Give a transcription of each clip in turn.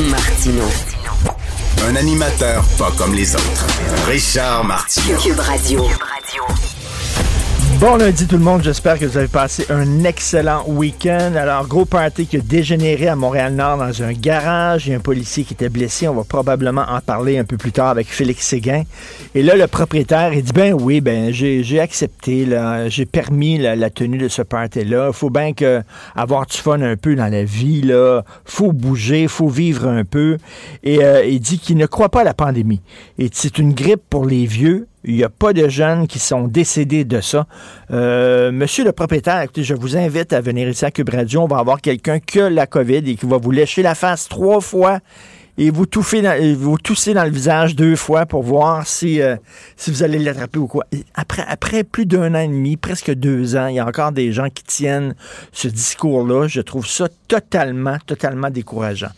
Martino. Un animateur pas comme les autres. Richard Martineau. Cube Radio. Bon lundi tout le monde, j'espère que vous avez passé un excellent week-end. Alors, gros party qui a dégénéré à Montréal-Nord dans un garage. Il y a un policier qui était blessé. On va probablement en parler un peu plus tard avec Félix Séguin. Et là, le propriétaire, il dit, ben oui, ben j'ai accepté, j'ai permis la, tenue de ce party-là. Faut bien que avoir du fun un peu dans la vie, là. faut bouger, faut vivre un peu. Et euh, il dit qu'il ne croit pas à la pandémie. Et c'est une grippe pour les vieux il n'y a pas de jeunes qui sont décédés de ça. Euh, monsieur le propriétaire, écoutez, je vous invite à venir ici à Cube Radio. On va avoir quelqu'un qui a la COVID et qui va vous lécher la face trois fois et vous, dans, dans le visage deux fois pour voir si, euh, vous allez l'attraper ou quoi. Après, après plus d'un an et demi, presque deux ans, il y a encore des gens qui tiennent ce discours-là. Je trouve ça totalement, totalement décourageant.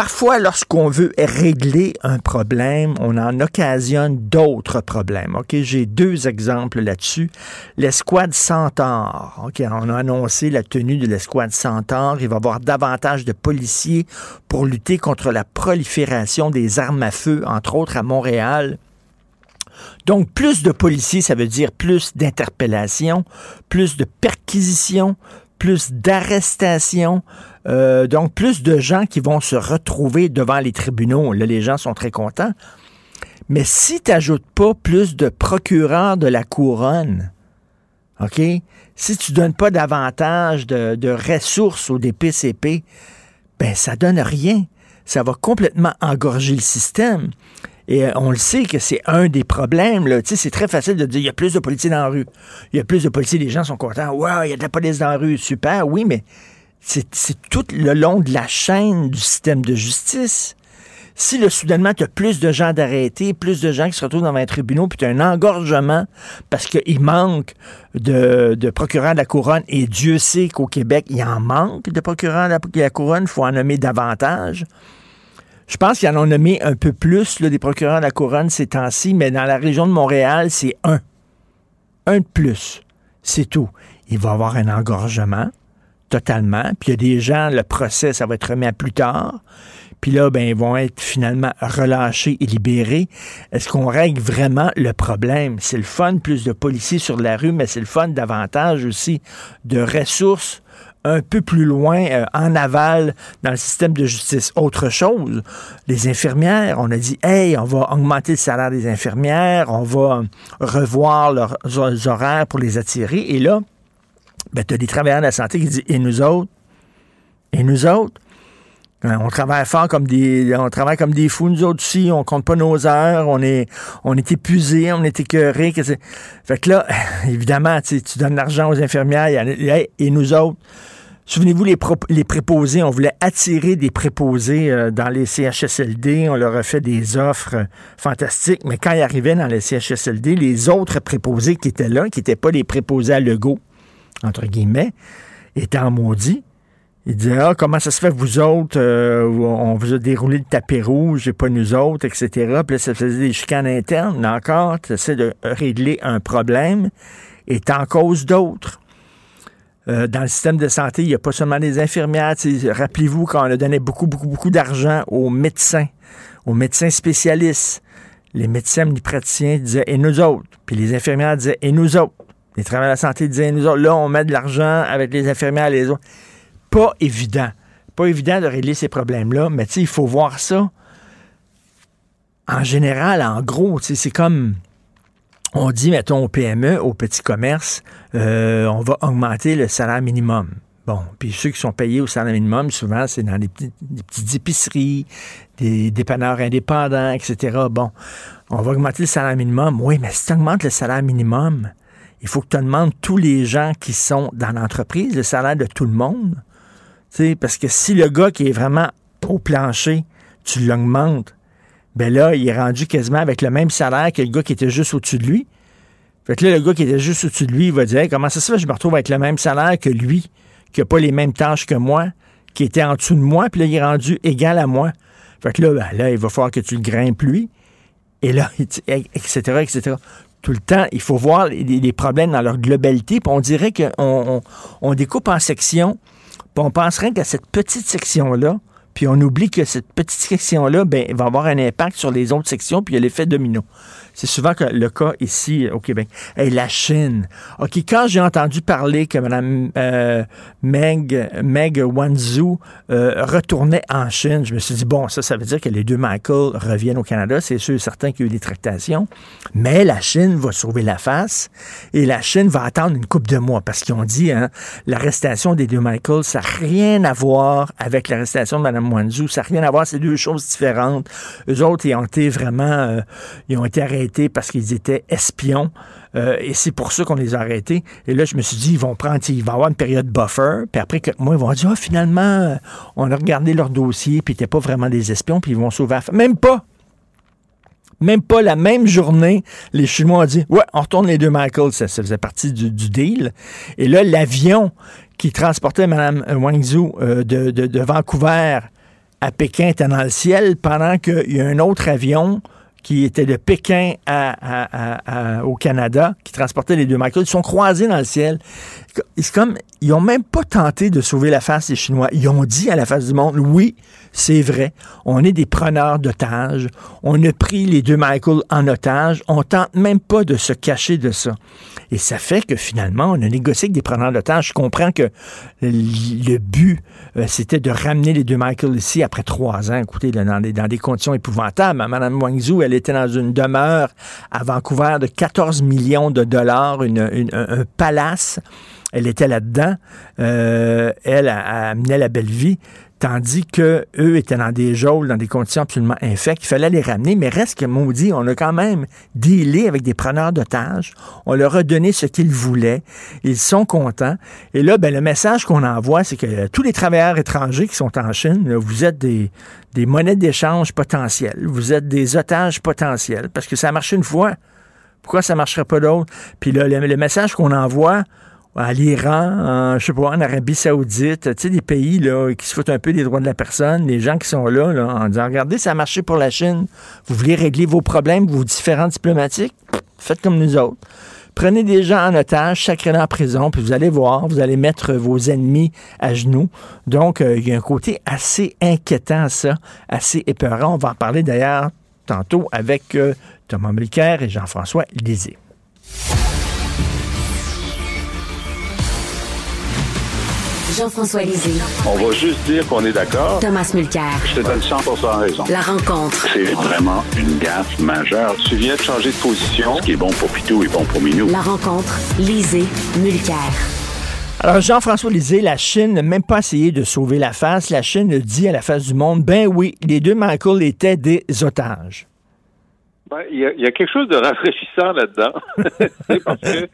Parfois, lorsqu'on veut régler un problème, on en occasionne d'autres problèmes. J'ai deux exemples là-dessus. L'escouade Centaure. On a annoncé la tenue de l'escouade Centaure. Il va y avoir davantage de policiers pour lutter contre la prolifération des armes à feu, entre autres à Montréal. Donc, plus de policiers, ça veut dire plus d'interpellations, plus de perquisitions, plus d'arrestations, euh, donc plus de gens qui vont se retrouver devant les tribunaux. Là, les gens sont très contents. Mais si tu n'ajoutes pas plus de procureurs de la couronne, OK? Si tu donnes pas davantage de, ressources au DPCP, ben ça donne rien. Ça va complètement engorger le système. Et euh, on le sait que c'est un des problèmes. Là. C'est très facile de dire il y a plus de policiers dans la rue. Il y a plus de policiers, les gens sont contents. Wow, il y a de la police dans la rue. Super, oui, mais c'est tout le long de la chaîne du système de justice. Si le soudainement, tu as plus de gens d'arrêtés, plus de gens qui se retrouvent dans un tribunal, puis tu as un engorgement parce qu'il manque de, procureurs de la couronne, et Dieu sait qu'au Québec, il en manque de procureurs de la, couronne, il faut en nommer davantage. Je pense qu'il en ont nommé un peu plus là, des procureurs de la couronne ces temps-ci, mais dans la région de Montréal, c'est un. Un de plus. C'est tout. Il va y avoir un engorgement, totalement. Puis il y a des gens, le procès, ça va être remis à plus tard. Puis là, ben, ils vont être finalement relâchés et libérés. Est-ce qu'on règle vraiment le problème? C'est le fun, plus de policiers sur la rue, mais c'est le fun davantage aussi de ressources un peu plus loin, euh, en aval, dans le système de justice. Autre chose, les infirmières, on a dit, hey, on va augmenter le salaire des infirmières, on va revoir leurs horaires pour les attirer. Et là, ben, tu as des travailleurs de la santé qui disent, et nous autres? Et nous autres? Ben, on travaille fort comme des, on travaille comme des fous, nous autres aussi. On compte pas nos heures. On est, on est épuisés, on est écœurés. Fait que là, évidemment, tu donnes l'argent aux infirmières et nous autres? Souvenez-vous, les, les, préposés, on voulait attirer des préposés euh, dans les CHSLD. On leur a fait des offres euh, fantastiques. Mais quand ils arrivaient dans les CHSLD, les autres préposés qui étaient là, qui n'étaient pas les préposés à Lego, entre guillemets, étaient en maudit. Ils disaient Ah, comment ça se fait, vous autres, euh, on vous a déroulé le tapis rouge et pas nous autres, etc. Puis là, ça faisait des chicanes internes. Là encore, tu essaies de régler un problème et en cause d'autres. Euh, dans le système de santé, il n'y a pas seulement des infirmières. Rappelez-vous quand on a donné beaucoup, beaucoup, beaucoup d'argent aux médecins, aux médecins spécialistes. Les médecins praticiens disaient et nous autres? Puis les infirmières disaient et nous autres? Les travailleurs de la santé disaient nous autres. Là, on met de l'argent avec les infirmières les autres. Pas évident. Pas évident de régler ces problèmes-là, mais il faut voir ça. En général, en gros, c'est comme on dit, mettons, au PME, au petit commerce, euh, on va augmenter le salaire minimum. Bon, puis ceux qui sont payés au salaire minimum, souvent, c'est dans des, petites épiceries, des dépanneurs indépendants, etc. Bon, on va augmenter le salaire minimum. Oui, mais si tu augmentes le salaire minimum, il faut que tu demandes tous les gens qui sont dans l'entreprise, le salaire de tout le monde. parce que si le gars qui est vraiment au plancher, tu l'augmentes, ben là, il est rendu quasiment avec le même salaire que le gars qui était juste au-dessus de lui. Fait que là, le gars qui était juste au-dessus de lui, il va dire comment ça se fait, je me retrouve avec le même salaire que lui, qui n'a pas les mêmes tâches que moi, qui était en dessous de moi, puis là, il est rendu égal à moi. Fait que là, ben, là, il va falloir que tu le grimpes lui. Et là, etc., etc. Tout le temps, il faut voir les, problèmes dans leur globalité. Puis on dirait qu'on on, découpe en sections, puis on penserait qu'à cette petite section-là, puis on oublie que cette petite section-là ben, va avoir un impact sur les autres sections, puis il y a l'effet domino. C'est souvent le cas ici au Québec. Et la Chine. OK, quand j'ai entendu parler que Mme euh, Meg, Meg Wanzhou euh, retournait en Chine, je me suis dit, bon, ça, ça veut dire que les deux Michael reviennent au Canada. C'est sûr certain qu'il y a eu des tractations. Mais la Chine va sauver la face et la Chine va attendre une coupe de mois parce qu'ils ont dit, hein, l'arrestation des deux Michael, ça n'a rien à voir avec l'arrestation de Mme Wanzhou. Ça n'a rien à voir, c'est deux choses différentes. Eux autres, ils ont été vraiment, euh, ils ont été arrêtés parce qu'ils étaient espions. Euh, et c'est pour ça qu'on les a arrêtés. Et là, je me suis dit, ils vont prendre, il va y avoir une période buffer. Puis après quelques mois, ils vont dire, ah, finalement, euh, on a regardé leur dossier, puis ils n'étaient pas vraiment des espions, puis ils vont sauver la Même pas! Même pas la même journée, les Chinois ont dit, ouais, on retourne les deux Michael, ça, faisait partie du, deal. Et là, l'avion qui transportait Mme Wang Zhou euh, de, de Vancouver à Pékin était dans le ciel pendant qu'il y a un autre avion qui était de Pékin au Canada, qui transportait les deux Michael, ils sont croisés dans le ciel. C'est comme, ils n'ont même pas tenté de sauver la face des Chinois. Ils ont dit à la face du monde, oui, c'est vrai, on est des preneurs d'otages, on a pris les deux Michael en otage, on tente même pas de se cacher de ça. Et ça fait que finalement, on a négocié avec des preneurs d'otages. Je comprends que le but, euh, c'était de ramener les deux Michael ici après trois ans, écoutez, dans, des, dans des conditions épouvantables. Madame Wangzhou, elle était dans une demeure à Vancouver de 14 millions de dollars, un palace. Elle était là-dedans. Euh, elle a, amené la belle vie tandis que eux étaient dans des geôles, dans des conditions absolument infectes. Il fallait les ramener, mais reste que maudit, on a quand même dealé avec des preneurs d'otages. On leur a donné ce qu'ils voulaient. Ils sont contents. Et là, ben, le message qu'on envoie, c'est que tous les travailleurs étrangers qui sont en Chine, vous êtes des, monnaies d'échange potentielles. Vous êtes des otages potentiels parce que ça a marché une fois. Pourquoi ça marcherait pas d'autre? Puis là, le message qu'on envoie, à l'Iran, je sais pas, en Arabie Saoudite, tu sais, des pays là, qui se foutent un peu des droits de la personne, les gens qui sont là, là en disant Regardez, ça a marché pour la Chine. Vous voulez régler vos problèmes, vos différents diplomatiques? Faites comme nous autres. Prenez des gens en otage, sacrez-les en prison, puis vous allez voir, vous allez mettre vos ennemis à genoux. Donc, euh, il y a un côté assez inquiétant à ça, assez épeurant. On va en parler d'ailleurs tantôt avec euh, Thomas Mulcair et Jean-François Lisée. Jean-François Lisée. On va juste dire qu'on est d'accord. Thomas Mulcair. Je te donne 100% raison. La rencontre. C'est vraiment une gaffe majeure. Tu viens de changer de position. Ce qui est bon pour Pitou est bon pour Minou. La rencontre. Lisée. Mulcair. Alors, Jean-François Lisée, la Chine n'a même pas essayé de sauver la face. La Chine dit à la face du monde, ben oui, les deux Michael étaient des otages. Ben, il y, a quelque chose de rafraîchissant là-dedans. parce que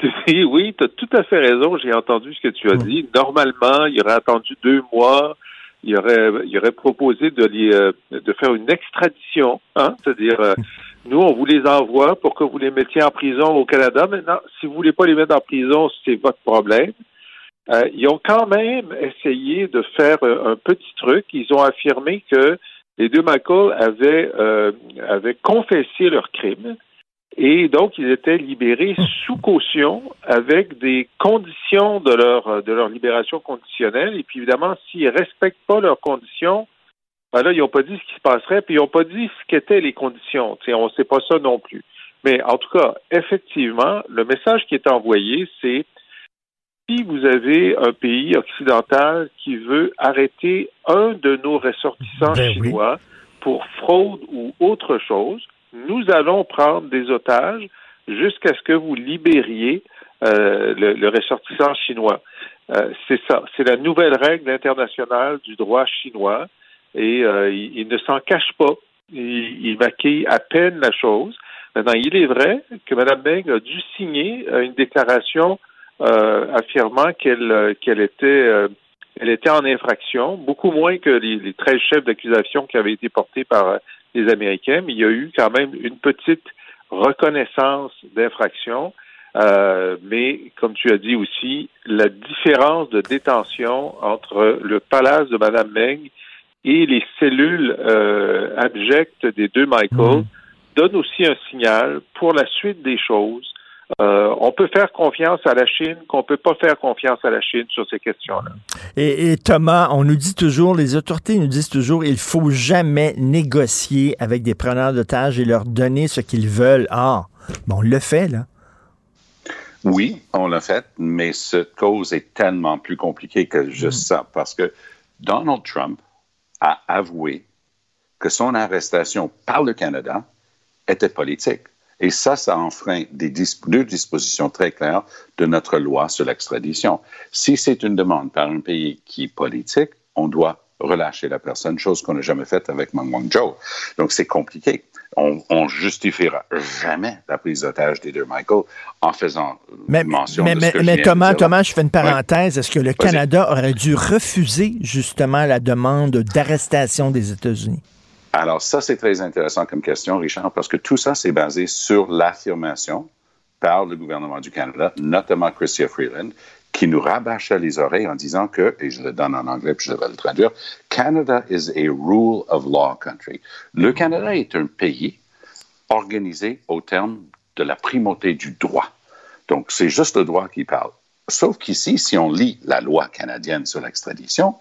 oui, tu as tout à fait raison. J'ai entendu ce que tu as dit. Normalement, il aurait attendu deux mois. Il aurait, il aurait proposé de, euh, de faire une extradition, hein, c'est-à-dire euh, nous, on vous les envoie pour que vous les mettiez en prison au Canada. Maintenant, si vous voulez pas les mettre en prison, c'est votre problème. Euh, ils ont quand même essayé de faire un, petit truc. Ils ont affirmé que les deux Michael avaient, avaient confessé leur crime et donc, ils étaient libérés sous caution avec des conditions de leur, de leur libération conditionnelle. Et puis, évidemment, s'ils ne respectent pas leurs conditions, ben là, ils n'ont pas dit ce qui se passerait, puis ils n'ont pas dit ce qu'étaient les conditions. on ne sait pas ça non plus. Mais en tout cas, effectivement, le message qui est envoyé, c'est si vous avez un pays occidental qui veut arrêter un de nos ressortissants ben chinois pour fraude ou autre chose, nous allons prendre des otages jusqu'à ce que vous libériez euh, le, ressortissant chinois. Euh, c'est ça, c'est la nouvelle règle internationale du droit chinois et euh, il, ne s'en cache pas. Il, il, maquille à peine la chose. Maintenant, il est vrai que Mme Meng a dû signer une déclaration affirmant qu'elle qu'elle était était en infraction, beaucoup moins que les, les 13 chefs d'accusation qui avaient été portés par les Américains, mais il y a eu quand même une petite reconnaissance d'infraction. Euh, mais comme tu as dit aussi, la différence de détention entre le palace de Mme Meng et les cellules euh, abjectes des deux Michael mmh. donne aussi un signal pour la suite des choses euh, on peut faire confiance à la Chine, qu'on peut pas faire confiance à la Chine sur ces questions-là. Et, Thomas, on nous dit toujours, les autorités nous disent toujours, il faut jamais négocier avec des preneurs d'otages et leur donner ce qu'ils veulent. Ah, bon, on le fait, là. Oui, on l'a fait, mais cette cause est tellement plus compliquée que juste ça, parce que Donald Trump a avoué que son arrestation par le Canada était politique. Et ça, ça enfreint des deux dispositions très claires de notre loi sur l'extradition. Si c'est une demande par un pays qui est politique, on doit relâcher la personne, chose qu'on n'a jamais faite avec Meng Wanzhou. Donc, c'est compliqué. On, on, justifiera jamais la prise d'otage des deux Michael en faisant mais, mention mais, de ce mais, mais Thomas, Thomas, je fais une parenthèse. Est-ce que le Canada aurait dû refuser justement la demande d'arrestation des États-Unis? Alors ça, c'est très intéressant comme question, Richard, parce que tout ça, c'est basé sur l'affirmation par le gouvernement du Canada, notamment Chrystia Freeland, qui nous rabâchait les oreilles en disant que, et je le donne en anglais puis je vais le traduire, Canada is a rule of law country. Le Canada est un pays organisé au terme de la primauté du droit. Donc, c'est juste le droit qui parle. Sauf qu'ici, si on lit la loi canadienne sur l'extradition,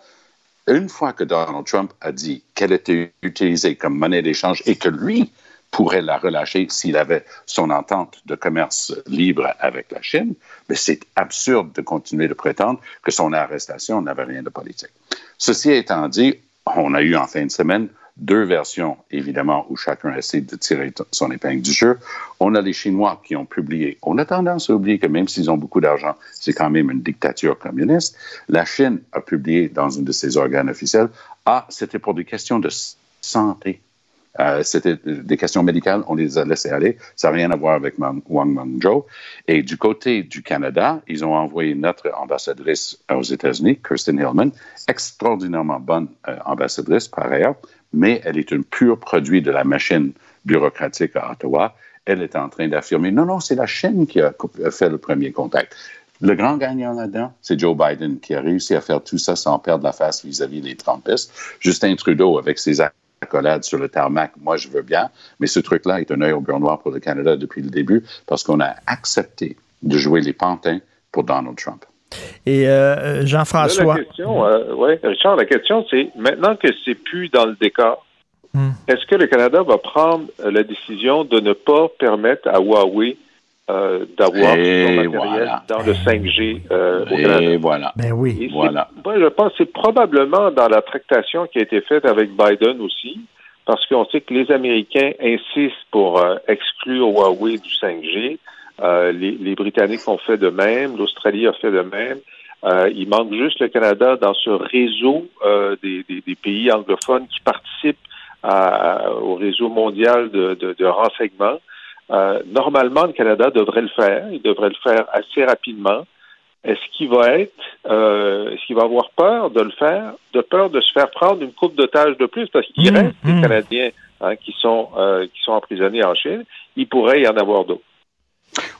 une fois que Donald Trump a dit qu'elle était utilisée comme monnaie d'échange et que lui pourrait la relâcher s'il avait son entente de commerce libre avec la Chine, mais c'est absurde de continuer de prétendre que son arrestation n'avait rien de politique. Ceci étant dit, on a eu en fin de semaine deux versions, évidemment, où chacun essaie de tirer son épingle du jeu. On a les Chinois qui ont publié. On a tendance à oublier que même s'ils ont beaucoup d'argent, c'est quand même une dictature communiste. La Chine a publié dans une de ses organes officiels, ah, c'était pour des questions de santé. Euh, c'était des questions médicales, on les a laissées aller. Ça n'a rien à voir avec Wang Mengzhou. Et du côté du Canada, ils ont envoyé notre ambassadrice aux États-Unis, Kirsten Hillman, extraordinairement bonne euh, ambassadrice par ailleurs, mais elle est un pur produit de la machine bureaucratique à Ottawa. Elle est en train d'affirmer, non, non, c'est la Chine qui a fait le premier contact. Le grand gagnant là-dedans, c'est Joe Biden qui a réussi à faire tout ça sans perdre la face vis-à-vis des Trumpistes. Justin Trudeau, avec ses accolades sur le tarmac, moi je veux bien, mais ce truc-là est un œil au beurre noir pour le Canada depuis le début parce qu'on a accepté de jouer les pantins pour Donald Trump. Et euh, Jean-François. Euh, ouais, Richard, la question, c'est maintenant que c'est plus dans le décor, hmm. est-ce que le Canada va prendre euh, la décision de ne pas permettre à Huawei d'avoir son matériel dans le 5G au Canada? Et voilà. Ben oui. voilà. Moi, je pense que c'est probablement dans la tractation qui a été faite avec Biden aussi, parce qu'on sait que les Américains insistent pour exclure Huawei du 5G. Euh, les, les, Britanniques ont fait de même, l'Australie a fait de même. Euh, il manque juste le Canada dans ce réseau euh, des, des, des, pays anglophones qui participent à, au réseau mondial de, de, de renseignement. Normalement, le Canada devrait le faire. Il devrait le faire assez rapidement. Est-ce qu'il va être, est-ce qu'il va avoir peur de le faire, de peur de se faire prendre une coupe d'otages de plus, parce qu'il mmh, reste des mmh. Canadiens hein, qui sont qui sont emprisonnés en Chine. Il pourrait y en avoir d'autres.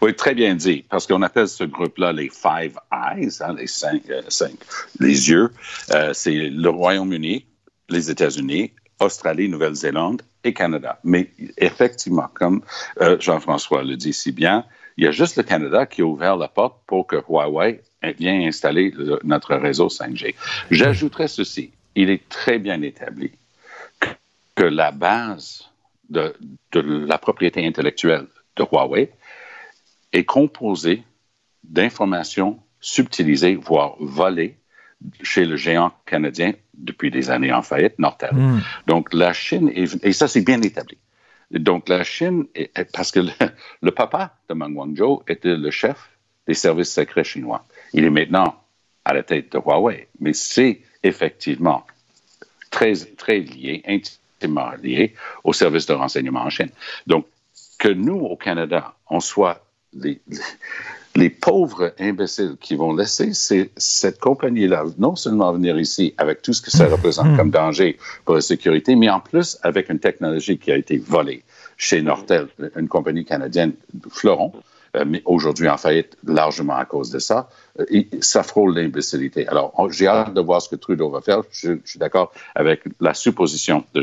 Oui, très bien dit, parce qu'on appelle ce groupe-là les Five Eyes, hein, les cinq, euh, cinq, les yeux. Euh, c'est le Royaume-Uni, les États-Unis, Australie, Nouvelle-Zélande et Canada. Mais effectivement, comme euh, Jean-François le dit si bien, il y a juste le Canada qui a ouvert la porte pour que Huawei vienne installer le, notre réseau 5G. J'ajouterais ceci, il est très bien établi que la base de la propriété intellectuelle de Huawei, est composé d'informations subtilisées, voire volées, chez le géant canadien depuis des années en faillite, Nortel. Mm. Donc la Chine, est, et ça c'est bien établi. Donc la Chine, est, parce que le, le, papa de Meng Wanzhou était le chef des services secrets chinois. Il est maintenant à la tête de Huawei, mais c'est effectivement très, très lié, intimement lié au service de renseignement en Chine. Donc que nous, au Canada, on soit les, les pauvres imbéciles qui vont laisser cette compagnie-là non seulement venir ici avec tout ce que ça représente hmm. comme danger pour la sécurité, mais en plus avec une technologie qui a été volée chez Nortel, une compagnie canadienne, Fleuron, euh, mais aujourd'hui en faillite largement à cause de ça, euh, ça frôle l'imbécilité. Alors, j'ai hâte de voir ce que Trudeau va faire. Je, je suis d'accord avec la supposition de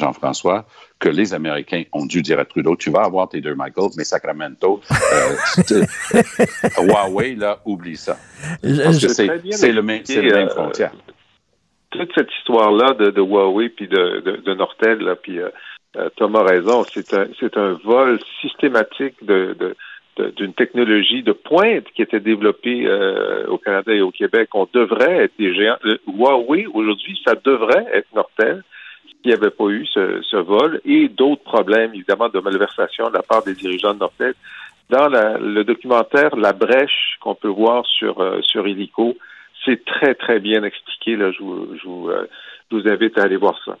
Jean-François, que les Américains ont dû dire à Trudeau, tu vas avoir tes deux Michael, mais Sacramento, euh, Huawei, là, oublie ça. Parce que c'est le, même, même euh, frontière. toute cette histoire-là de, Huawei puis de, Nortel, là, puis euh, Thomas a raison, c'est un, un vol systématique de, d'une technologie de pointe qui était développée au Canada et au Québec. On devrait être des géants. Huawei, aujourd'hui, ça devrait être Nortel qu'il n'y avait pas eu ce, vol et d'autres problèmes, évidemment, de malversation de la part des dirigeants de Nortel. Dans le documentaire La Brèche qu'on peut voir sur, euh, sur Illico, c'est très, très bien expliqué. Là. Je, vous, je, vous, euh, je vous invite à aller voir ça.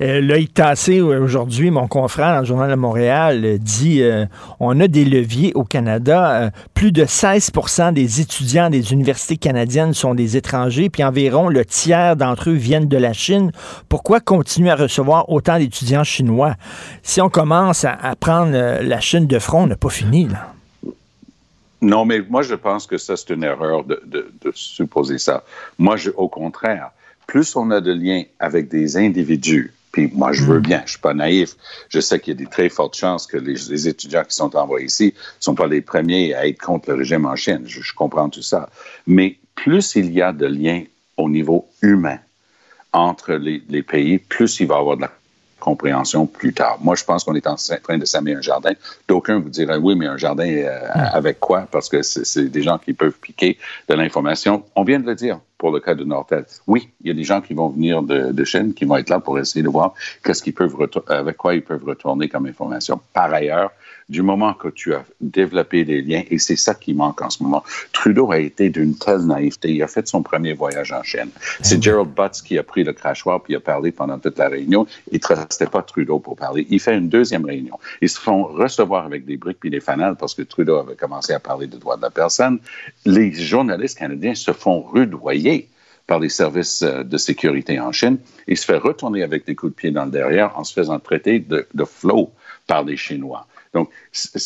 Euh, tassé aujourd'hui, mon confrère dans le Journal de Montréal euh, dit euh, on a des leviers au Canada. plus de 16% des étudiants des universités canadiennes sont des étrangers, puis environ le tiers d'entre eux viennent de la Chine. Pourquoi continuer à recevoir autant d'étudiants chinois? Si on commence à, prendre la Chine de front, on n'a pas fini. Là. Non, mais moi, je pense que ça, c'est une erreur de, supposer ça. Moi, au contraire, plus on a de liens avec des individus, puis moi, je veux mm. bien, je suis pas naïf. Je sais qu'il y a des très fortes chances que les, étudiants qui sont envoyés ici ne sont pas les premiers à être contre le régime en Chine. Je, je, comprends tout ça. Mais plus il y a de liens au niveau humain entre les, les pays, plus il va y avoir de la compréhension plus tard. Moi, je pense qu'on est en train de s'amener un jardin. D'aucuns vous diraient, oui, mais un jardin euh, mm. avec quoi? Parce que c'est des gens qui peuvent piquer de l'information. On vient de le dire pour le cas de Nortel. Oui, il y a des gens qui vont venir de, de Chine, qui vont être là pour essayer de voir qu'est-ce qu'ils peuvent avec quoi ils peuvent retourner comme information. Par ailleurs, du moment que tu as développé des liens, et c'est ça qui manque en ce moment. Trudeau a été d'une telle naïveté. Il a fait son premier voyage en Chine. C'est Gerald Butts qui a pris le crachoir puis a parlé pendant toute la réunion. Il ne restait pas Trudeau pour parler. Il fait une deuxième réunion. Ils se font recevoir avec des briques puis des fanales parce que Trudeau avait commencé à parler de droits de la personne. Les journalistes canadiens se font rudoyer par les services euh, de sécurité en Chine. Il se fait retourner avec des coups de pied dans le derrière en se faisant traiter de, de flow par les Chinois. Donc,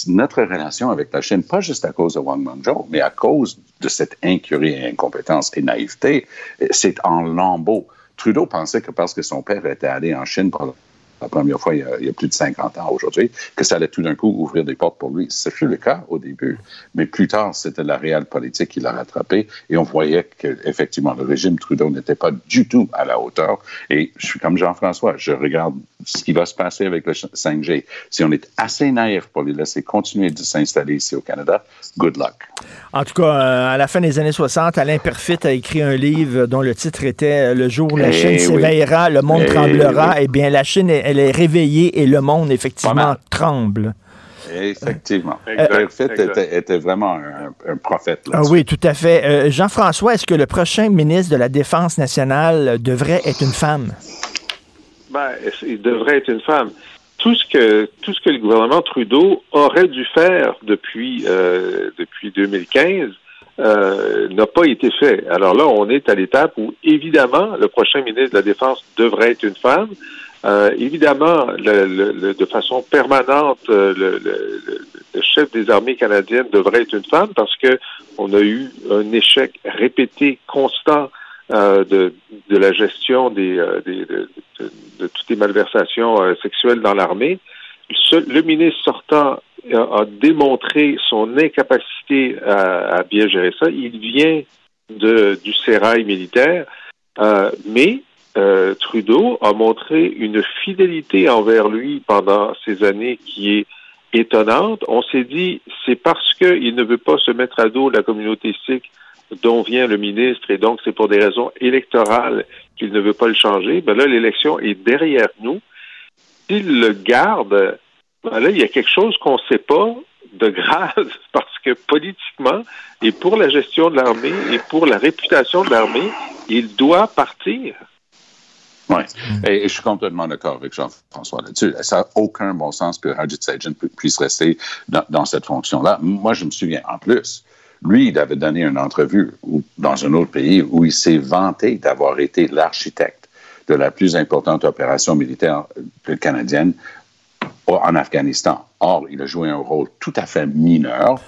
notre relation avec la Chine, pas juste à cause de Wang Mengzhou, mais à cause de cette incurie et incompétence et naïveté, c'est en lambeaux. Trudeau pensait que parce que son père était allé en Chine pour la première fois il y a, plus de 50 ans aujourd'hui, que ça allait tout d'un coup ouvrir des portes pour lui. Ce fut le cas au début, mais plus tard, c'était la réelle politique qui l'a rattrapé et on voyait qu'effectivement, le régime Trudeau n'était pas du tout à la hauteur. Et je suis comme Jean-François, je regarde ce qui va se passer avec le 5G. Si on est assez naïf pour les laisser continuer de s'installer ici au Canada, good luck. En tout cas, euh, à la fin des années 60, Alain Perfit a écrit un livre dont le titre était Le jour où la eh Chine s'éveillera, le monde eh tremblera. Eh bien, la Chine est elle est réveillée et le monde, effectivement, tremble. Effectivement. Perfit était, vraiment un, prophète. Ah oui, tout à fait. Euh, Jean-François, est-ce que le prochain ministre de la Défense nationale devrait être une femme? Ben, il devrait être une femme. Tout ce que tout ce que le gouvernement Trudeau aurait dû faire depuis euh, depuis 2015 euh, n'a pas été fait. Alors là, on est à l'étape où évidemment le prochain ministre de la Défense devrait être une femme. Euh, évidemment, le, de façon permanente, euh, le, chef des armées canadiennes devrait être une femme parce que on a eu un échec répété, constant euh, de, de, la gestion des, des de, de, toutes les malversations sexuelles dans l'armée. Le ministre sortant a, démontré son incapacité à, à, bien gérer ça. Il vient de, du sérail militaire, mais euh, Trudeau a montré une fidélité envers lui pendant ces années qui est étonnante. On s'est dit, c'est parce qu'il ne veut pas se mettre à dos la communauté sikh dont vient le ministre et donc c'est pour des raisons électorales qu'il ne veut pas le changer. Ben là, l'élection est derrière nous. S'il le garde, ben là, il y a quelque chose qu'on ne sait pas de grave parce que politiquement et pour la gestion de l'armée et pour la réputation de l'armée, il doit partir. Oui, et, je suis complètement d'accord avec Jean-François là-dessus. Ça n'a aucun bon sens que Hajit Sajjan puisse rester dans, cette fonction-là. Moi, je me souviens, en plus, Lui, il avait donné une entrevue dans un autre pays où il s'est vanté d'avoir été l'architecte de la plus importante opération militaire canadienne en Afghanistan. Or, il a joué un rôle tout à fait mineur.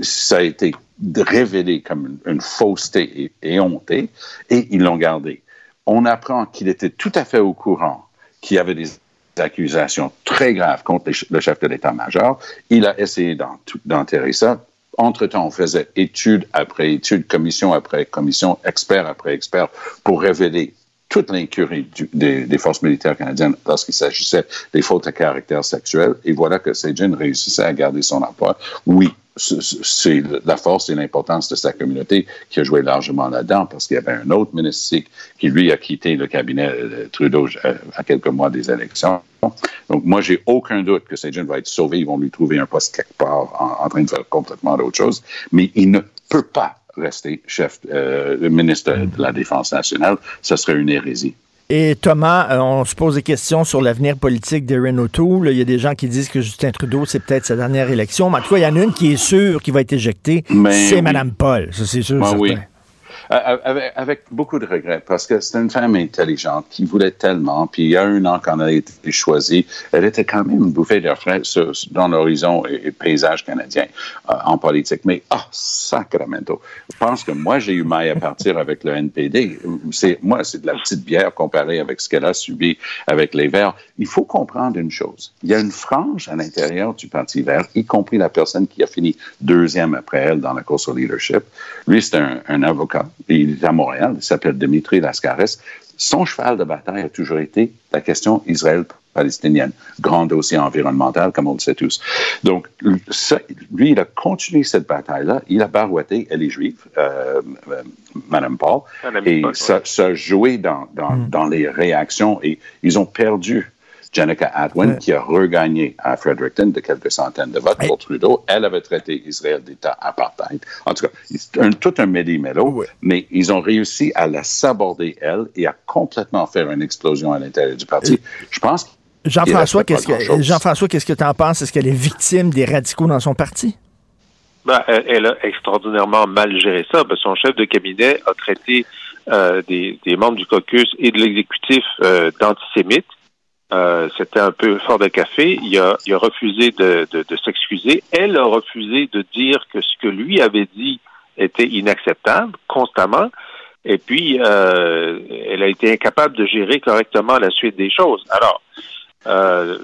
Ça a été révélé comme une, fausseté et, honté, et ils l'ont gardé. On apprend qu'il était tout à fait au courant qu'il y avait des accusations très graves contre le chef de l'état-major. Il a essayé d'enterrer ça. Entre-temps, on faisait étude après étude, commission après commission, expert après expert pour révéler toute l'incurie des, forces militaires canadiennes lorsqu'il s'agissait des fautes à caractère sexuel. Et voilà que Sejin réussissait à garder son emploi. Oui, c'est la force et l'importance de sa communauté qui a joué largement là-dedans parce qu'il y avait un autre ministre qui, lui, a quitté le cabinet de Trudeau euh, à quelques mois des élections. Donc, moi, j'ai aucun doute que Sejin va être sauvé. Ils vont lui trouver un poste quelque part en, train de faire complètement d'autre chose. Mais il ne peut pas rester chef, euh, ministre de la Défense nationale. Ce serait une hérésie. Et Thomas, euh, on se pose des questions sur l'avenir politique d'Erin O'Toole. Il y a des gens qui disent que Justin Trudeau, c'est peut-être sa dernière élection. Mais en tout cas, il y en a une qui est sûre qui va être éjectée. C'est Mme Paul. Ça, c'est sûr. Ben oui. Avec, beaucoup de regrets, parce que c'est une femme intelligente qui voulait tellement, puis il y a un an quand elle a été choisie, elle était quand même bouffée d'air frais dans l'horizon et, paysage canadien euh, en politique. Mais, ah, sacramento. Je pense que moi, j'ai eu maille à partir avec le NPD. C'est, moi, c'est de la petite bière comparée avec ce qu'elle a subi avec les Verts. Il faut comprendre une chose. Il y a une frange à l'intérieur du Parti vert, y compris la personne qui a fini deuxième après elle dans la course au leadership. Lui, c'est un avocat il est à Montréal, il s'appelle Dimitri Lascaris. Son cheval de bataille a toujours été la question Israël-palestinienne, grand dossier environnemental, comme on le sait tous. Donc, lui, il a continué cette bataille-là. Il a barouetté, elle est juive, euh, euh Madame Paul, et ça, a joué dans, mm. dans les réactions et ils ont perdu Jenica Atwin, qui a regagné à Fredericton de quelques centaines de votes pour Trudeau. Elle avait traité Israël d'État apartheid. En tout cas, un, tout un méli-mélo, mais ils ont réussi à la saborder, elle, et à complètement faire une explosion à l'intérieur du parti. Je pense Jean-François, qu'est-ce que Jean-François, qu'est-ce que tu en penses? Est-ce qu'elle est victime des radicaux dans son parti? Ben, elle a extraordinairement mal géré ça. Ben, son chef de cabinet a traité euh, des, membres du caucus et de l'exécutif euh, d'antisémites. Euh, c'était un peu fort de café. Il a, il a refusé de, de, de s'excuser. Elle a refusé de dire que ce que lui avait dit était inacceptable constamment. Et puis, euh, elle a été incapable de gérer correctement la suite des choses. Alors, euh,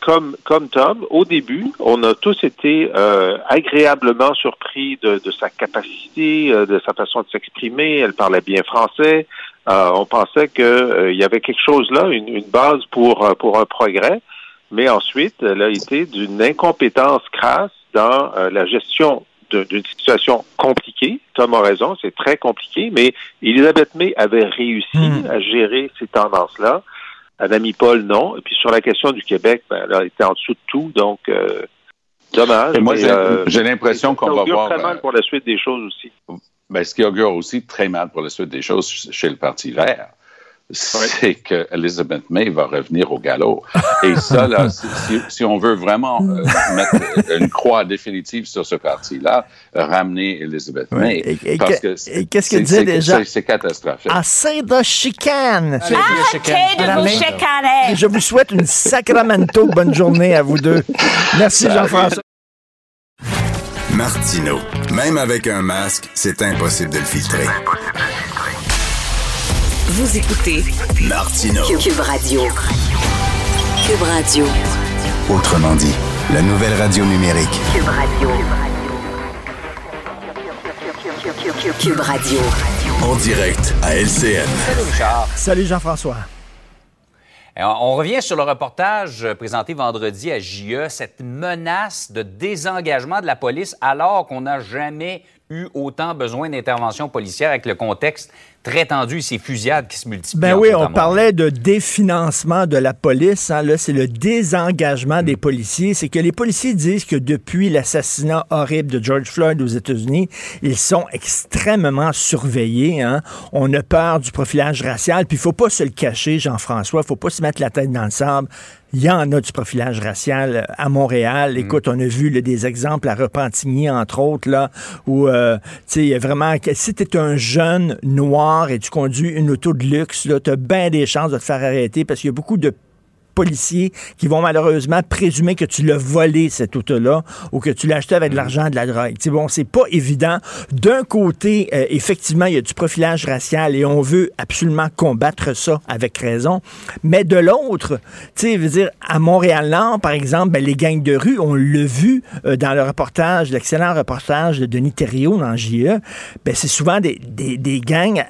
comme, comme Tom, au début, on a tous été euh, agréablement surpris de, de, sa capacité, euh, de sa façon de s'exprimer. Elle parlait bien français. Euh, on pensait qu'il euh, y avait quelque chose là, une, base pour, euh, pour un progrès, mais ensuite, elle a été d'une incompétence crasse dans la gestion d'une situation compliquée. Tom a raison, c'est très compliqué, mais Elisabeth May avait réussi hmm. à gérer ces tendances-là. Anami Paul, non. Et puis sur la question du Québec, ben, elle a été en dessous de tout, donc dommage. Et moi, j'ai l'impression qu'on va voir. très mal pour la suite des choses aussi ben, ce qui augure aussi très mal pour la suite des choses chez le Parti vert, c'est que Elizabeth May va revenir au galop. Et ça, là, si, on veut vraiment euh, mettre une croix définitive sur ce parti-là, ramener Elizabeth May. Et, parce que qu'est-ce qu'elle disait déjà? C'est catastrophique. Assez de chicane! Arrêtez de vous chicaner! Je vous souhaite une Sacramento bonne journée à vous deux. Merci Jean-François. Martino. Même avec un masque, c'est impossible de le filtrer. Vous écoutez Martino. Cube Radio. Cube Radio. Autrement dit, la nouvelle radio numérique. Cube Radio. Cube Radio. En direct à LCN. Salut Jean-François. On revient sur le reportage présenté vendredi à JE, cette menace de désengagement de la police alors qu'on n'a jamais eu autant besoin d'intervention policière avec le contexte très tendu ces fusillades qui se multiplient. Ben oui, on parlait de définancement de la police. Hein. Là, c'est le désengagement des policiers. C'est que les policiers disent que depuis l'assassinat horrible de George Floyd aux États-Unis, ils sont extrêmement surveillés. Hein. On a peur du profilage racial. Puis il faut pas se le cacher, Jean-François. Il faut pas se mettre la tête dans le sable il y en a du profilage racial euh, à Montréal. Écoute, on a vu des exemples à Repentigny, entre autres, là, où, euh, tu sais, vraiment, si tu es un jeune noir et tu conduis une auto de luxe, tu as bien des chances de te faire arrêter parce qu'il y a beaucoup de policiers qui vont malheureusement présumer que tu l'as volé, cette auto-là, ou que tu l'as acheté avec de l'argent de la drogue. C'est bon, c'est pas évident. D'un côté, euh, effectivement, il y a du profilage racial et on veut absolument combattre ça avec raison. Mais de l'autre, tu sais, veux dire, à Montréal-Nord, par exemple, ben, les gangs de rue, on l'a vu euh, dans le reportage, l'excellent reportage de Denis Thériault dans JE, ben, c'est souvent des, des, des gangs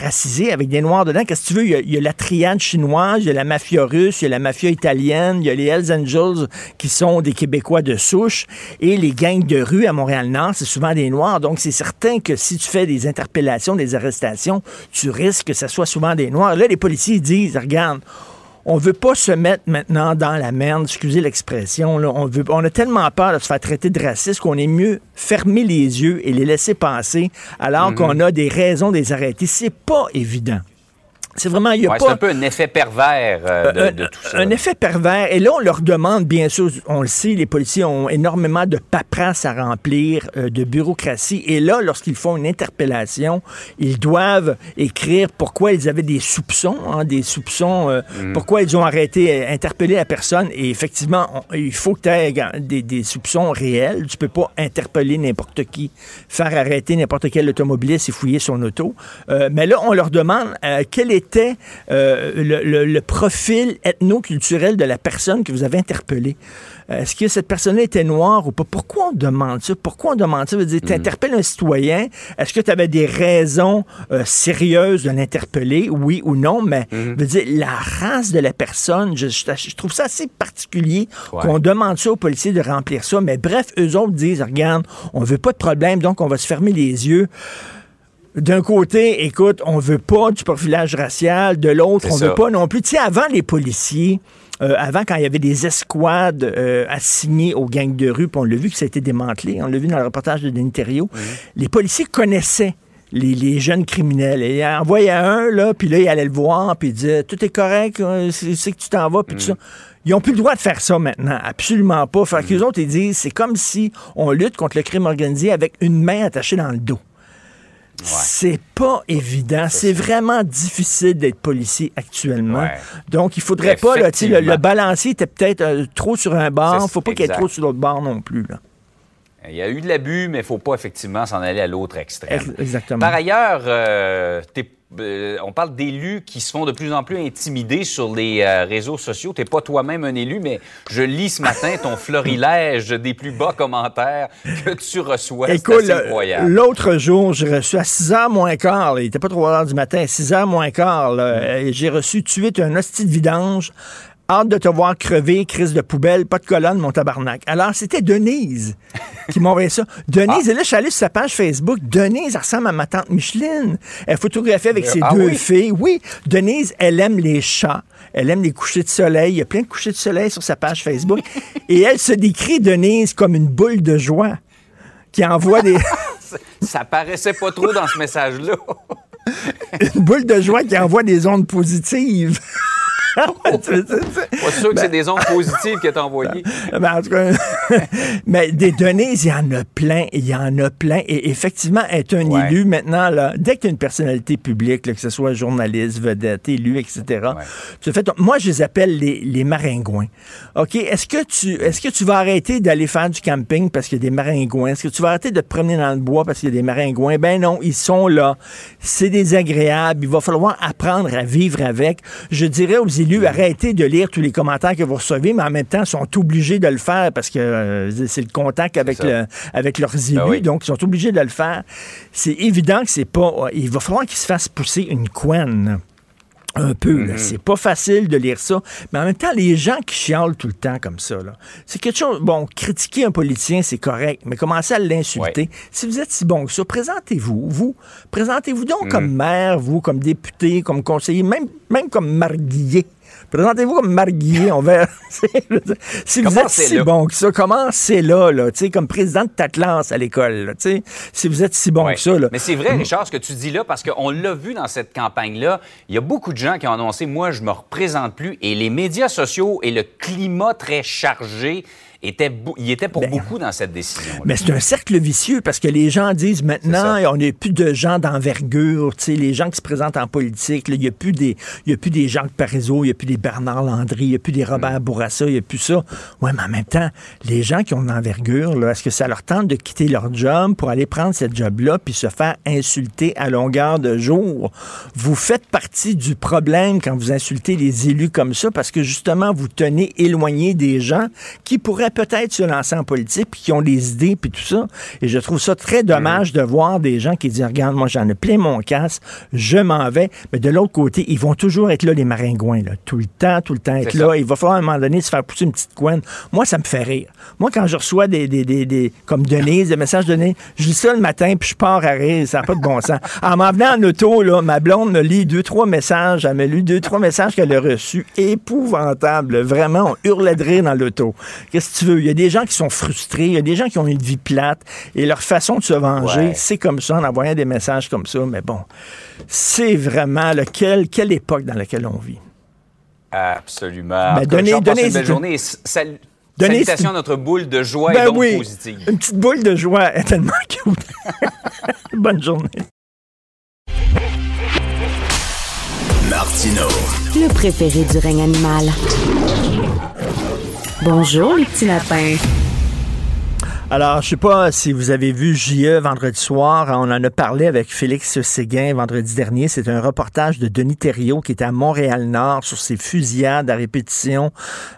racisés avec des noirs dedans. Qu'est-ce que tu veux? Il y, a, il y, a, la triade chinoise, il y a la mafia russe, il y a la mafia italienne, il y a les Hells Angels qui sont des Québécois de souche, et les gangs de rue à Montréal-Nord, c'est souvent des Noirs. Donc, c'est certain que si tu fais des interpellations, des arrestations, tu risques que ce soit souvent des Noirs. Là, les policiers disent, regarde, on veut pas se mettre maintenant dans la merde, excusez l'expression. On, veut, on a tellement peur de se faire traiter de raciste qu'on est mieux fermer les yeux et les laisser passer alors mm-hmm. qu'on a des raisons de les arrêter. C'est pas évident. C'est vraiment, il y a pas... C'est un peu un effet pervers euh, de, un, tout ça. Un effet pervers. Et là, on leur demande, bien sûr, on le sait, les policiers ont énormément de paperasse à remplir, euh, de bureaucratie. Et là, lorsqu'ils font une interpellation, ils doivent écrire pourquoi ils avaient des soupçons, hein, des soupçons, euh, mm. pourquoi ils ont arrêté, interpeller la personne. Et effectivement, il faut que tu aies des, des, soupçons réels. Tu peux pas interpeller n'importe qui, faire arrêter n'importe quel automobiliste et fouiller son auto. mais là, on leur demande quel est était euh, le, profil ethno-culturel de la personne que vous avez interpellée. Euh, est-ce que cette personne était noire ou pas? Pourquoi on demande ça? Pourquoi on demande ça? Veut dire, tu mm. interpelles un citoyen. Est-ce que tu avais des raisons euh, sérieuses de l'interpeller? Oui ou non? Mais, mm-hmm. veut dire, la race de la personne, je, trouve ça assez particulier qu'on demande ça aux policiers de remplir ça. Mais bref, eux autres disent, regarde, on veut pas de problème, donc on va se fermer les yeux d'un côté, écoute, on veut pas du profilage racial, de l'autre, on veut pas non plus. Tu sais, avant les policiers, euh, avant, quand il y avait des escouades euh, assignées aux gangs de rue, puis on l'a vu que ça a été démantelé, on l'a vu dans le reportage de Denis les policiers connaissaient les, jeunes criminels. Et il envoyait un, là, puis là, il allait le voir, puis il disait Tout est correct, euh, c'est que tu t'en vas, puis tout ça. Ils n'ont plus le droit de faire ça maintenant. Absolument pas. Fait que autres, ils disent c'est comme si on lutte contre le crime organisé avec une main attachée dans le dos. C'est pas évident. C'est vraiment difficile d'être policier actuellement. Donc, il faudrait pas, là, le, le, balancier était peut-être euh, trop sur un bord. faut pas qu'il y ait trop sur l'autre bord non plus. Là. Il y a eu de l'abus, mais il ne faut pas effectivement s'en aller à l'autre extrême. Exactement. Par ailleurs, euh, euh, on parle d'élus qui se font de plus en plus intimider sur les euh, réseaux sociaux. Tu n'es pas toi-même un élu, mais je lis ce matin ton florilège des plus bas commentaires que tu reçois. Écoute, l'autre jour, j'ai reçu à 6 h moins quart, il n'était pas 3 h du matin, à 6 h moins quart, mm. j'ai reçu tu es un hostie de vidange Hâte de te voir crever, crise de poubelle, pas de colonne, mon tabarnak. Alors, c'était Denise qui m'a envoyé ça. Denise, ah. et là, je suis allé sur sa page Facebook. Denise, elle ressemble à ma tante Micheline. Elle photographie avec ses ah deux filles. Oui, Denise, elle aime les chats. Elle aime les couchers de soleil. Il y a plein de couchers de soleil sur sa page Facebook. et elle se décrit, Denise, comme une boule de joie qui envoie des... ça paraissait pas trop dans ce message-là. une boule de joie qui envoie des ondes positives. pas sûr que c'est ben- des ondes positives qu'elle t'a envoyées. Ben, en tout cas, mais des données, il y en a plein, il y en a plein. Et effectivement, être un élu maintenant, là, dès que tu as une personnalité publique, que ce soit journaliste, vedette, élu, etc., tu fais moi, je les appelle les, les maringouins. OK, est-ce que, tu, est-ce que tu vas arrêter d'aller faire du camping parce qu'il y a des maringouins? Est-ce que tu vas arrêter de te promener dans le bois parce qu'il y a des maringouins? Ben non, ils sont là. C'est désagréable. Il va falloir apprendre à vivre avec. Je dirais aux élus, arrêtez de lire tous les commentaires que vous recevez, mais en même temps, sont obligés de le faire parce que euh, c'est le contact avec, le, avec leurs ben élus, donc ils sont obligés de le faire. C'est évident que c'est pas... Euh, il va falloir qu'ils se fassent pousser une couenne un peu. Mm-hmm. C'est pas facile de lire ça. Mais en même temps, les gens qui chialent tout le temps comme ça, c'est quelque chose. Bon, critiquer un politicien, c'est correct, mais commencer à l'insulter. Si vous êtes si bon que ça, présentez-vous. Vous, présentez-vous donc comme mm. maire, vous, comme député, comme conseiller, même, même comme marguillier. Présentez-vous comme Marguillet, on verra. si vous êtes si bon que ça, commencez là, là, comme président de ta classe à l'école. Si vous êtes si bon que ça. Là. Mais c'est vrai, Richard, ce que tu dis là, parce qu'on l'a vu dans cette campagne-là, il y a beaucoup de gens gens qui ont annoncé, moi, je me représente plus. Et les médias sociaux et le climat très chargé était, il était pour Ben, beaucoup dans cette décision. Mais c'est un cercle vicieux parce que les gens disent maintenant, on n'a plus de gens d'envergure, les gens qui se présentent en politique, là, il n'y a plus des, y a plus des Jacques Parizeau, il n'y a plus des Bernard Landry, il n'y a plus des Robert Bourassa, il n'y a plus ça. Ouais, mais en même temps, les gens qui ont de l'envergure, là, est-ce que ça leur tente de quitter leur job pour aller prendre cette job-là puis se faire insulter à longueur de jour? Vous faites partie du problème quand vous insultez les élus comme ça parce que justement, vous tenez éloigné des gens qui pourraient peut-être se lancer en politique, puis qui ont des idées, puis tout ça. Et je trouve ça très dommage de voir des gens qui disent, regarde, moi j'en ai plein mon casse, je m'en vais. Mais de l'autre côté, ils vont toujours être là, les maringouins, là, tout le temps, tout le temps être là. ça. Il va falloir à un moment donné se faire pousser une petite couenne. Moi, ça me fait rire. Moi, quand je reçois des, des, des, des- comme Denise, des messages de Denise, je lis ça le matin, puis je pars à rire, ça n'a pas de bon sens. En m'en venant en auto, là, ma blonde me lit deux, trois messages, elle me lit deux, trois messages qu'elle a reçus. Épouvantable. Vraiment, on hurlait de rire dans l'auto. Qu'est-ce que tu veux? Il y a des gens qui sont frustrés, il y a des gens qui ont une vie plate, et leur façon de se venger, Ouais. c'est comme ça, en envoyant des messages comme ça. Mais bon, c'est vraiment lequel, quelle époque dans laquelle on vit. Absolument. Ben, donnez- donnez- une belle journée. Donnez- salutations à notre boule de joie Ben et oui, positives. une petite boule de joie est tellement cute. Bonne journée. Martino. Le préféré du règne animal. Bonjour, les petits lapins. Alors, je sais pas si vous avez vu JE vendredi soir. On en a parlé avec Félix Séguin vendredi dernier. C'est un reportage de Denis Thériault qui était à Montréal-Nord sur ces fusillades à répétition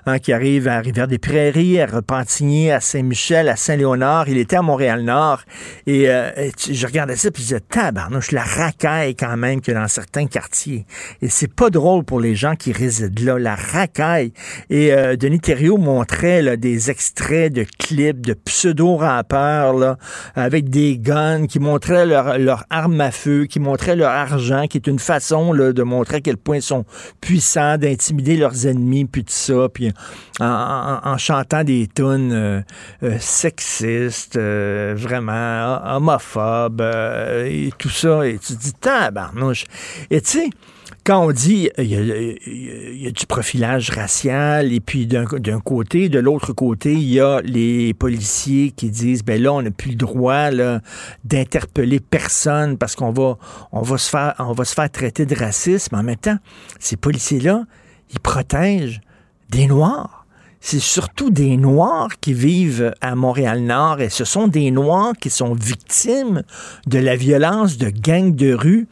hein, qui arrivent à Rivière-des-Prairies, à Repentigny, à Saint-Michel, à Saint-Léonard. Il était à Montréal-Nord et, euh, je regardais ça puis je disais, tabarnouche, la racaille quand même que dans certains quartiers. Et c'est pas drôle pour les gens qui résident là, la racaille. Et euh, Denis Thériault montrait là, des extraits de clips de pseudo-rappeurs là, avec des guns qui montraient leur, leur arme à feu, qui montraient leur argent, qui est une façon de montrer à quel point ils sont puissants, d'intimider leurs ennemis, puis tout ça, puis en, chantant des tunes euh, euh, sexistes, euh, vraiment homophobes, et tout ça. Et tu te dis, tabarnouche. Et tu sais, quand on dit il y, a, du profilage racial, et puis d'un côté, de l'autre côté, il y a les policiers qui disent ben là, on n'a plus le droit là, d'interpeller personne parce qu'on va, on va, se faire, va se faire traiter de racisme. En même temps, ces policiers-là, ils protègent des Noirs. C'est surtout des Noirs qui vivent à Montréal-Nord et ce sont des Noirs qui sont victimes de la violence de gangs de rue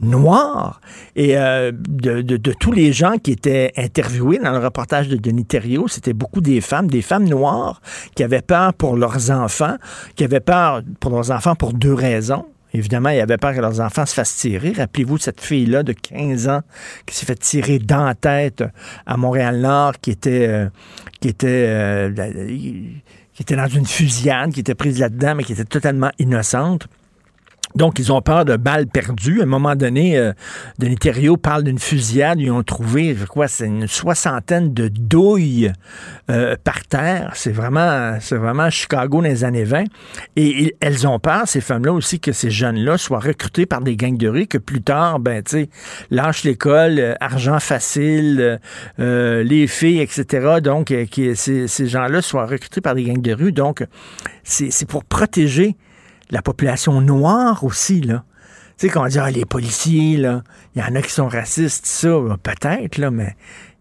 noirs et euh, de, de- de tous les gens qui étaient interviewés dans le reportage de Denis Thériault, c'était beaucoup des femmes, des femmes noires qui avaient peur pour leurs enfants, qui avaient peur pour leurs enfants pour deux raisons. Évidemment, ils avaient peur que leurs enfants se fassent tirer. Rappelez-vous cette fille-là de 15 ans qui s'est fait tirer dans la tête à Montréal-Nord, qui était, euh, qui était, euh, qui était dans une fusillade, qui était prise là-dedans, mais qui était totalement innocente. Donc, ils ont peur de balles perdues. À un moment donné, euh, Denis Thériault parle d'une fusillade. Ils ont trouvé, je crois, c'est une soixantaine de douilles euh, par terre. C'est vraiment, c'est vraiment Chicago dans les années 20. Et elles ont peur, ces femmes-là aussi, que ces jeunes-là soient recrutés par des gangs de rue, que plus tard, ben, tu sais, lâchent l'école, euh, argent facile, euh, les filles, etc. Donc, que ces, ces gens-là soient recrutés par des gangs de rue. Donc, c'est pour protéger la population noire aussi, là. Tu sais, quand on dit, ah, les policiers, là, il y en a qui sont racistes, ça, ben, peut-être, là, mais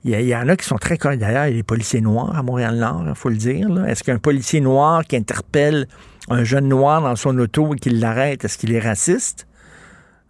il y, y en a qui sont très corrects. D'ailleurs, il y a policiers noirs à Montréal-Nord, il faut le dire. Est-ce qu'un policier noir qui interpelle un jeune noir dans son auto et qui l'arrête, est-ce qu'il est raciste?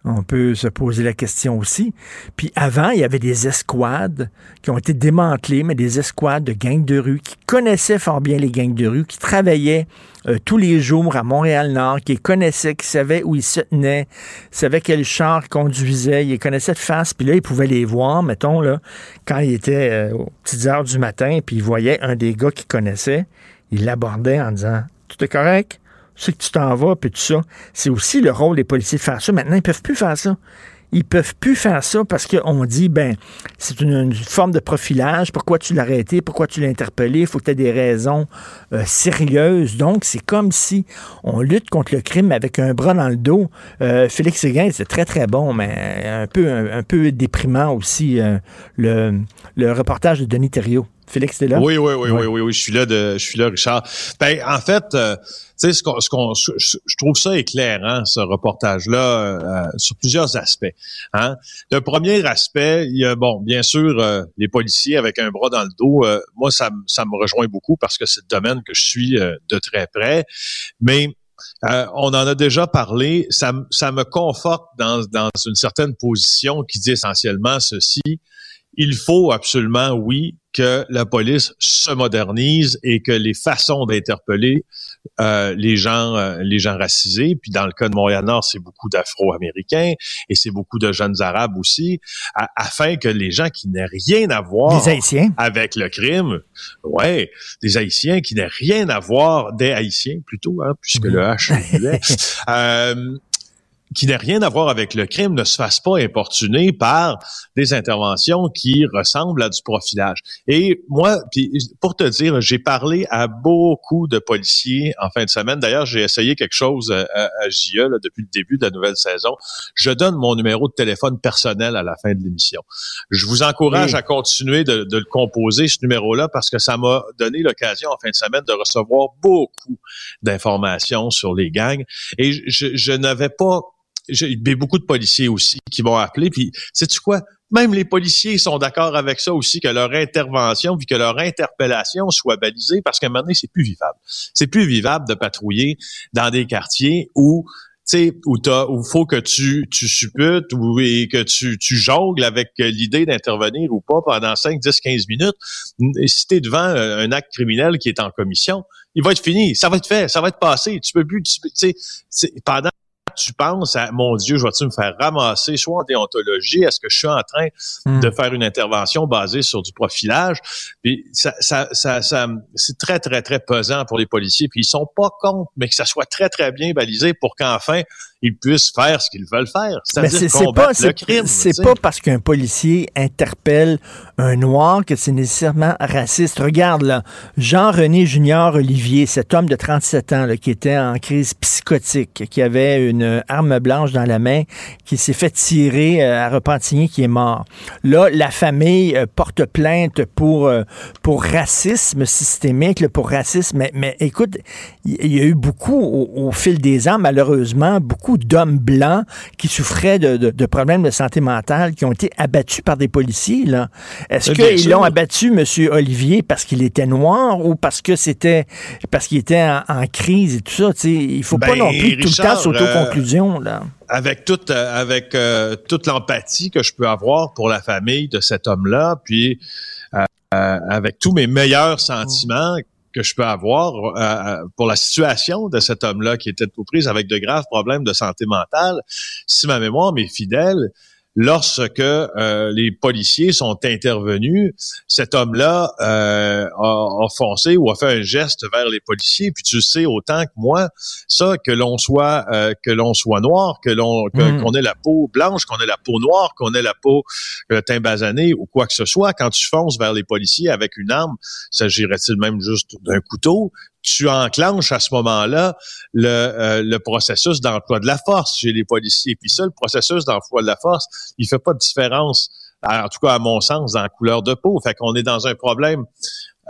On peut se poser la question aussi. Puis avant, il y avait des escouades qui ont été démantelées, mais des escouades de gangs de rue qui connaissaient fort bien les gangs de rue, qui travaillaient euh, tous les jours à Montréal-Nord, qui connaissaient, qui savaient où ils se tenaient, savaient quel char ils conduisaient, ils les connaissaient de face, puis là, ils pouvaient les voir, mettons, là, quand ils étaient euh, aux petites heures du matin, puis ils voyaient un des gars qu'ils connaissaient, ils l'abordaient en disant « Tout est correct? » c'est que tu t'en vas, puis tout ça. C'est aussi le rôle des policiers de faire ça. Maintenant, ils peuvent plus faire ça. ils peuvent plus faire ça parce qu'on dit, ben, c'est une, forme de profilage. Pourquoi tu l'as arrêté? Pourquoi tu l'as interpellé? Il faut que tu aies des raisons euh, sérieuses. Donc, c'est comme si on lutte contre le crime avec un bras dans le dos. Euh, Félix Séguin, c'est très, très bon, mais un peu, un, peu déprimant aussi, euh, le, le reportage de Denis Thériault. Félix, t'es là? Oui, oui, oui, oui, oui, oui, je suis là, de, je suis là, Richard. Ben, en fait, euh, tu sais, ce qu'on, ce qu'on, je trouve ça éclairant, ce reportage-là, euh, sur plusieurs aspects. Hein? Le premier aspect, il y a, bon, bien sûr, euh, les policiers avec un bras dans le dos. moi, ça, ça me rejoint beaucoup parce que c'est le domaine que je suis de très près. Mais on en a déjà parlé. Ça, ça me conforte dans, dans une certaine position qui dit essentiellement ceci. Il faut absolument, oui, que la police se modernise et que les façons d'interpeller euh, les gens euh, les gens racisés, puis dans le cas de Montréal-Nord, c'est beaucoup d'Afro-Américains et c'est beaucoup de jeunes Arabes aussi, afin que les gens qui n'aient rien à voir avec le crime, ouais, des Haïtiens qui n'aient rien à voir, des Haïtiens plutôt, hein, puisque le H euh, qui n'a rien à voir avec le crime ne se fasse pas importuner par des interventions qui ressemblent à du profilage. Et moi, pour te dire, j'ai parlé à beaucoup de policiers en fin de semaine. D'ailleurs, j'ai essayé quelque chose à, à JE depuis le début de la nouvelle saison. Je donne mon numéro de téléphone personnel à la fin de l'émission. Je vous encourage à continuer de, de, le composer, ce numéro-là, parce que ça m'a donné l'occasion en fin de semaine de recevoir beaucoup d'informations sur les gangs. Et je, je n'avais pas j'ai beaucoup de policiers aussi qui m'ont appelé. Puis, sais-tu quoi? Même les policiers sont d'accord avec ça aussi, que leur intervention, puis que leur interpellation soit balisée, parce qu'à un moment donné, c'est plus vivable. C'est plus vivable de patrouiller dans des quartiers où sais, où où faut que tu, tu supputes ou et que tu, tu jongles avec l'idée d'intervenir ou pas pendant 5, 10, 15 minutes. Si t'es devant un acte criminel qui est en commission, il va être fini, ça va être fait, ça va être passé. Tu peux plus, tu sais, pendant tu penses à mon Dieu, je vais-tu me faire ramasser soit en déontologie, est-ce que je suis en train hmm. de faire une intervention basée sur du profilage? Puis ça, ça, ça, ça c'est très, très, très pesant pour les policiers. Puis ils sont pas contre, mais que ça soit très, très bien balisé pour qu'enfin ils puissent faire ce qu'ils veulent faire. C'est-à-dire combattre le crime. C'est pas parce qu'un policier interpelle un noir que c'est nécessairement raciste. Regarde là, Jean-René Junior Olivier, cet homme de 37 ans là, qui était en crise psychotique, qui avait une arme blanche dans la main, qui s'est fait tirer euh, à Repentigny, qui est mort. Là, la famille euh, porte plainte pour, euh, pour racisme systémique, pour racisme. Mais, mais écoute, il y a eu beaucoup au, fil des ans, malheureusement, beaucoup d'hommes blancs qui souffraient de, problèmes de santé mentale, qui ont été abattus par des policiers. Est-ce qu'ils l'ont abattu, M. Olivier, parce qu'il était noir ou parce que c'était parce qu'il était en, crise et tout ça? Il faut pas ben, non plus tout le temps Avec toute, euh, avec euh, toute l'empathie que je peux avoir pour la famille de cet homme-là, puis euh, avec tous mes meilleurs sentiments, que je peux avoir pour la situation de cet homme-là qui était aux prises avec de graves problèmes de santé mentale. Si ma mémoire m'est fidèle, lorsque euh, les policiers sont intervenus, cet homme-là euh, a, foncé ou a fait un geste vers les policiers. Puis tu sais autant que moi, ça que l'on soit euh, que l'on soit noir, que l'on hmm. qu'on ait la peau blanche, qu'on ait la peau noire, qu'on ait la peau euh, basanée ou quoi que ce soit, quand tu fonces vers les policiers avec une arme, s'agirait-il même juste d'un couteau? Tu enclenches à ce moment-là le, euh, le processus d'emploi de la force chez les policiers. Puis ça, le processus d'emploi de la force, il fait pas de différence, en tout cas à mon sens, dans la couleur de peau. Fait qu'on est dans un problème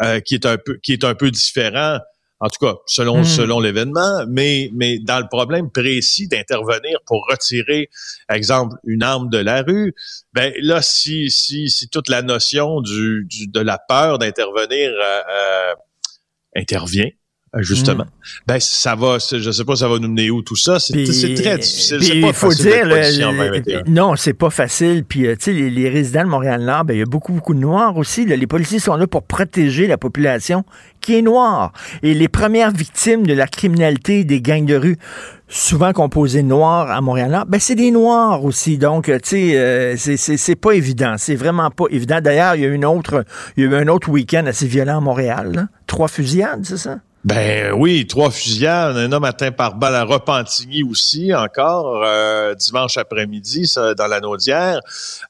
euh, qui est un peu qui est un peu différent. En tout cas, selon hmm. selon l'événement, mais mais dans le problème précis d'intervenir pour retirer, exemple, une arme de la rue, ben là, si si si toute la notion du, du de la peur d'intervenir euh, intervient, euh, justement. Mm. Ben ça va, je sais pas, ça va nous mener où tout ça. C'est très difficile. C'est pas faut facile dire, non, c'est pas facile. Puis euh, tu sais, les, les, résidents de Montréal-Nord, ben il y a beaucoup beaucoup de noirs aussi. Les policiers sont là pour protéger la population qui est noire. Et les premières victimes de la criminalité des gangs de rue, souvent composées noirs à Montréal-Nord, ben c'est des noirs aussi. Donc tu sais, euh, c'est pas évident. C'est vraiment pas évident. D'ailleurs, il y a une autre, il y a eu un autre week-end assez violent à Montréal. Trois fusillades, c'est ça? Ben oui, trois fusillades, un homme atteint par balle à Repentigny aussi, encore euh, dimanche après-midi dans la Naudière,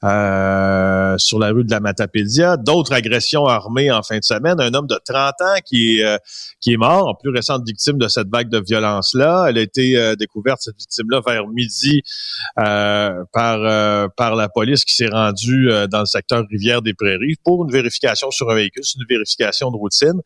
euh, sur la rue de la Matapédia. D'autres agressions armées en fin de semaine. Un homme de 30 ans qui est, euh, qui est mort, en plus récente victime de cette vague de violence-là. Elle a été découverte, cette victime-là, vers midi par, par la police qui s'est rendue dans le secteur Rivière-des-Prairies pour une vérification sur un véhicule. Une vérification de routine.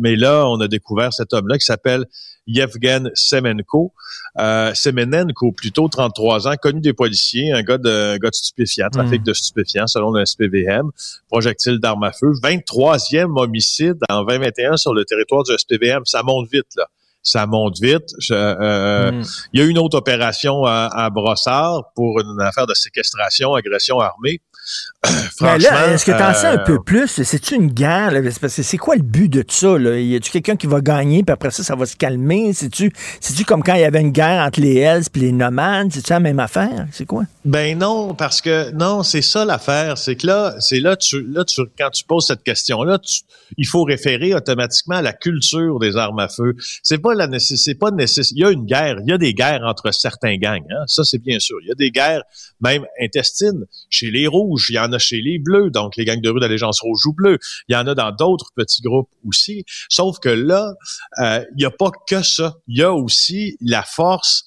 mais là, on a découvert cet homme-là qui s'appelle Yevgen Semenko. Euh, Semenenko, plutôt 33 ans, connu des policiers, un gars de, gars de stupéfiants, trafic hmm. de stupéfiants selon le SPVM, projectile d'armes à feu, 23e homicide en 2021 sur le territoire du SPVM. Ça monte vite, là ça monte vite. Euh, hmm. Il y a eu une autre opération à, à, Brossard pour une affaire de séquestration, agression armée. Là, est-ce que tu en sais un peu euh, plus? C'est-tu une guerre? C'est quoi le but de ça? Là? Y a-tu quelqu'un qui va gagner, puis après ça, ça va se calmer? C'est-tu comme quand il y avait une guerre entre les Hells et les nomades? C'est-tu la même affaire? C'est quoi? Ben non, parce que non, c'est ça l'affaire. C'est que là, c'est là, tu, là tu, quand tu poses cette question-là, il faut référer automatiquement à la culture des armes à feu. C'est pas la c'est pas nécessaire. Il y a une guerre, il y a des guerres entre certains gangs. Hein? Ça, c'est bien sûr. Il y a des guerres même intestines chez les rouges il y en a chez les bleus, donc les gangs de rue d'allégeance rouge ou bleu. Il y en a dans d'autres petits groupes aussi. Sauf que là, euh, il n'y a pas que ça. Il y a aussi la force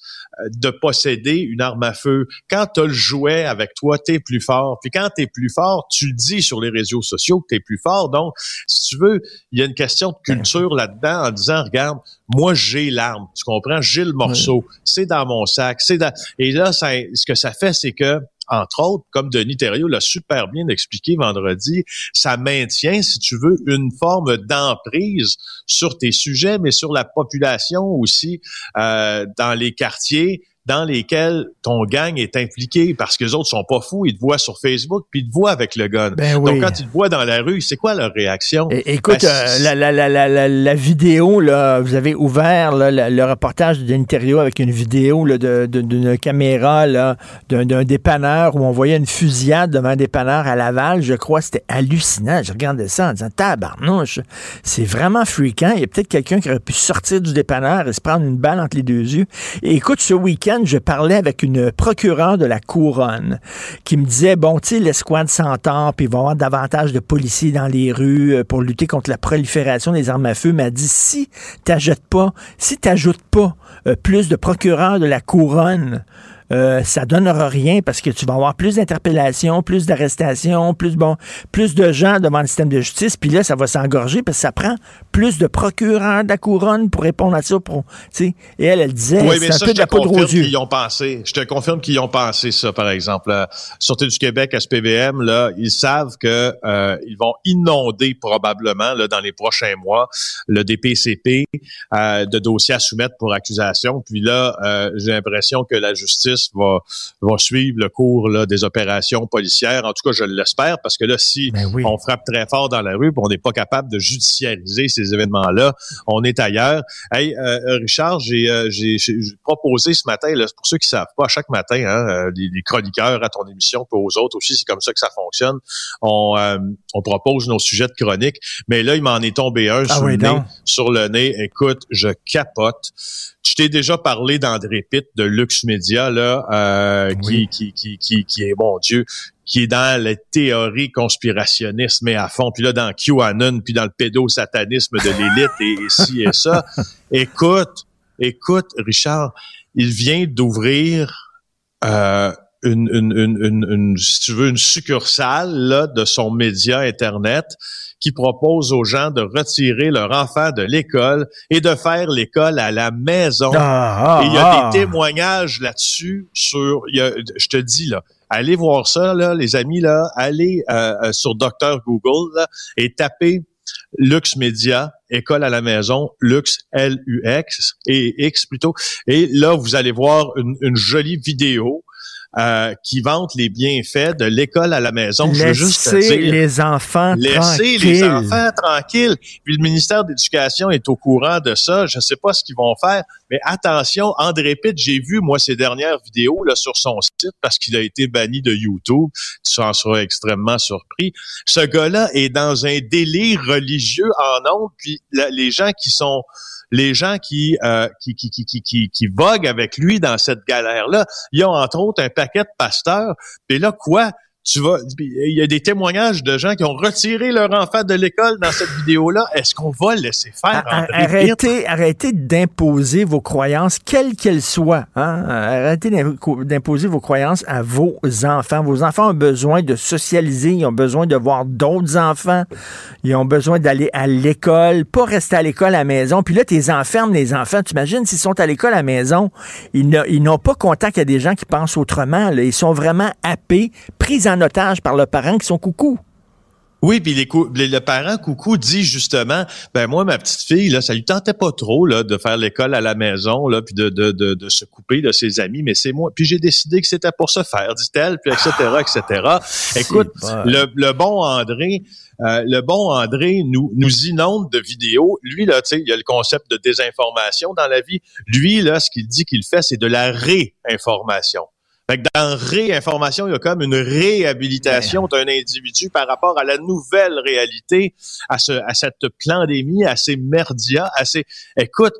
de posséder une arme à feu. Quand tu as le jouet avec toi, tu es plus fort. Puis quand tu es plus fort, tu le dis sur les réseaux sociaux que tu es plus fort. Donc, si tu veux, il y a une question de culture là-dedans en disant, regarde, moi j'ai l'arme, tu comprends? J'ai le morceau, c'est dans mon sac, c'est dans... Et là, ça, ce que ça fait, c'est que entre autres, comme Denis Thériault l'a super bien expliqué vendredi, ça maintient, si tu veux, une forme d'emprise sur tes sujets, mais sur la population aussi euh, dans les quartiers dans lesquels ton gang est impliqué parce que les autres sont pas fous, ils te voient sur Facebook puis ils te voient avec le gun. Ben Donc quand ils te voient dans la rue, c'est quoi leur réaction? Écoute, ben, euh, la, la, la, la, vidéo là, vous avez ouvert le, reportage d'Interio avec une vidéo d'une caméra là d'un dépanneur où on voyait une fusillade devant un dépanneur à Laval. Je crois c'était hallucinant. Je regardais ça en disant tabarnouche, c'est vraiment fréquent. Il y a peut-être quelqu'un qui aurait pu sortir du dépanneur et se prendre une balle entre les deux yeux. Et écoute, ce week-end je parlais avec une procureure de la couronne qui me disait, bon, tu sais, l'escouade s'entend, puis il va y avoir davantage de policiers dans les rues euh, pour lutter contre la prolifération des armes à feu. Mais elle dit, si t'ajoutes pas, si t'ajoutes pas euh, plus de procureurs de la couronne euh, ça donnera rien parce que tu vas avoir plus d'interpellations, plus d'arrestations, plus bon, plus de gens devant le système de justice, puis là, ça va s'engorger parce que ça prend plus de procureurs de la couronne pour répondre à ça. Pour, et elle, elle disait, c'est un peu de la poudre aux yeux. Ont pensé. Je te confirme qu'ils ont pensé ça, par exemple. La Sûreté du Québec, SPVM, là, ils savent que euh, ils vont inonder probablement là, dans les prochains mois le DPCP euh, de dossiers à soumettre pour accusation. Puis là, euh, j'ai l'impression que la justice va, va suivre le cours là, des opérations policières. En tout cas, je l'espère, parce que là, si ben on frappe très fort dans la rue, on n'est pas capable de judiciariser ces événements-là, on est ailleurs. Hey, euh, euh, Richard, euh, j'ai, proposé ce matin, là, pour ceux qui savent pas, chaque matin, hein, les, chroniqueurs à ton émission, puis aux autres aussi, c'est comme ça que ça fonctionne. On, on propose nos sujets de chronique, mais là, il m'en est tombé un ah sur, le nez, sur le nez. Écoute, je capote. Je t'ai déjà parlé d'André Pitt de Lux Media, là, euh, qui, qui, qui, qui, qui est, mon Dieu, qui est dans la théorie conspirationniste, mais à fond, puis là, dans QAnon, puis dans le pédosatanisme de l'élite, et, et ci et ça. Écoute, écoute, Richard, il vient d'ouvrir euh, une, une, une, une, si tu veux, une succursale là, de son média Internet qui propose aux gens de retirer leur enfant de l'école et de faire l'école à la maison. Ah, ah, et il y a ah. des témoignages là-dessus sur, je te dis là, allez voir ça là, les amis là, allez euh, euh, sur Docteur Google là, et tapez Lux Media, école à la maison, Lux L-U-X et X plutôt. Et là, vous allez voir une, une jolie vidéo euh, qui vante les bienfaits de l'école à la maison. Je veux juste Laissez les enfants Laissez les enfants tranquilles. Puis le ministère de l'Éducation est au courant de ça. Je ne sais pas ce qu'ils vont faire, mais attention, André Pitt, j'ai vu, moi, ses dernières vidéos là, sur son site parce qu'il a été banni de YouTube. Tu en seras extrêmement surpris. Ce gars-là est dans un délire religieux en ondes, puis les gens qui sont les gens qui, euh, qui, qui, qui, qui, qui, voguent avec lui dans cette galère-là, ils ont entre autres un paquet de pasteurs. Et là, quoi? Tu vas, il y a des témoignages de gens qui ont retiré leur enfant de l'école dans cette vidéo-là. Est-ce qu'on va laisser faire? Arrêtez, arrêtez d'imposer vos croyances, quelles qu'elles soient. Hein? Arrêtez d'imposer vos croyances à vos enfants. Vos enfants ont besoin de socialiser, ils ont besoin de voir d'autres enfants, ils ont besoin d'aller à l'école, pas rester à l'école à la maison. Puis là, tu les enfermes, les enfants. Tu imagines, s'ils sont à l'école à la maison, ils n'ont pas contact avec des gens qui pensent autrement. Ils sont vraiment happés, pris en otage par le parent qui sont coucou. Oui, puis le parent coucou dit justement, ben moi ma petite fille là, ça lui tentait pas trop là de faire l'école à la maison là, puis de, de, de, se couper de ses amis, mais c'est moi. Puis j'ai décidé que c'était pour se faire, dit-elle, puis etc. etc. Ah, Écoute, le, bon André, euh, le bon André nous nous inonde de vidéos. Lui là, tu sais, il y a le concept de désinformation dans la vie. Lui là, ce qu'il dit qu'il fait, c'est de la réinformation. Fait que dans réinformation, il y a comme une réhabilitation d'un individu par rapport à la nouvelle réalité, à, ce, à cette pandémie, à ces merdias, à ces... Écoute,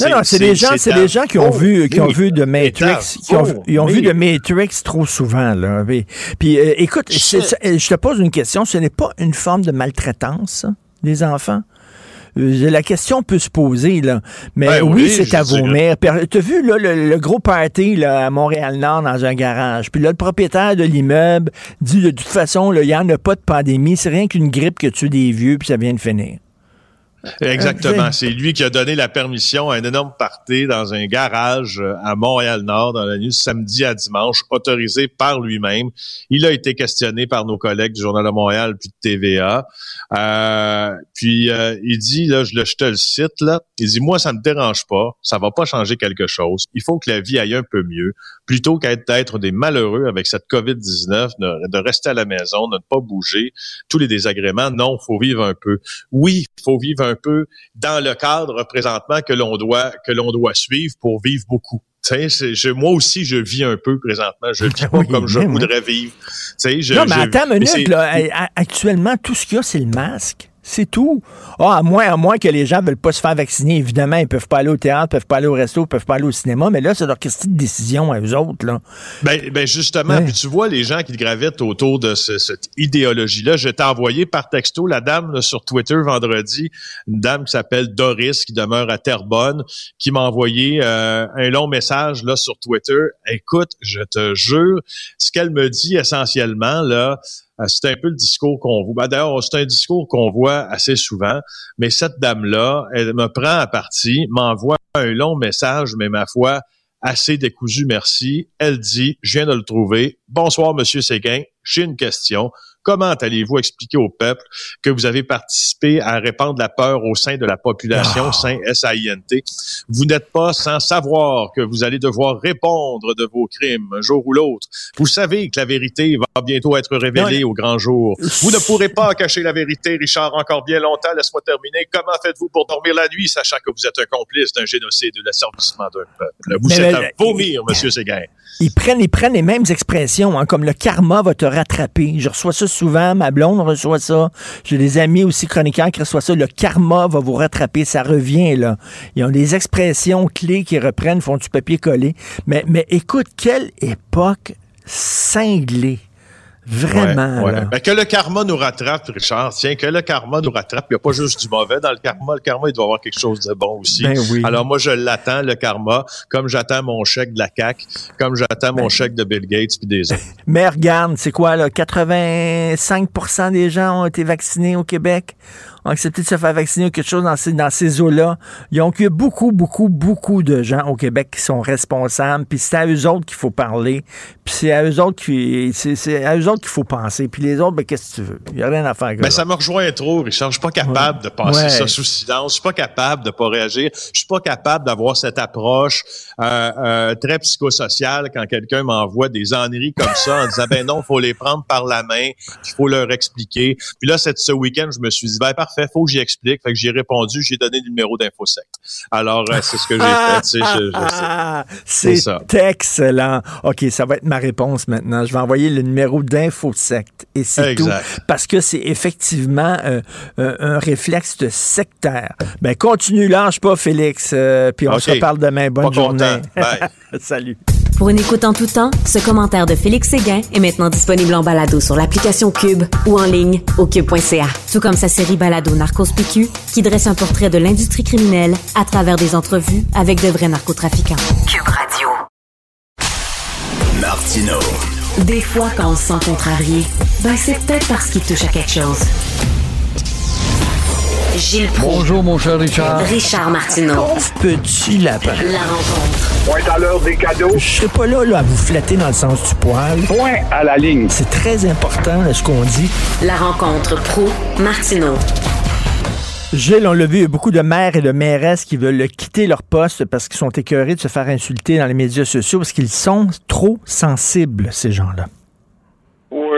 non, non, c'est des gens, c'est des gens qui ont vu, qui ont vu de Matrix, qui ont, ils ont vu de Matrix trop souvent là. Puis, euh, écoute, je, je, te pose une question. Ce n'est pas une forme de maltraitance, des enfants? Euh, la question peut se poser, là. Mais ben oui, c'est à vomir. Tu as vu là, le, gros party là, à Montréal-Nord dans un garage. Puis là, le propriétaire de l'immeuble dit de toute façon, il n'y en a pas de pandémie. C'est rien qu'une grippe que tue des vieux, puis ça vient de finir. Exactement. C'est lui qui a donné la permission à un énorme party dans un garage euh, à Montréal-Nord dans la nuit samedi à dimanche, autorisé par lui-même. Il a été questionné par nos collègues du Journal de Montréal puis de TVA. Euh, puis euh, il dit, là, je, je te le cite, là, il dit, moi, ça me dérange pas, ça va pas changer quelque chose. Il faut que la vie aille un peu mieux, plutôt qu'être des malheureux avec cette COVID-19, de, de, rester à la maison, de ne pas bouger, tous les désagréments. Non, faut vivre un peu. Oui, faut vivre un peu dans le cadre présentement que l'on doit que l'on doit suivre pour vivre beaucoup. Je, moi aussi, je vis un peu présentement. Je vis pas comme je voudrais vivre. Je, non, mais attends une minute. actuellement, tout ce qu'il y a, c'est le masque. C'est tout. Ah, à moins, à moins que les gens veulent pas se faire vacciner, évidemment, ils peuvent pas aller au théâtre, peuvent pas aller au resto, peuvent pas aller au cinéma, mais là, c'est leur question de décision à eux autres, là. Ben, ben justement, puis tu vois les gens qui gravitent autour de cette idéologie-là. Je t'ai envoyé par texto la dame sur Twitter vendredi, une dame qui s'appelle Doris, qui demeure à Terrebonne, qui m'a envoyé euh, un long message là sur Twitter. Écoute, je te jure, ce qu'elle me dit essentiellement, là, c'est un peu le discours qu'on voit. Ben, d'ailleurs, c'est un discours qu'on voit assez souvent, mais cette dame-là, elle me prend à partie, m'envoie un long message, mais ma foi, assez décousu, merci. Elle dit, je viens de le trouver. Bonsoir, Monsieur Séguin, j'ai une question. Comment allez-vous expliquer au peuple que vous avez participé à répandre la peur au sein de la population, au sein SAINT? Vous n'êtes pas sans savoir que vous allez devoir répondre de vos crimes un jour ou l'autre. Vous savez que la vérité va bientôt être révélée au grand jour. Vous ne pourrez pas cacher la vérité, Richard, encore bien longtemps. Laisse-moi terminer. Comment faites-vous pour dormir la nuit, sachant que vous êtes un complice d'un génocide et de l'asservissement d'un peuple? Vous êtes à vomir, Monsieur Séguin. Ils prennent, ils prennent les mêmes expressions, hein, comme le karma va te rattraper. Je reçois ça souvent, ma blonde reçoit ça. J'ai des amis aussi chroniqueurs qui reçoivent ça. Le karma va vous rattraper, ça revient là. Ils ont des expressions clés qui reprennent, font du papier collé. Mais, mais écoute, quelle époque cinglée. Vraiment. Ben, que le karma nous rattrape, Richard. Tiens, que le karma nous rattrape. Il n'y a pas juste du mauvais dans le karma. Le karma, il doit avoir quelque chose de bon aussi. Ben Alors moi, je l'attends, le karma, comme j'attends mon chèque de la CAC, comme j'attends mon ben chèque de Bill Gates puis des autres. Mais regarde, c'est quoi, là? 85% des gens ont été vaccinés au Québec? Ont accepté de se faire vacciner ou quelque chose dans ces, dans ces eaux-là. Ils ont eu beaucoup, beaucoup, beaucoup de gens au Québec qui sont responsables. Puis c'est à eux autres qu'il faut parler. Puis c'est à eux autres qui, c'est, à eux autres qu'il faut penser. Puis les autres, ben, qu'est-ce que tu veux? Il n'y a rien à faire Mais ça me rejoint trop, Richard. Je suis pas capable de passer Ouais. ça sous silence. Je suis pas capable de pas réagir. Je suis pas capable d'avoir cette approche euh, euh, très psychosociale quand quelqu'un m'envoie des enneries comme ça en disant ben non, faut les prendre par la main, il faut leur expliquer. Puis là, cette, ce week-end, je me suis dit ben parfait, faut que j'y explique. Fait que j'ai répondu, j'ai donné le numéro d'InfoSec. Alors euh, c'est ce que j'ai fait. Je, je. Ah, C'est excellent. OK, ça va être ma réponse maintenant. Je vais envoyer le numéro d'InfoSect et c'est tout. Parce que c'est effectivement euh, un, un réflexe de sectaire. Ben, continue, lâche pas, Félix. euh, puis on se reparle demain. Bonne Pas journée. Bye. Salut. Pour une écoute en tout temps, ce commentaire de Félix Séguin est maintenant disponible en balado sur l'application Cube ou en ligne au cube.ca. Tout comme sa série balado Narcos PQ qui dresse un portrait de l'industrie criminelle à travers des entrevues avec de vrais narcotrafiquants. Cube Radio. Martino. Des fois, quand on se sent contrarié, ben c'est peut-être parce qu'il touche à quelque chose. Gilles Proulx. Bonjour, mon cher Richard. Richard Martineau. Pauvre petit lapin. La rencontre. Point à l'heure des cadeaux. Je serai pas là, là à vous flatter dans le sens du poil. Point à la ligne. C'est très important là, ce qu'on dit. La rencontre pro Martineau. Gilles, on l'a vu, il y a beaucoup de maires et de mairesses qui veulent quitter leur poste parce qu'ils sont écœurés de se faire insulter dans les médias sociaux parce qu'ils sont trop sensibles, ces gens-là.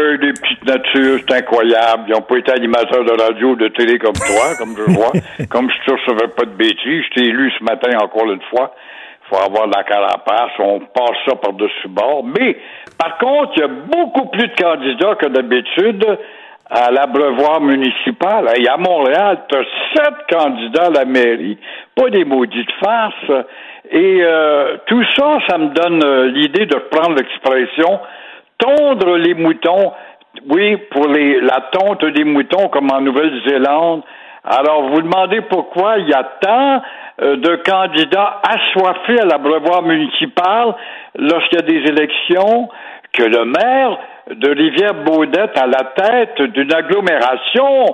Des petites natures, c'est incroyable. Ils n'ont pas été animateurs de radio ou de télé comme toi, comme je vois. comme je ne recevais pas de bêtises, je t'ai élu ce matin encore une fois. Il faut avoir de la carapace, on passe ça par-dessus bord. Mais, par contre, il y a beaucoup plus de candidats que d'habitude à l'abreuvoir municipal. Et à Montréal, tu as sept candidats à la mairie, pas des maudites farces. Et euh, tout ça, ça me donne euh, l'idée de prendre l'expression tondre les moutons. Oui, pour les, la tonte des moutons, comme en Nouvelle-Zélande. Alors, vous demandez pourquoi il y a tant euh, de candidats assoiffés à l'abreuvoir municipal lorsqu'il y a des élections que le maire de Rivière-Baudette à la tête d'une agglomération,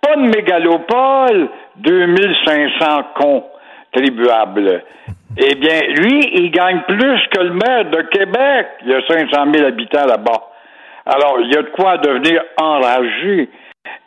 pas de mégalopole, 2500 contribuables. Eh bien, lui, il gagne plus que le maire de Québec. Il y a 500 000 habitants là-bas. Alors, il y a de quoi devenir enragé.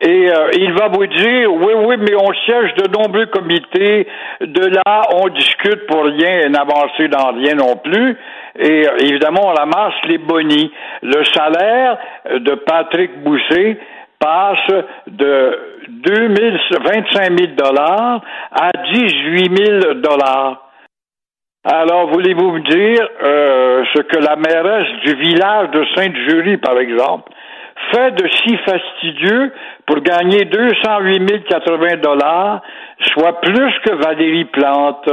Et euh, il va vous dire, oui, oui, mais on siège de nombreux comités. De là, on discute pour rien et n'avancer dans rien non plus. Et euh, évidemment, on ramasse les bonis. Le salaire de Patrick Bousset passe de 2 000, 25 000 dollars à 18 000 dollars. Alors, voulez-vous me dire euh, ce que la mairesse du village de Sainte-Julie, par exemple, fait de si fastidieux pour gagner 208 080 dollars, soit plus que Valérie Plante?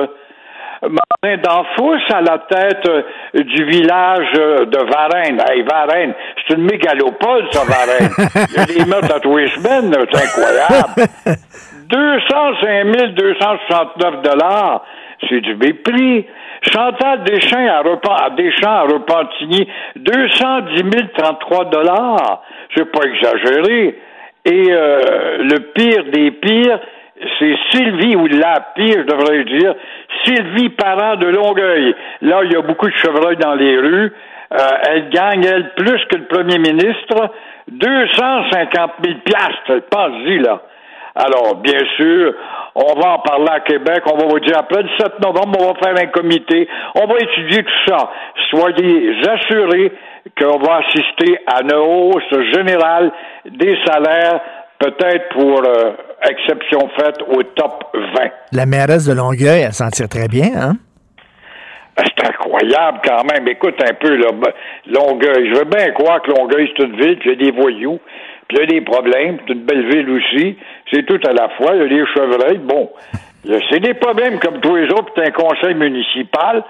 Martin Danfous à la tête du village de Varennes. Hey, Varennes, c'est une mégalopole, ça, Varennes. Il y a des meurtres à tous les semaines, c'est incroyable. 205 269 dollars, c'est du mépris. Chantal Deschamps à, Repen- Deschamps à Repentigny, 210 033 dollars. C'est pas exagéré. Et euh, le pire des pires, c'est Sylvie, ou la pire, je devrais dire, Sylvie Parent de Longueuil. Là, il y a beaucoup de chevreuils dans les rues. Euh, elle gagne, elle, plus que le premier ministre, 250 000 piastres. Pense-y, là. Alors, bien sûr, on va en parler à Québec. On va vous dire après le 7 novembre, on va faire un comité. On va étudier tout ça. Soyez assurés qu'on va assister à une hausse générale des salaires, peut-être pour euh, exception faite au top 20. La mairesse de Longueuil, elle s'en tire très bien, hein? C'est incroyable quand même. Écoute un peu, là, ben, Longueuil. Je veux bien croire que Longueuil, c'est une ville, puis il y a des voyous, puis il y a des problèmes, c'est une belle ville aussi. C'est tout à la fois. Il y a des chevreuils. Bon, c'est des problèmes comme tous les autres, c'est un conseil municipal.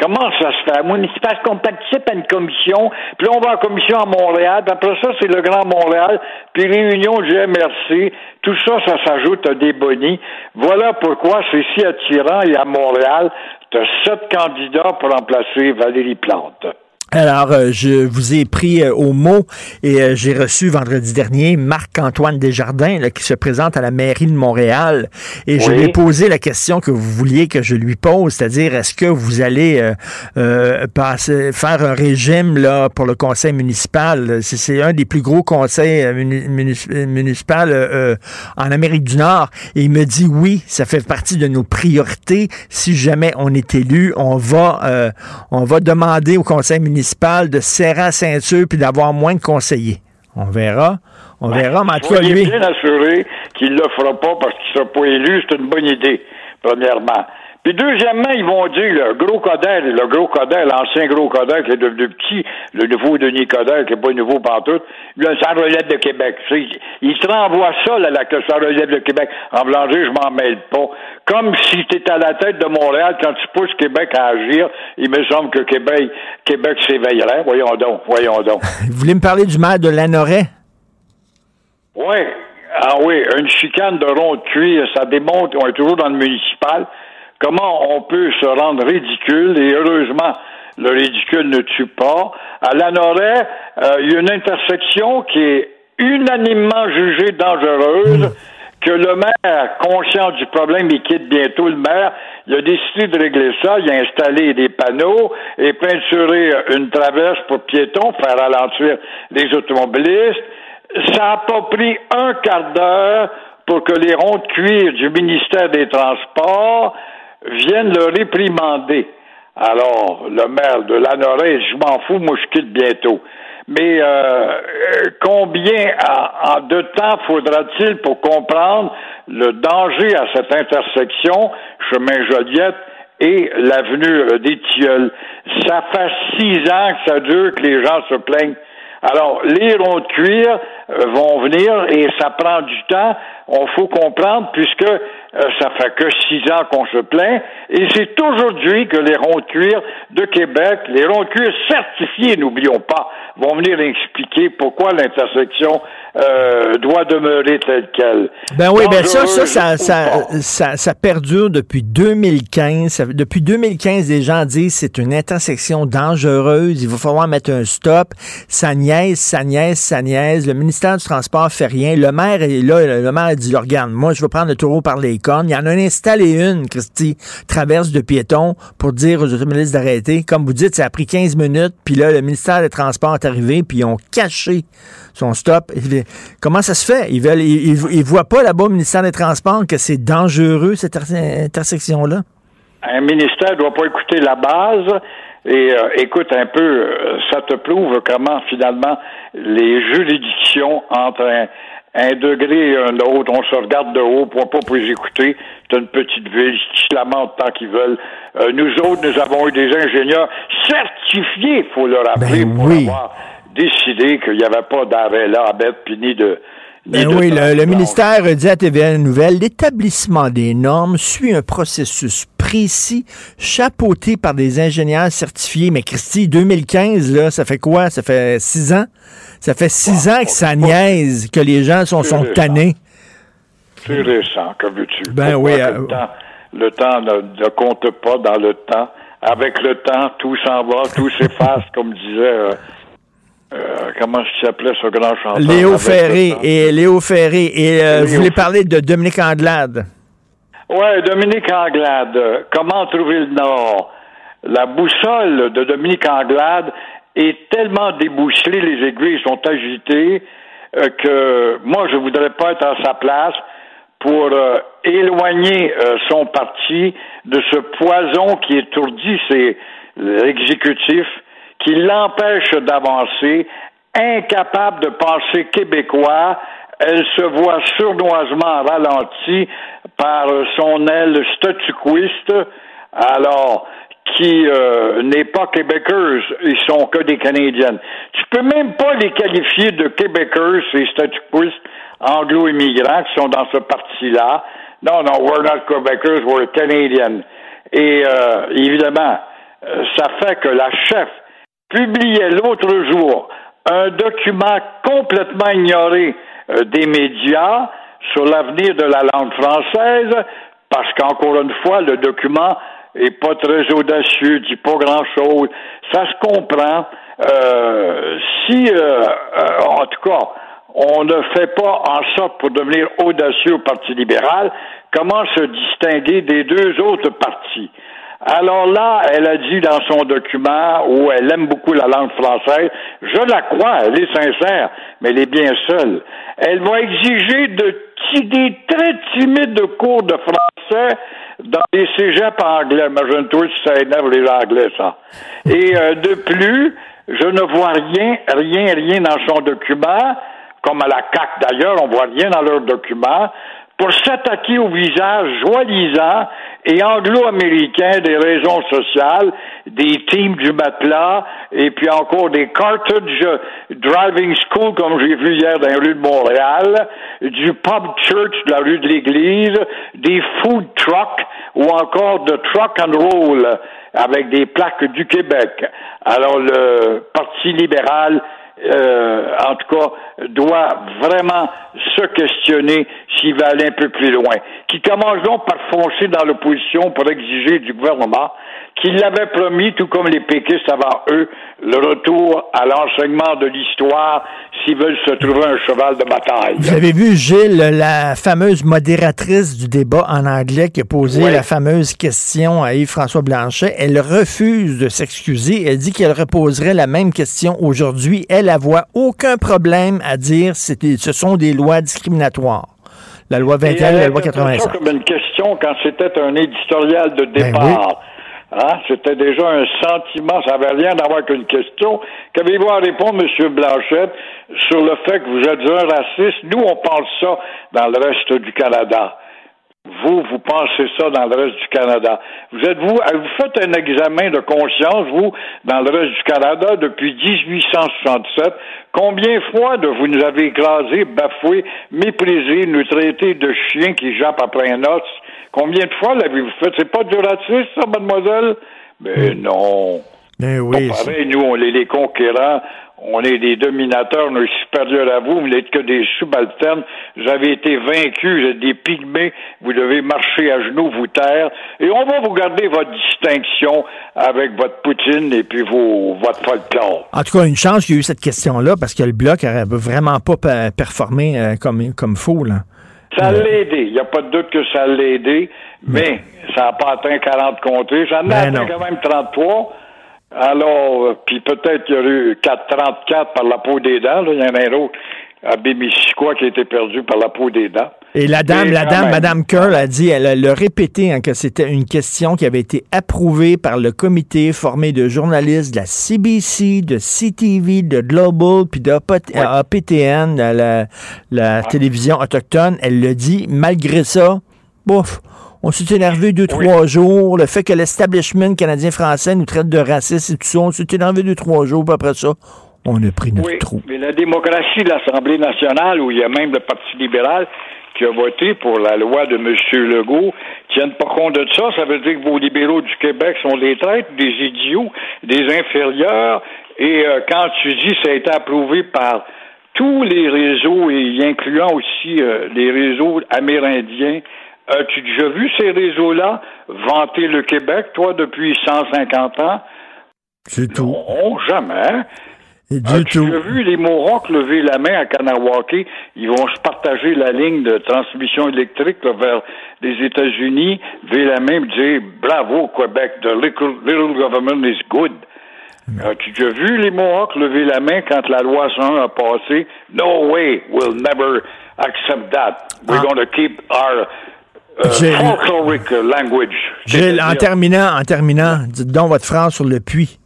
Comment ça se fait? Municipal, qu'on participe à une commission, puis on va en commission à Montréal, puis après ça, c'est le Grand Montréal, puis réunion du MRC. Tout ça, ça s'ajoute à des bonis. Voilà pourquoi c'est si attirant, et à Montréal, tu as sept candidats pour remplacer Valérie Plante. Alors, euh, je vous ai pris euh, au mot et euh, j'ai reçu vendredi dernier Marc-Antoine Desjardins là, qui se présente à la mairie de Montréal. Et je lui ai posé la question que vous vouliez que je lui pose, c'est-à-dire est-ce que vous allez passer, faire un régime là pour le conseil municipal? C'est un des plus gros conseils municipaux en Amérique du Nord. Et il me dit oui, ça fait partie de nos priorités. Si jamais on est élu, on va on va demander au conseil municipal de serrer la ceinture puis d'avoir moins de conseillers. On verra. On ben, verra, mais en tout cas, lui. bien assuré qu'il ne le fera pas parce qu'il ne sera pas élu. C'est une bonne idée, premièrement. Puis deuxièmement, ils vont dire le gros Coder, le gros Coder, l'ancien gros Coder qui est devenu petit, le nouveau Denis Coder qui n'est pas nouveau partout, là, ça relève de Québec. Il te renvoie ça, là, là, que ça relève de Québec. En Blanger, je m'en mêle pas. Comme si tu étais à la tête de Montréal, quand tu pousses Québec à agir, il me semble que Québec, Québec s'éveillerait. Voyons donc, voyons donc. Vous voulez me parler du maire de Lanoret? Oui. Ah oui, une chicane de rond de cuir, ça démontre qu'on est toujours dans le municipal comment on peut se rendre ridicule et heureusement le ridicule ne tue pas. À Lanoret, euh, il y a une intersection qui est unanimement jugée dangereuse, que le maire, conscient du problème, il quitte bientôt le maire, il a décidé de régler ça, il a installé des panneaux et peinturé une traverse pour piétons, faire ralentir les automobilistes. Ça n'a pas pris un quart d'heure pour que les ronds de cuir du ministère des Transports viennent le réprimander. Alors, le maire de Lanoret, je m'en fous, moi je quitte bientôt. Mais euh, combien en, de temps faudra-t-il pour comprendre le danger à cette intersection, chemin Joliette et l'avenue des Tilleuls? Ça fait six ans que ça dure que les gens se plaignent. Alors, les ronds de cuir euh, vont venir et ça prend du temps. On faut comprendre puisque euh, ça fait que six ans qu'on se plaint, et c'est aujourd'hui que les ronds de cuir de Québec, les ronds de cuir certifiés, n'oublions pas, vont venir expliquer pourquoi l'intersection euh, doit demeurer telle qu'elle. Ben oui, ben ça, ça, ça, ça, ça, perdure depuis 2015. depuis 2015, les gens disent c'est une intersection dangereuse, il va falloir mettre un stop. Ça niaise, ça niaise, ça niaise. Le ministère du Transport fait rien. Le maire est là, le maire dit, regarde, moi, je veux prendre le taureau par les il y en a installé une, Christy, traverse de piétons pour dire aux automobilistes d'arrêter. Comme vous dites, ça a pris 15 minutes, puis là, le ministère des Transports est arrivé, puis ils ont caché son stop. Comment ça se fait? Ils ils, voient pas là-bas au ministère des Transports que c'est dangereux, cette intersection-là? Un ministère doit pas écouter la base. Et euh, écoute un peu, euh, ça te prouve comment finalement les juridictions entre un, un degré et un autre, on se regarde de haut, pour pas pour les écouter. C'est une petite ville, ils se lamentent tant qu'ils veulent. Euh, nous autres, nous avons eu des ingénieurs certifiés, faut le rappeler, ben pour avoir décidé qu'il n'y avait pas d'arrêt là à bête, puis ni de... Ben oui, le, ministère dit à TVA Nouvelle, l'établissement des normes suit un processus précis, chapeauté par des ingénieurs certifiés. Mais Christy, 2015, là, ça fait quoi? Ça fait six ans? Ça fait six ans que ça niaise, que les gens sont, sont tannés. C'est récent, comme veux-tu. Ben oui. Euh, le temps, ne, compte pas dans le temps? Avec le temps, tout s'en va, tout s'efface, comme disait. Euh, euh, comment s'appelait ce grand chanteur? Léo Ferré. Et Léo Ferré. Et vous voulez parler de Dominique Anglade? Oui, Dominique Anglade. Comment trouver le Nord? La boussole de Dominique Anglade est tellement débousselé, les aiguilles sont agitées, euh, que moi, je voudrais pas être à sa place pour euh, éloigner euh, son parti de ce poison qui étourdit ses exécutifs, qui l'empêche d'avancer, incapable de penser québécois, elle se voit sournoisement ralentie par son aile statuquiste. Alors, qui euh, n'est pas québécoise, ils sont que des Canadiennes. Tu peux même pas les qualifier de québécoises, ces statuquistes anglo-immigrants qui sont dans ce parti-là. Non, non, we're not Quebecers, we're Canadian. Et euh, évidemment, euh, ça fait que la chef publiait l'autre jour un document complètement ignoré des médias sur l'avenir de la langue française, parce qu'encore une fois, le document est pas très audacieux, dit pas grand-chose. Ça se comprend. Euh, si, euh, euh, en tout cas, on ne fait pas en sorte pour devenir audacieux au Parti libéral, comment se distinguer des deux autres partis? Alors là, elle a dit dans son document où elle aime beaucoup la langue française, je la crois, elle est sincère, mais elle est bien seule. Elle va exiger de des très timides cours de français dans les cégeps anglais. Imagine-toi si ça énerve les Anglais, ça. Et euh, de plus, je ne vois rien, rien, rien dans son document, comme à la CAC d'ailleurs, on voit rien dans leur document, pour s'attaquer au visage joalisant et anglo-américain des raisons sociales, des teams du matelas, et puis encore des Carthage Driving School, comme j'ai vu hier dans la rue de Montréal, du pub church de la rue de l'Église, des food trucks ou encore de truck and roll avec des plaques du Québec. Alors le Parti libéral euh, en tout cas, doit vraiment se questionner s'il va aller un peu plus loin. Qui commence donc par foncer dans l'opposition pour exiger du gouvernement qu'il l'avait promis, tout comme les péquistes avant eux, le retour à l'enseignement de l'histoire s'ils veulent se trouver un cheval de bataille. Vous avez vu, Gilles, la fameuse modératrice du débat en anglais qui a posé la fameuse question à Yves-François Blanchet. Elle refuse de s'excuser. Elle dit qu'elle reposerait la même question aujourd'hui. Elle, voit aucun problème à dire que ce sont des lois discriminatoires. La loi 21, la loi 85. comme une question quand c'était un éditorial de ben départ. Hein? C'était déjà un sentiment, ça n'avait rien à voir qu'une question. Qu'avez-vous à répondre, M. Blanchette, sur le fait que vous êtes un raciste? Nous, on pense ça dans le reste du Canada. Vous, vous pensez ça dans le reste du Canada. Vous êtes vous, vous faites un examen de conscience, vous, dans le reste du Canada depuis 1867. Combien fois de vous nous avez écrasés, bafoués, méprisés, nous traités de chiens qui jappent après un os? Combien de fois l'avez-vous fait? C'est pas du racisme, ça, mademoiselle? Ben hmm. non. Ben oui. pareil, nous, on est les conquérants, on est des dominateurs, on est supérieurs à vous, vous n'êtes que des subalternes. Vous avez été vaincus, vous êtes des pygmées, vous devez marcher à genoux, vous taire, et on va vous garder votre distinction avec votre Poutine et puis vos, votre folklore. En tout cas, une chance qu'il y a eu cette question-là, parce que le Bloc n'aurait vraiment pas performé euh, comme, comme faux, là. Ça l'a aidé. Il n'y a pas de doute que ça l'a aidé, mais ça n'a pas atteint 40 comtés. Ça en a atteint quand même 33. Alors, euh, puis peut-être qu'il y a eu 434 par la peau des dents. Il y en a un autre à Bémisquois qui a été perdu par la peau des dents. Et la dame, la dame, Madame Curl a dit, elle a répété hein, que c'était une question qui avait été approuvée par le comité formé de journalistes de la CBC, de CTV, de Global, puis de APTN, la, la télévision autochtone. Elle le dit. Malgré ça, bouf, on s'est énervé deux, trois jours. Le fait que l'establishment canadien-français nous traite de racistes et tout ça, on s'est énervé deux, trois jours, puis après ça, on a pris notre oui, Mais la démocratie de l'Assemblée nationale, où il y a même le Parti libéral qui a voté pour la loi de M. Legault, tiennent pas compte de ça. Ça veut dire que vos libéraux du Québec sont des traîtres, des idiots, des inférieurs. Et euh, quand tu dis ça a été approuvé par tous les réseaux, et incluant aussi euh, les réseaux amérindiens, As-tu déjà vu ces réseaux-là vanter le Québec, toi, depuis 150 ans? C'est tout. Non, jamais. As-tu déjà vu les Mohawks lever la main à Kanawake? Ils vont se partager la ligne de transmission électrique vers les États-Unis, lever la main et dire bravo Québec, the little, government is good. As-tu déjà vu les Mohawks lever la main quand la loi 101 a passé? No way, we'll never accept that. We're ah. going to keep our euh, language. Gilles, en terminant, en terminant, dites donc votre phrase sur le puits.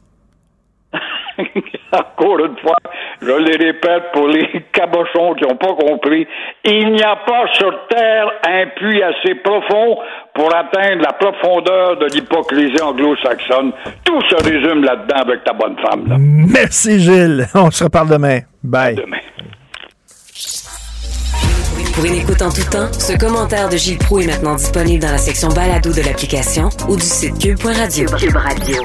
Encore une fois, je les répète pour les cabochons qui n'ont pas compris, il n'y a pas sur Terre un puits assez profond pour atteindre la profondeur de l'hypocrisie anglo-saxonne. Tout se résume là-dedans avec ta bonne femme. Merci Gilles. On se reparle demain. Bye. demain. Pour une écoute en tout temps, ce commentaire de Gilles Proux est maintenant disponible dans la section balado de l'application ou du site cube.radio. Cube Radio.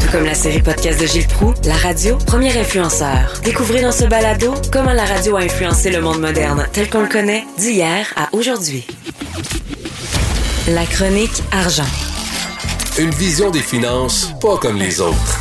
Tout comme la série podcast de Gilles Proux, la radio, premier influenceur. Découvrez dans ce balado comment la radio a influencé le monde moderne tel qu'on le connaît d'hier à aujourd'hui. La chronique argent. Une vision des finances pas comme les autres.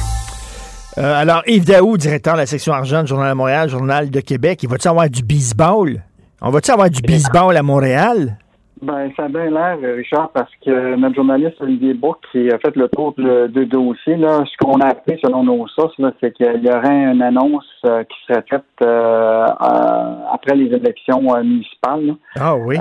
Euh, alors, Yves Daou, directeur de la section argent du Journal de Montréal, Journal de Québec, il va-tu avoir du baseball? On va-tu avoir du baseball à Montréal? Ben, ça a bien l'air, Richard, parce que notre journaliste Olivier Bourg qui a fait le tour de, de dossier, là, ce qu'on a appris selon nos sources, c'est qu'il y aurait une annonce euh, qui serait faite euh, après les élections municipales. Ah oui.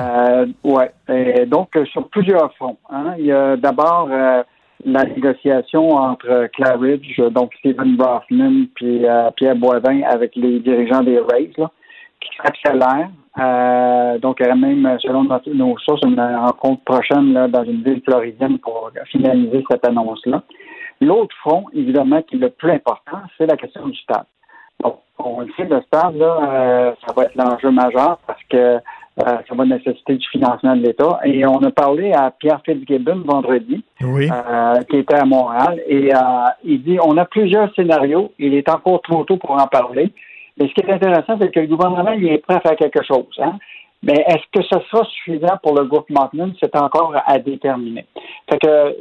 ouais. donc sur plusieurs fronts. Hein. Il y a d'abord la négociation entre Claridge, donc Stephen Brofman, puis Pierre Boivin avec les dirigeants des Rays, là, qui s'accélère. Euh, donc, il y aura même, selon nos sources, une rencontre prochaine là, dans une ville floridienne pour finaliser cette annonce-là. L'autre front, évidemment, qui est le plus important, c'est la question du stade. Donc, on le sait, le stade, là, euh, ça va être l'enjeu majeur parce que euh, ça va nécessiter du financement de l'État. Et on a parlé à Pierre Fitzgibbon vendredi, qui était à Montréal, et il dit on a plusieurs scénarios. Il est encore trop tôt pour en parler. Mais ce qui est intéressant, c'est que le gouvernement il est prêt à faire quelque chose. Hein? Mais est-ce que ce sera suffisant pour le groupe Montman? C'est encore à déterminer. Fait que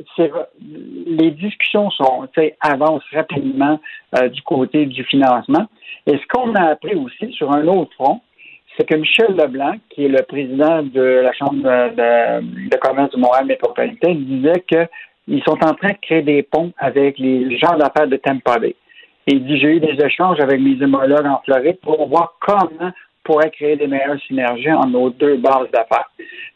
les discussions sont, avancent rapidement euh, du côté du financement. Et ce qu'on a appris aussi sur un autre front, c'est que Michel Leblanc, qui est le président de la Chambre de, de commerce du Montréal métropolitain, disait qu'ils sont en train de créer des ponts avec les gens d'affaires de Tampa Bay. Et j'ai eu des échanges avec mes homologues en Floride pour voir comment on pourrait créer des meilleures synergies entre nos deux bases d'affaires.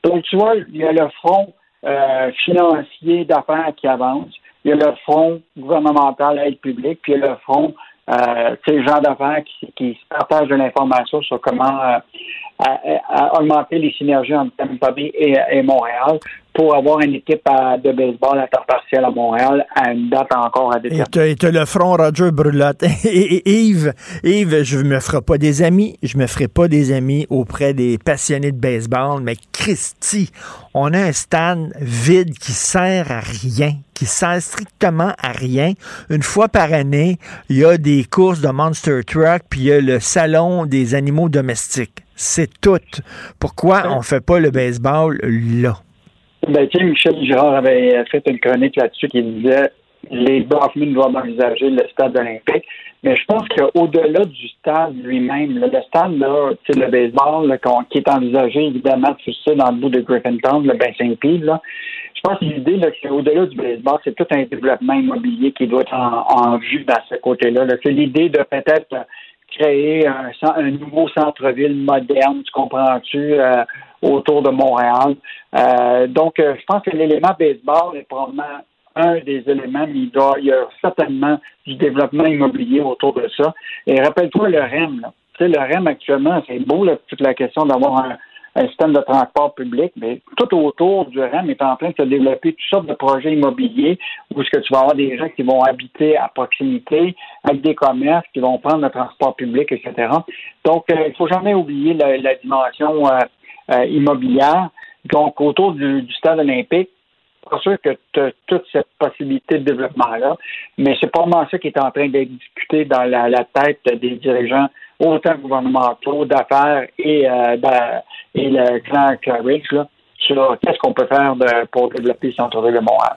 Donc, tu vois, il y a le front euh, financier d'affaires qui avance, il y a le front gouvernemental aide publique, puis il y a le front euh, ces gens d'affaires qui, qui partagent de l'information sur comment euh, augmenter les synergies entre Tampa Bay et Montréal pour avoir une équipe de baseball à temps partiel à Montréal à une date encore à déterminer. Et tu le front Roger Brulotte. Et, Yves, Yves, je me ferai pas des amis, je me ferai pas des amis auprès des passionnés de baseball, mais Christy, on a un stand vide qui sert à rien, qui sert strictement à rien. Une fois par année, il y a des courses de Monster Truck, puis il y a le salon des animaux domestiques. C'est tout. Pourquoi on fait pas le baseball là? Ben, Michel Girard avait fait une chronique là-dessus qui disait les Dorfman doivent envisager le stade olympique. Mais je pense qu'au-delà du stade lui-même, le stade, là, le baseball, qui est envisagé, évidemment, tu sais, dans le bout de Griffintown, le Saint-Pierre, là, je pense que l'idée, c'est qu'au-delà du baseball, c'est tout un développement immobilier qui doit être en, vue dans ce côté-là. -là, c'est l'idée de peut-être créer un, nouveau centre-ville moderne, tu comprends-tu, euh, autour de Montréal. Euh, donc, euh, je pense que l'élément baseball est probablement un des éléments, mais il y a certainement du développement immobilier autour de ça. Et rappelle-toi le REM, là. Tu sais, le REM actuellement, c'est beau, là, toute la question d'avoir un, un système de transport public, mais tout autour du REM est en train de se développer toutes sortes de projets immobiliers où est-ce que tu vas avoir des gens qui vont habiter à proximité, avec des commerces, qui vont prendre le transport public, etc. Donc, euh, il ne faut jamais oublier la, dimension euh, euh, immobilière. Donc, autour du, stade olympique, pas sûr que tu as toute cette possibilité de développement-là, mais c'est pas vraiment ça qui est en train d'être discuté dans la tête des dirigeants autant gouvernementaux, d'affaires et, euh, et le clan Claridge, là, sur qu'est-ce qu'on peut faire pour développer le centre-ville de Montréal.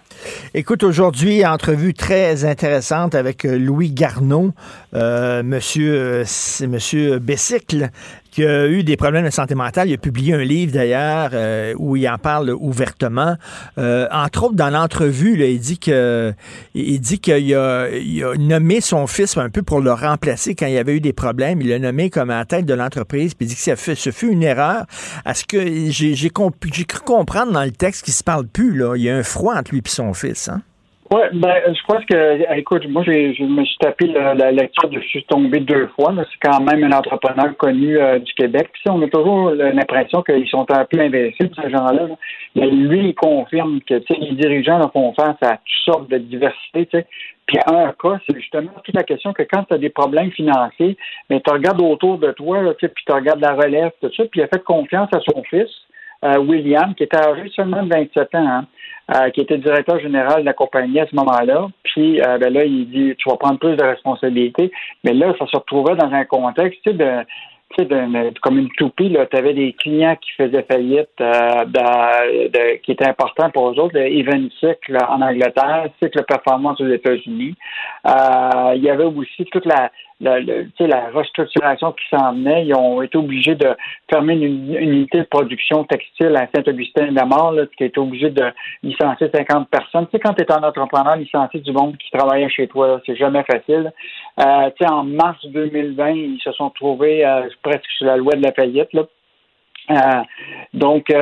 Écoute, aujourd'hui, entrevue très intéressante avec euh, Louis Garneau, euh, monsieur, euh, monsieur Bessicle, qui a eu des problèmes de santé mentale. Il a publié un livre d'ailleurs euh, où il en parle ouvertement. Euh, entre autres, dans l'entrevue, il dit que il dit qu'il a, nommé son fils un peu pour le remplacer quand il avait eu des problèmes. Il l'a nommé comme à la tête de l'entreprise, puis il dit que ça fait, ce fut une erreur. À ce que j'ai, j'ai, j'ai cru comprendre dans le texte qu'il se parle plus là. Il y a un froid entre lui et son fils. Hein? Oui, ben, je pense que, écoute, moi, je me suis tapé la, lecture de Je suis tombé deux fois. C'est quand même un entrepreneur connu euh, du Québec. Puis, on a toujours l'impression qu'ils sont un peu invincibles, ces gens-là. Mais lui, il confirme que les dirigeants là, font face à toutes sortes de diversité. Puis, un cas, c'est justement toute la question que quand tu as des problèmes financiers, mais tu regardes autour de toi, là, puis tu regardes la relève, tout ça, puis il a fait confiance à son fils, euh, William, qui était âgé seulement de 27 ans. Hein. Euh, qui était directeur général de la compagnie à ce moment-là. Puis euh, ben là, il dit tu vas prendre plus de responsabilités. Mais là, ça se retrouvait dans un contexte de tu sais, comme une toupie, tu avais des clients qui faisaient faillite, euh, de, qui étaient importants pour eux autres, Even Cycle en Angleterre, Cycle Performance aux États-Unis. Euh, il y avait aussi toute la, la, restructuration qui s'en venait. Ils ont été obligés de fermer une, unité de production textile à Saint-Augustin-de-la-Mort, qui a été obligé de licencier 50 personnes. Tu sais, quand tu es un entrepreneur, licencier du monde qui travaillait chez toi, c'est jamais facile. Euh, tu sais, en mars 2020, ils se sont trouvés euh, presque sur la loi de la faillite, là. Euh, donc,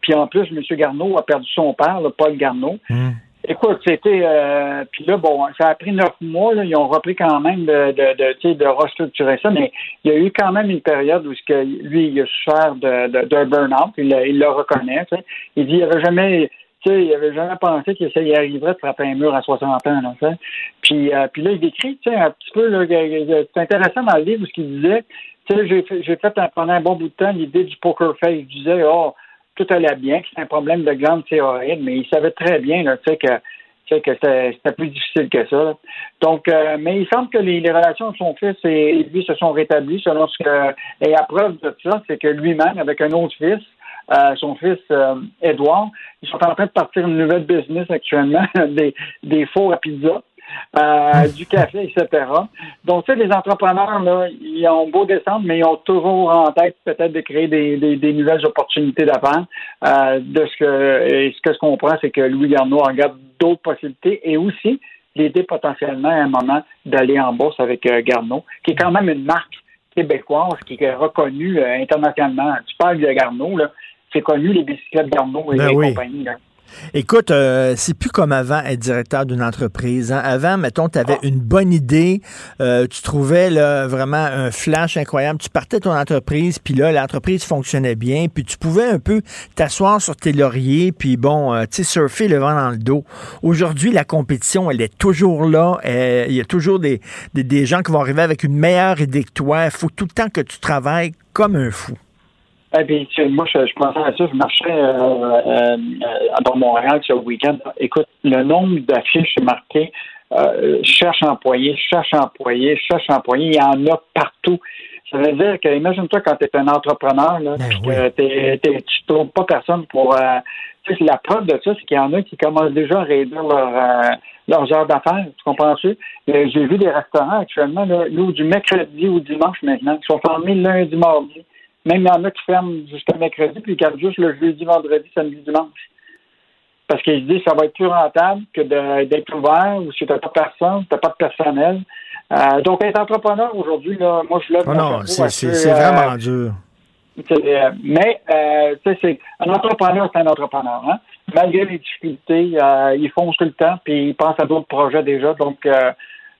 puis en plus, M. Garneau a perdu son père, Paul Garneau. Hmm. Écoute, c'était euh, puis là, bon, ça a pris neuf mois, là, ils ont repris quand même de, de, de, de restructurer ça, mais il y a eu quand même une période où ce que lui, il a souffert de, de, d'un burn-out, il, il le reconnaît. Il dit il avait jamais il avait jamais pensé qu'il y arriverait de frapper un mur à 60 ans. Là, puis, euh, puis là, il décrit, un petit peu, c'est intéressant dans le livre ce qu'il disait. J'ai fait, fait pendant un bon bout de temps l'idée du poker face. Il disait, oh, tout allait bien, que c'était un problème de glande thyroïde, mais il savait très bien que, que c'était plus difficile que ça. Donc, euh, mais il semble que les, relations de son fils et lui se sont rétablies selon ce que. Et à preuve de ça, c'est que lui-même, avec un autre fils, euh, son fils euh, Edouard, ils sont en train de partir une nouvelle business actuellement, des, des fours à pizza. Euh, du café, etc. Donc, tu sais, les entrepreneurs, là, ils ont beau descendre, mais ils ont toujours en tête peut-être de créer des, des, nouvelles opportunités d'affaires. Euh, de ce que, et ce que je comprends, c'est que Louis Garneau regarde d'autres possibilités et aussi l'idée potentiellement à un moment d'aller en bourse avec euh, Garneau, qui est quand même une marque québécoise qui est reconnue internationalement. Tu parles de Garneau, là, c'est connu les bicyclettes Garneau et ben les compagnies. Là. Écoute, euh, c'est plus comme avant être directeur d'une entreprise. Hein. Avant, mettons, tu avais une bonne idée, euh, tu trouvais là, vraiment un flash incroyable, tu partais ton entreprise, puis là, l'entreprise fonctionnait bien, puis tu pouvais un peu t'asseoir sur tes lauriers, puis bon, euh, tu sais, surfer le vent dans le dos. Aujourd'hui, la compétition, elle est toujours là. Il y a toujours des, des, des gens qui vont arriver avec une meilleure idée que toi. Il faut tout le temps que tu travailles comme un fou. Eh bien, moi, je, je, pensais à ça, je marchais euh, euh, dans Montréal ce week-end. Écoute, le nombre d'affiches marquées euh, cherche employé, cherche employé, cherche employé, il y en a partout. Ça veut dire que, imagine-toi quand tu es un entrepreneur, là, ben que tu ne trouves pas personne pour. Euh, la preuve de ça, c'est qu'il y en a qui commencent déjà à réduire leur, euh, leurs heures d'affaires. Tu comprends-tu? J'ai vu des restaurants actuellement, là, du mercredi au dimanche maintenant, qui sont fermés lundi, mardi. Même il y en a qui ferment jusqu'à mercredi, puis ils gardent juste le jeudi, vendredi, samedi, dimanche. Parce qu'ils se disent que ça va être plus rentable que d'être ouvert ou si tu n'as pas personne, tu n'as pas de personnel. Euh, donc, être entrepreneur aujourd'hui, là, moi, je lève oh Non, c'est euh, vraiment dur. Euh, mais, c'est un entrepreneur, c'est un entrepreneur. Hein? Malgré les difficultés, ils fonce tout le temps, puis ils pensent à d'autres projets déjà. Donc,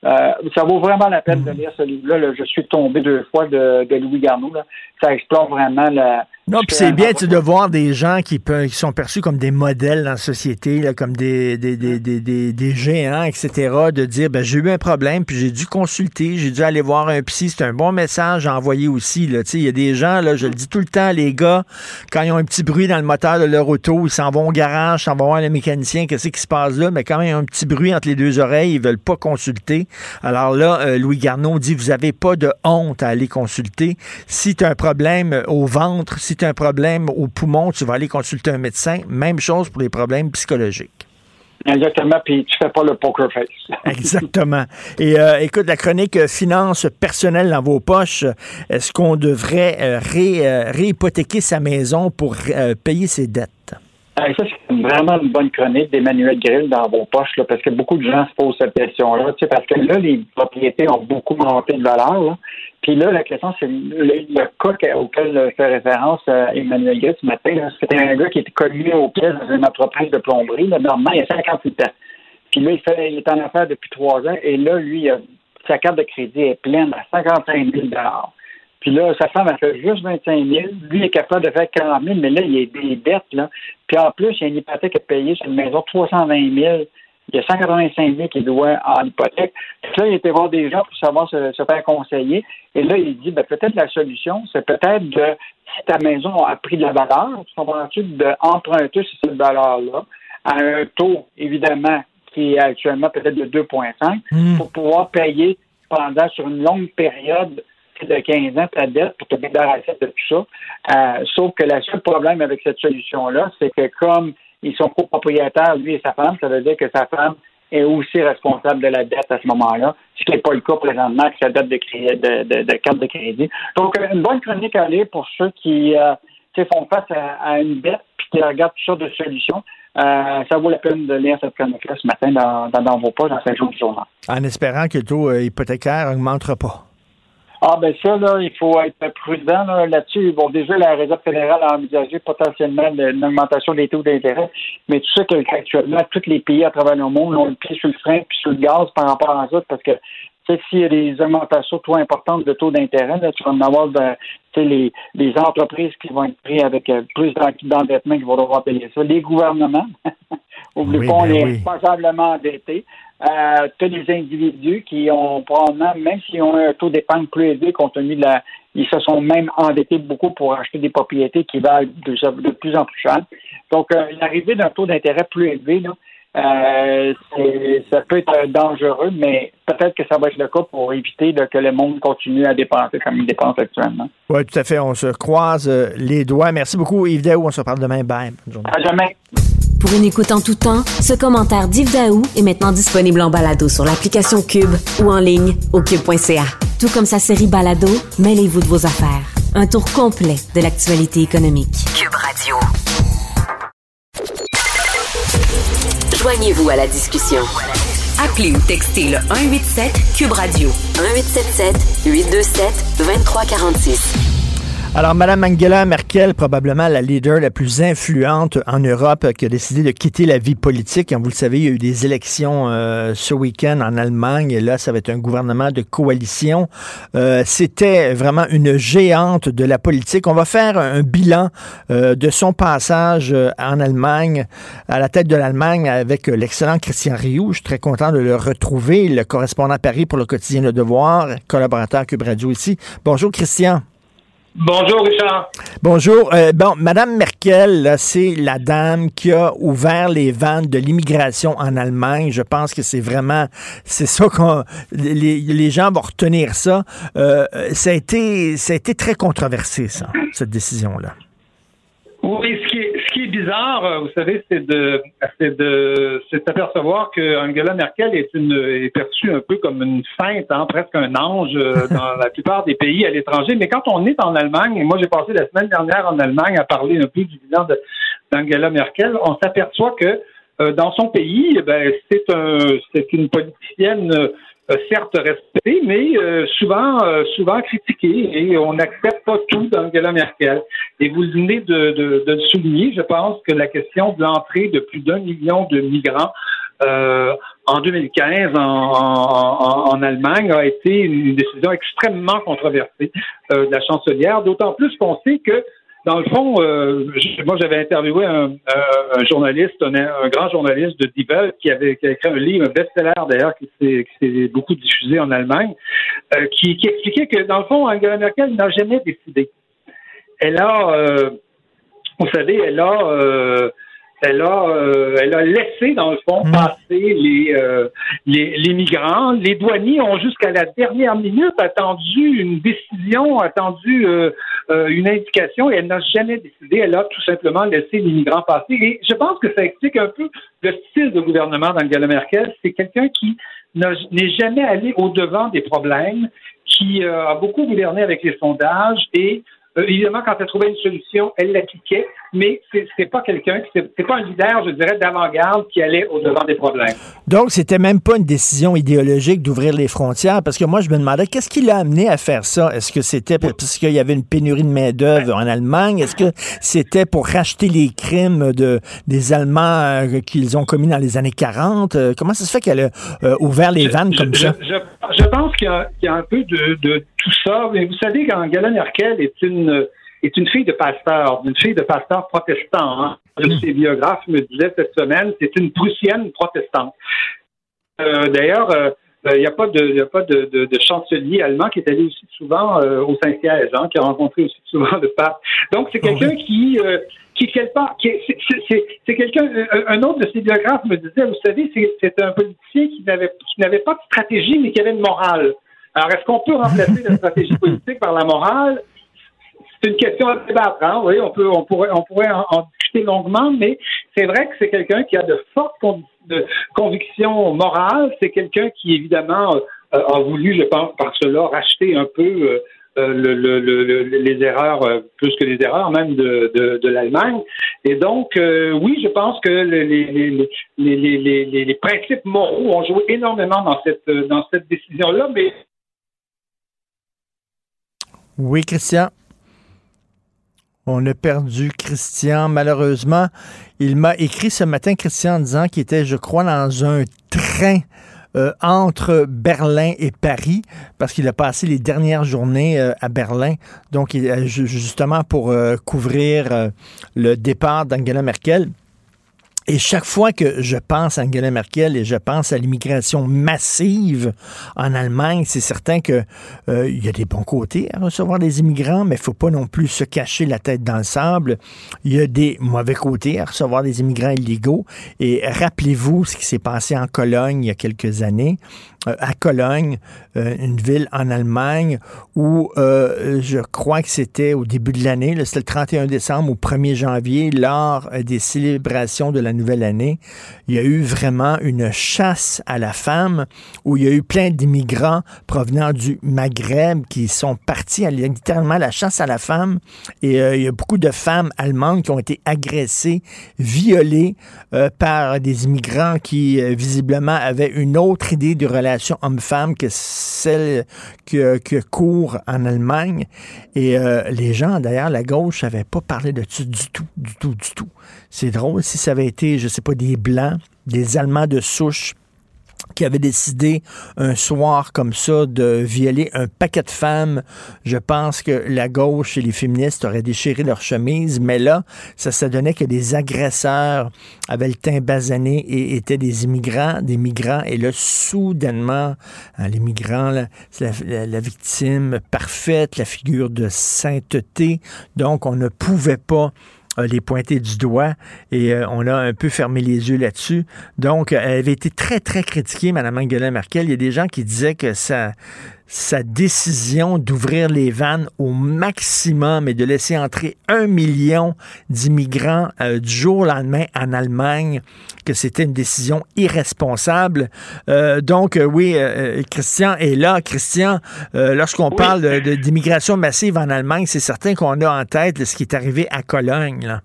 euh, ça vaut vraiment la peine de lire ce livre-là. Je suis tombé deux fois de, de Louis Garneau. Là. Ça explore vraiment la, non, puis c'est bien de voir des gens qui, peuvent, qui sont perçus comme des modèles dans la société, là, comme des, des, des, des, des géants, etc., de dire ben, j'ai eu un problème, puis j'ai dû consulter, j'ai dû aller voir un psy. C'est un bon message à envoyer aussi. Il y a des gens, là, je le dis tout le temps, les gars, quand ils ont un petit bruit dans le moteur de leur auto, ils s'en vont au garage, s'en vont voir le mécanicien, qu'est-ce qui se passe là, mais quand ils ont un petit bruit entre les deux oreilles, ils veulent pas consulter. Alors là, euh, Louis Garneau dit vous avez pas de honte à aller consulter. Si tu as un problème au ventre, si tu as un problème au poumon, tu vas aller consulter un médecin. Même chose pour les problèmes psychologiques. Exactement, puis tu fais pas le poker face. Exactement. Et euh, écoute, la chronique euh, finance personnelle dans vos poches, est-ce qu'on devrait euh, réhypothéquer sa maison pour payer ses dettes? Ça, c'est vraiment une bonne chronique d'Emmanuel Grill dans vos poches, là, parce que beaucoup de gens se posent cette question-là. Parce que là, les propriétés ont beaucoup monté de valeur. Puis là, la question, c'est le, cas auquel fait référence euh, Emmanuel Grill ce matin. C'était un gars qui était connu au pièces dans une entreprise de plomberie. Normalement, il a 58 ans. Puis là, il, fait, il est en affaires depuis trois ans. Et là, lui, sa carte de crédit est pleine à 55 000 puis là, sa femme a fait juste 25 000. Lui est capable de faire 40 000, mais là, il y a des dettes. Là. Puis en plus, il y a une hypothèque à payer sur une maison de 320 000. Il y a 185 000 qu'il doit en hypothèque. Puis là, il était voir des gens pour savoir se, faire conseiller. Et là, il dit, ben, peut-être la solution, c'est peut-être de, si ta maison a pris de la valeur, tu comprends-tu, d'emprunter sur cette valeur-là à un taux, évidemment, qui est actuellement peut-être de 2,5 hmm. pour pouvoir payer pendant, sur une longue période, de 15 ans ta dette pour te débarrasser de tout ça. Euh, sauf que le seul problème avec cette solution-là, c'est que comme ils sont copropriétaires, lui et sa femme, ça veut dire que sa femme est aussi responsable de la dette à ce moment-là, ce qui n'est pas le cas présentement avec sa dette de, crédit, de, carte de crédit. Donc, une bonne chronique à lire pour ceux qui euh, font face à, une dette puis qui regardent toutes sortes de solutions. Euh, ça vaut la peine de lire cette chronique-là ce matin dans, dans, vos poches, dans cinq jours du journal. En espérant que le taux hypothécaire n'augmentera pas. Ah ben ça, là, il faut être prudent là-dessus. bon, déjà, la Réserve fédérale a envisagé potentiellement une augmentation des taux d'intérêt, mais tu sais qu'actuellement, tous les pays à travers le monde ont le pied sur le frein puis sur le gaz par rapport à ça, parce que tu sais, s'il y a des augmentations trop importantes de taux d'intérêt, tu vas en avoir de, les, les entreprises qui vont être prises avec euh, plus d'endettement qui vont devoir payer ça. Les gouvernements, oubliez pas, on est responsablement endettés. Euh, tu as des individus qui ont probablement, même s'ils ont un taux d'épargne plus élevé compte tenu de la. Ils se sont même endettés beaucoup pour acheter des propriétés qui valent de, plus en plus cher. Donc, euh, l'arrivée d'un taux d'intérêt plus élevé, là, euh, ça peut être dangereux, mais peut-être que ça va être le cas pour éviter que le monde continue à dépenser comme il dépense actuellement. Oui, tout à fait. On se croise euh, les doigts. Merci beaucoup, Yves Daou. On se parle demain. Bye. À demain. Pour une écoute en tout temps, ce commentaire d'Yves Daou est maintenant disponible en balado sur l'application Cube ou en ligne au cube.ca. Tout comme sa série Balado, mêlez-vous de vos affaires. Un tour complet de l'actualité économique. Cube Radio. Joignez-vous à la discussion. Appelez ou textez le 187 Cube Radio 1877 827 2346. Alors, Mme Angela Merkel, probablement la leader la plus influente en Europe, qui a décidé de quitter la vie politique. Vous le savez, il y a eu des élections euh, ce week-end en Allemagne, et là, ça va être un gouvernement de coalition. Euh, c'était vraiment une géante de la politique. On va faire un bilan euh, de son passage en Allemagne, à la tête de l'Allemagne, avec l'excellent Christian Rioux. Je suis très content de le retrouver, le correspondant à Paris pour le quotidien Le Devoir, collaborateur Cube Radio ici. Bonjour, Christian. Bonjour, Richard. Bonjour. Euh, bon, Madame Merkel, c'est la dame qui a ouvert les ventes de l'immigration en Allemagne. Je pense que c'est vraiment, c'est ça qu'on, les, les, gens vont retenir ça. Euh, ça a été, ça a été très controversé, ça, cette décision-là. Oui, ce qui est, ce qui est bizarre, euh, vous savez, c'est de, c'est de, c'est d'apercevoir que Angela Merkel est une, est perçue un peu comme une sainte, hein, presque un ange euh, dans la plupart des pays à l'étranger. Mais quand on est en Allemagne, et moi j'ai passé la semaine dernière en Allemagne à parler un peu du bilan d'Angela Merkel, on s'aperçoit que euh, dans son pays, eh ben, c'est un, c'est une politicienne euh, certes respecté, mais euh, souvent euh, souvent critiqué et on n'accepte pas tout d'Angela Merkel. Et vous venez de, le souligner, je pense que la question de l'entrée de plus d'un million de migrants en 2015 en, en, en, Allemagne a été une décision extrêmement controversée de la chancelière, d'autant plus qu'on sait que dans le fond, euh, moi j'avais interviewé un, un, journaliste, un, grand journaliste de Die qui avait, qui écrit un livre, un best-seller d'ailleurs, qui s'est beaucoup diffusé en Allemagne, euh, qui, qui, expliquait que dans le fond, Angela Merkel n'a jamais décidé. Elle a, euh, vous savez, elle a elle a, euh, elle a laissé, dans le fond, hmm. passer les, euh, les, les, migrants. Les douaniers ont jusqu'à la dernière minute attendu une décision, attendu euh, une indication et elle n'a jamais décidé. Elle a tout simplement laissé les migrants passer. Et je pense que ça explique un peu le style de gouvernement d'Angela Merkel. C'est quelqu'un qui n'est jamais allé au-devant des problèmes, qui a beaucoup gouverné avec les sondages et euh, évidemment, quand elle trouvait une solution, elle l'appliquait, mais c'est pas quelqu'un, c'est pas un leader, je dirais, d'avant-garde qui allait au-devant des problèmes. Donc, c'était même pas une décision idéologique d'ouvrir les frontières, parce que moi, je me demandais, qu'est-ce qui l'a amené à faire ça? Est-ce que c'était parce qu'il y avait une pénurie de main-d'œuvre en Allemagne? Est-ce que c'était pour racheter les crimes de, des Allemands euh, qu'ils ont commis dans les années 40? Euh, comment ça se fait qu'elle a ouvert les vannes comme ça? Je, pense qu'il y, a un peu de, de tout ça. Mais vous savez, qu'Angela Merkel est une est une fille de pasteur, une fille de pasteur protestant. Hein. Un de ses biographes me disait cette semaine, c'est une prussienne protestante. Euh, d'ailleurs, il euh, n'y euh, a pas de, y a pas de, de, chancelier allemand qui est allé aussi souvent au Saint-Siège, hein, qui a rencontré aussi souvent le pape. Donc c'est quelqu'un qui qui quelque part, c'est quelqu'un. Un autre de ses biographes me disait, vous savez, c'est un politicien qui n'avait pas de stratégie, mais qui avait une morale Alors, est-ce qu'on peut remplacer la stratégie politique par la morale? C'est une question à débattre. Hein? Oui, on, pourrait, en, discuter longuement, mais c'est vrai que c'est quelqu'un qui a de fortes convictions morales. C'est quelqu'un qui, évidemment, euh, a voulu, je pense, par cela, racheter un peu euh, euh, le, le, les erreurs, plus que les erreurs même de, l'Allemagne. Et donc, oui, je pense que les, principes moraux ont joué énormément dans cette, dans cette décision-là, mais... Oui, Christian. On a perdu Christian, malheureusement. Il m'a écrit ce matin, Christian, en disant qu'il était, je crois, dans un train euh, entre Berlin et Paris, parce qu'il a passé les dernières journées euh, à Berlin, donc justement pour euh, couvrir le départ d'Angela Merkel. Et chaque fois que je pense à Angela Merkel et je pense à l'immigration massive en Allemagne, c'est certain que euh, il y a des bons côtés à recevoir des immigrants, mais il faut pas non plus se cacher la tête dans le sable. Il y a des mauvais côtés à recevoir des immigrants illégaux. Et rappelez-vous ce qui s'est passé en Cologne il y a quelques années. Euh, à Cologne, euh, une ville en Allemagne, où je crois que c'était au début de l'année, c'était le 31 décembre ou 1er janvier, lors des célébrations de la nouvelle année, il y a eu vraiment une chasse à la femme où il y a eu plein d'immigrants provenant du Maghreb qui sont partis à littéralement la chasse à la femme. Et euh, il y a beaucoup de femmes allemandes qui ont été agressées, violées euh, par des immigrants qui euh, visiblement avaient une autre idée de relation homme-femme que celle que, que court en Allemagne. Et les gens, d'ailleurs, la gauche n'avait pas parlé de ça du tout, du tout, du tout. C'est drôle si ça avait été, je sais pas, des Blancs, des Allemands de souche qui avaient décidé un soir comme ça de violer un paquet de femmes, je pense que la gauche et les féministes auraient déchiré leur chemise, mais là, ça, ça donnait que des agresseurs avaient le teint basané et étaient des immigrants, des migrants, et là, soudainement, hein, les migrants, c'est la victime parfaite, la figure de sainteté, donc on ne pouvait pas les pointer du doigt et euh, on a un peu fermé les yeux là-dessus. Donc, elle avait été très, très critiquée, Mme Angela Merkel. Il y a des gens qui disaient que ça, sa décision d'ouvrir les vannes au maximum et de laisser entrer un million d'immigrants euh, du jour au lendemain en Allemagne, que c'était une décision irresponsable. Euh, donc, euh, oui, Christian est là. Christian, lorsqu'on parle d'immigration massive en Allemagne, c'est certain qu'on a en tête ce qui est arrivé à Cologne. Là.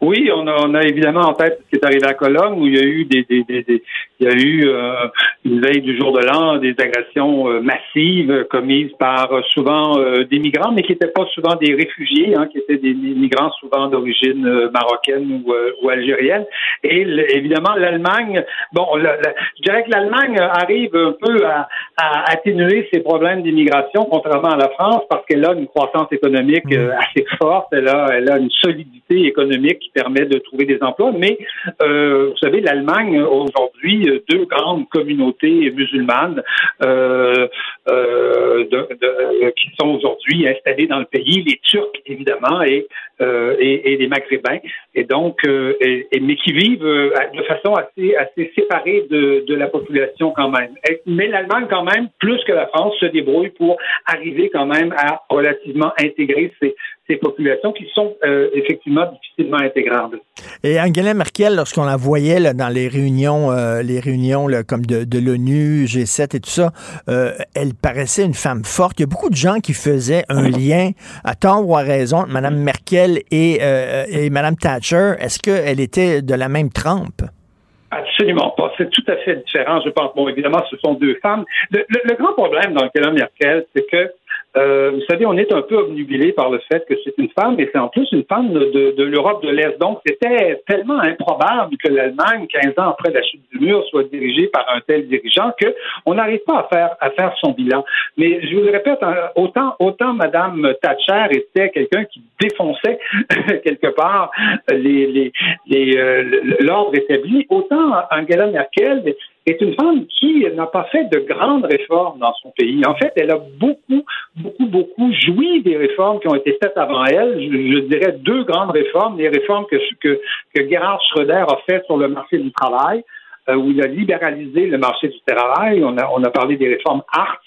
Oui, on a, on a évidemment en tête ce qui est arrivé à Cologne, où il y a eu des, des, des, il y a eu euh, une veille du jour de l'an des agressions euh, massives commises par euh, souvent des migrants, mais qui n'étaient pas souvent des réfugiés, hein, qui étaient des migrants souvent d'origine marocaine ou, ou, algérienne. Et évidemment, l'Allemagne, bon, je dirais que l'Allemagne arrive un peu à, à atténuer ses problèmes d'immigration, contrairement à la France, parce qu'elle a une croissance économique mmh. assez forte, elle a, elle a une solidité économique qui permet de trouver des emplois. Mais euh, vous savez, l'Allemagne aujourd'hui, deux grandes communautés musulmanes euh, euh, qui sont aujourd'hui installées dans le pays, les Turcs évidemment et et, les Maghrébins, et donc mais qui vivent de façon assez assez séparée de, de la population quand même. Mais l'Allemagne quand même, plus que la France, se débrouille pour arriver quand même à relativement intégrer ces ces populations qui sont euh, effectivement difficilement intégrables. Et Angela Merkel, lorsqu'on la voyait là, dans les réunions, euh, les réunions là, comme de, de l'ONU, G7 et tout ça, euh, elle paraissait une femme forte. Il y a beaucoup de gens qui faisaient un lien, à tort ou à raison, entre Mme Merkel et, et Mme Thatcher. Est-ce qu'elle était de la même trempe? Absolument pas. C'est tout à fait différent. Je pense, bon, évidemment, ce sont deux femmes. Le, le, grand problème dans Angela Merkel, c'est que euh, vous savez, on est un peu obnubilé par le fait que c'est une femme, et c'est en plus une femme de, l'Europe de l'Est. Donc, c'était tellement improbable que l'Allemagne, 15 ans après la chute du mur, soit dirigée par un tel dirigeant que on n'arrive pas à faire à faire son bilan. Mais je vous le répète, hein, autant autant Madame Thatcher était quelqu'un qui défonçait quelque part les les, les euh, l'ordre établi, autant Angela Merkel est une femme qui n'a pas fait de grandes réformes dans son pays. En fait, elle a beaucoup, beaucoup, beaucoup joui des réformes qui ont été faites avant elle. Je, dirais deux grandes réformes, les réformes que, que, que Gerhard Schröder a faites sur le marché du travail, où il a libéralisé le marché du travail. On a, on a parlé des réformes ART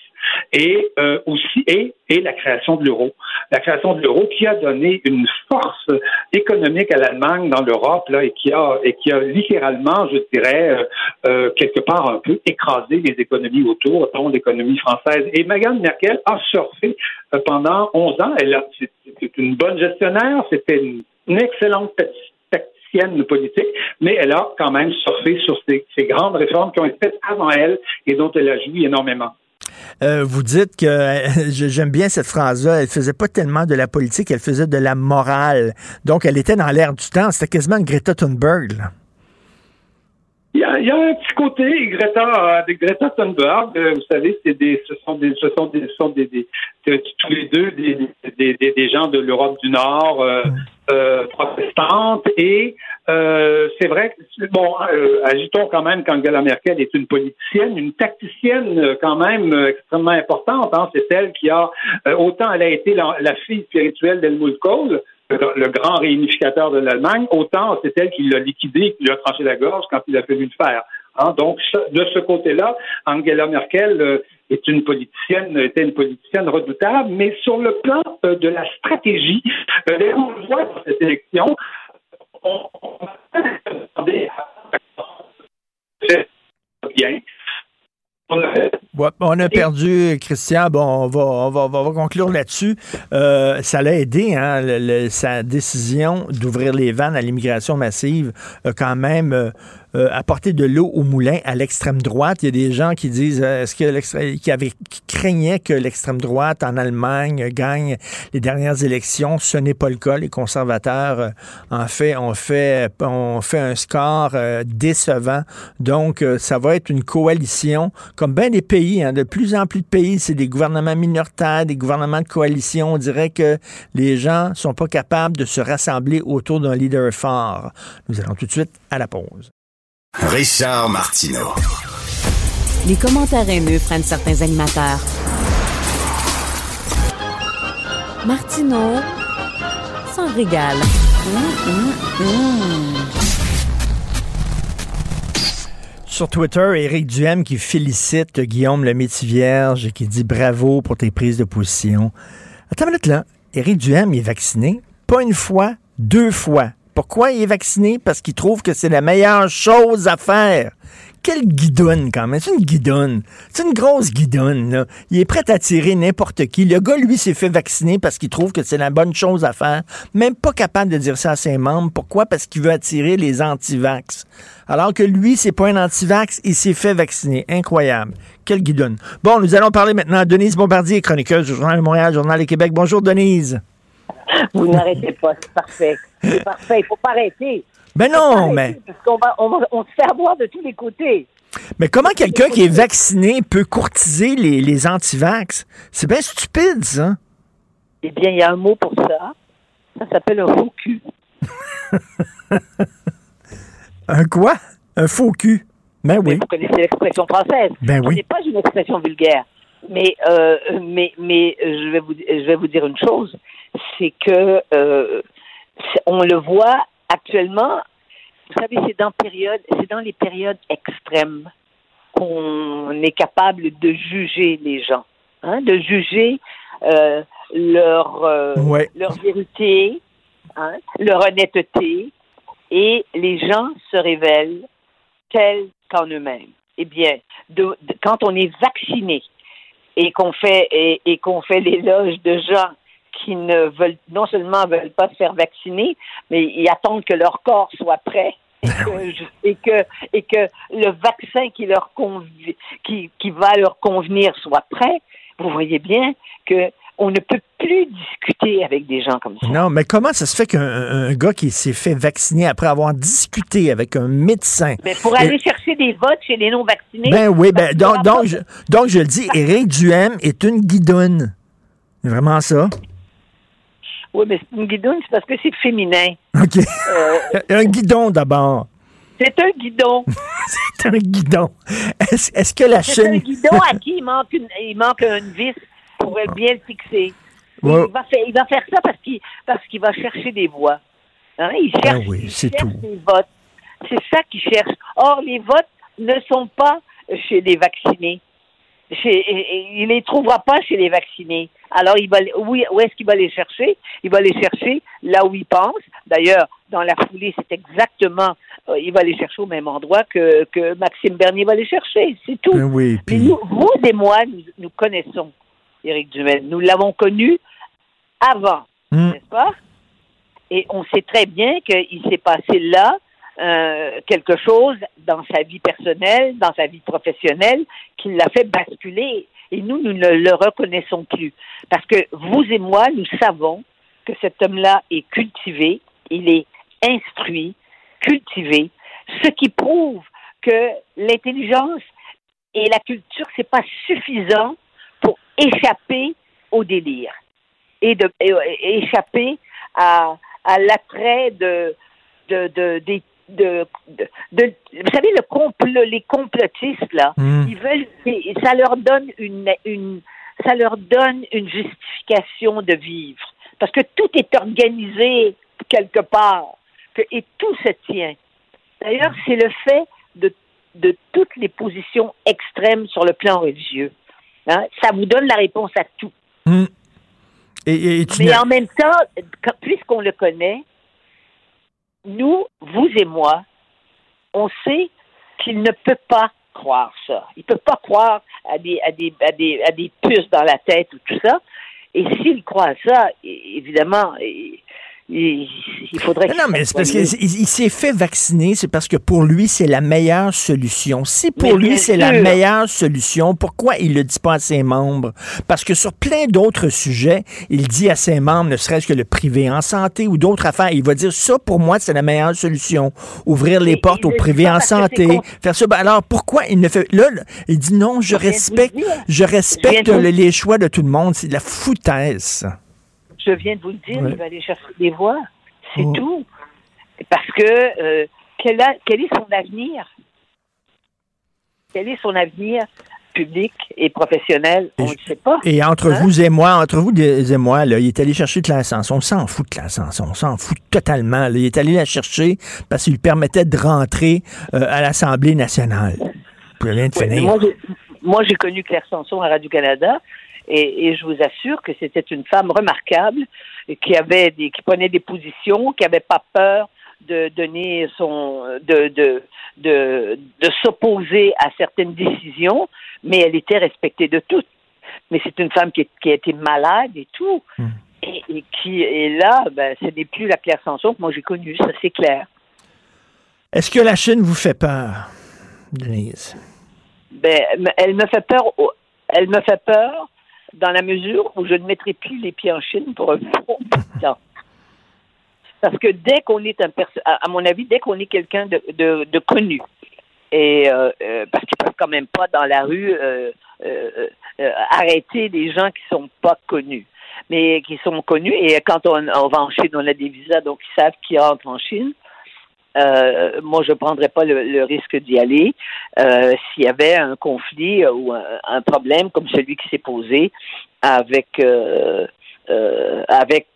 et euh, aussi et, et la création de l'euro. La création de l'euro qui a donné une force économique à l'Allemagne dans l'Europe et qui a et qui a littéralement, je dirais, euh, euh, quelque part un peu écrasé les économies autour, dont l'économie française. Et Meghan Merkel a surfé pendant 11 ans. Elle c'était une bonne gestionnaire, c'était une, excellente tacticienne politique, mais elle a quand même surfé sur ces, ces grandes réformes qui ont été faites avant elle et dont elle a joui énormément. Euh, vous dites que j'aime bien cette phrase-là. Elle faisait pas tellement de la politique, elle faisait de la morale. Donc, elle était dans l'air du temps. C'était quasiment Greta Thunberg. Il y, a, un petit côté Greta, de Greta Thunberg. Euh, vous savez, c'est des, ce sont des, ce sont des, ce sont des, des, tous les deux des, des, des gens de l'Europe du Nord. Euh, euh, protestante et euh, c'est vrai que bon, euh, agitons quand même qu'Angela Merkel est une politicienne, une tacticienne quand même extrêmement importante. Hein. C'est elle qui a autant elle a été la, fille spirituelle d'Helmut Kohl, le, grand réunificateur de l'Allemagne, autant c'est elle qui l'a liquidé, qui lui a tranché la gorge quand il a fallu le faire. Hein. Donc de ce côté-là, Angela Merkel est une politicienne, était une politicienne redoutable, mais sur le plan euh, de la stratégie, euh, on voit dans cette élection, on, on bien. On a perdu Christian. Bon, on va, on va, on va conclure là-dessus. Euh, ça l'a aidé, hein, sa décision d'ouvrir les vannes à l'immigration massive, quand même euh, apporter de l'eau au moulin à l'extrême droite. Il y a des gens qui disent euh, est-ce que qui, avait, qui craignaient que l'extrême droite en Allemagne gagne les dernières élections? Ce n'est pas le cas. Les conservateurs, euh, en fait, ont fait, ont fait un score décevant. Donc, ça va être une coalition, comme bien des pays. Hein, de plus en plus de pays, c'est des gouvernements minoritaires, des gouvernements de coalition. On dirait que les gens sont pas capables de se rassembler autour d'un leader fort. Nous allons tout de suite à la pause. Richard Martineau. Les commentaires haineux prennent certains animateurs. Martineau s'en régale. Sur Twitter, Éric Duhem qui félicite Guillaume le Vierge et qui dit bravo pour tes prises de position. Attends une minute là. Éric Duhem est vacciné, pas une fois, deux fois. Pourquoi il est vacciné? Parce qu'il trouve que c'est la meilleure chose à faire. Quelle guidonne, quand même. C'est une guidonne. C'est une grosse guidonne, là. Il est prêt à tirer n'importe qui. Le gars, lui, s'est fait vacciner parce qu'il trouve que c'est la bonne chose à faire. Même pas capable de dire ça à ses membres. Pourquoi? Parce qu'il veut attirer les anti-vax. Alors que lui, c'est pas un anti-vax, il s'est fait vacciner. Incroyable. Quelle guidonne. Bon, nous allons parler maintenant à Denise Bombardier, chroniqueuse du Journal de Montréal, Journal du Québec. Bonjour, Denise. Vous n'arrêtez pas, c'est parfait. C'est parfait, il ne faut pas arrêter. Ben non, mais. Parce qu'on va, on, se fait avoir de tous les côtés. Mais comment quelqu'un qui est vacciné peut courtiser les, les anti-vax? C'est bien stupide, ça. Eh bien, il y a un mot pour ça. Ça s'appelle un faux cul. un quoi? Un faux cul. Ben oui. vous connaissez l'expression française. Ben oui. Ce n'est pas une expression vulgaire. Mais, euh, mais, mais je, vais vous, je vais vous dire une chose c'est que euh, on le voit actuellement. Vous savez, c'est dans période, c'est dans les périodes extrêmes qu'on est capable de juger les gens, hein, de juger euh, leur euh, leur vérité, hein, leur honnêteté, et les gens se révèlent tels qu'en eux-mêmes. Eh bien, quand on est vacciné et qu'on fait et, et qu'on fait l'éloge de gens qui ne veulent non seulement veulent pas se faire vacciner, mais ils attendent que leur corps soit prêt et que, et que, le vaccin qui leur qui, qui va leur convenir soit prêt. Vous voyez bien que on ne peut plus discuter avec des gens comme ça. Non, mais comment ça se fait qu'un gars qui s'est fait vacciner après avoir discuté avec un médecin... Mais pour aller chercher des votes chez les non-vaccinés... Ben oui, ben, donc, donc, je, donc je le dis, Éric Duhem est une guidonne. Vraiment ça? Oui, mais c'est une guidon, c'est parce que c'est féminin. OK. Euh, un guidon d'abord. C'est un guidon. c'est un guidon. Est-ce que la chaîne. C'est un guidon à qui il manque une, il manque une vis pour bien le fixer. Il, va faire, il va faire ça parce qu'il parce qu'il va chercher des voix. Hein? Il ah cherche, oui, c'est tout. des votes. C'est ça qu'il cherche. Or, les votes ne sont pas chez les vaccinés. Chez, il les trouvera pas chez les vaccinés. Alors, il va, oui, où est-ce qu'il va les chercher? Il va les chercher là où il pense. D'ailleurs, dans la foulée, c'est exactement, euh, il va les chercher au même endroit que, que Maxime Bernier va les chercher. C'est tout. Ben oui, Mais nous, vous et moi, nous, nous connaissons Éric Duhamel. Nous l'avons connu avant, Hmm. n'est-ce pas? Et on sait très bien qu'il s'est passé là euh, quelque chose dans sa vie personnelle, dans sa vie professionnelle, qui l'a fait basculer. Et nous, nous ne le reconnaissons plus. Parce que vous et moi, nous savons que cet homme-là est cultivé, il est instruit, cultivé, ce qui prouve que l'intelligence et la culture, c'est pas suffisant pour échapper au délire et de échapper à, à l'attrait de de de, des- de, de, de- vous savez le complot les complotistes là Mm. ils veulent et ça leur donne une une ça leur donne une justification de vivre. Parce que tout est organisé quelque part que, et tout se tient. D'ailleurs c'est le fait de de toutes les positions extrêmes sur le plan religieux. Hein, ça vous donne la réponse à tout. Hmm. Et, et tu mais en même temps, puisqu'on le connaît, nous, vous et moi, on sait qu'il ne peut pas croire ça. Il ne peut pas croire à des, à, des, à, des, à des puces dans la tête ou tout ça. Et s'il croit à ça, évidemment, il, faudrait Non, mais c'est parce qu'il il s'est fait vacciner, c'est parce que pour lui, c'est la meilleure solution. Si pour Mais lui, c'est la meilleure solution, pourquoi il le dit pas à ses membres? Parce que sur plein d'autres sujets, il dit à ses membres, ne serait-ce que le privé en santé ou d'autres affaires, il va dire ça, pour moi, c'est la meilleure solution. Ouvrir les portes au privé en santé, faire ça. Ben alors, pourquoi il ne fait... Là, là, il dit non, je respecte, je respecte Je les choix de tout le monde. C'est de la foutaise. Je viens de vous le dire, Ouais. il va aller chercher des voix. C'est Oh. tout. Parce que euh, quel, a- quel est son avenir? Quel est son avenir public et professionnel? On ne sait pas. Et entre Hein? vous et moi, entre vous et moi, là, il est allé chercher Claire Sanson. On s'en fout de Claire Sanson. On s'en fout totalement. là. Il est allé la chercher parce qu'il lui permettait de rentrer euh, à l'Assemblée nationale. Puis rien de finir. moi, j'ai- moi, j'ai connu Claire Sanson à Radio-Canada et, et je vous assure que c'était une femme remarquable qui avait des, qui prenait des positions, qui n'avait pas peur de donner son, de, de, de, de s'opposer à certaines décisions, mais elle était respectée de toutes. Mais c'est une femme qui, est- qui a été malade et tout. Et, et qui est là, ben, ce n'est plus la Claire Sanson que moi j'ai connue, ça c'est clair. Est-ce que la Chine vous fait peur, Denise? Ben, elle me fait peur. Elle me fait peur dans la mesure où je ne mettrai plus les pieds en Chine pour un bon temps. Parce que dès qu'on est un à, mon avis, dès qu'on est quelqu'un de, de, connu, et euh, euh, parce qu'ils peuvent quand même pas dans la rue euh, arrêter des gens qui sont pas connus, mais qui sont connus. Et quand on, on va en Chine, on a des visas, donc ils savent qui rentre en Chine. Euh, moi, je ne prendrais pas le, le risque d'y aller euh, s'il y avait un conflit euh, ou un, un problème comme celui qui s'est posé avec euh, avec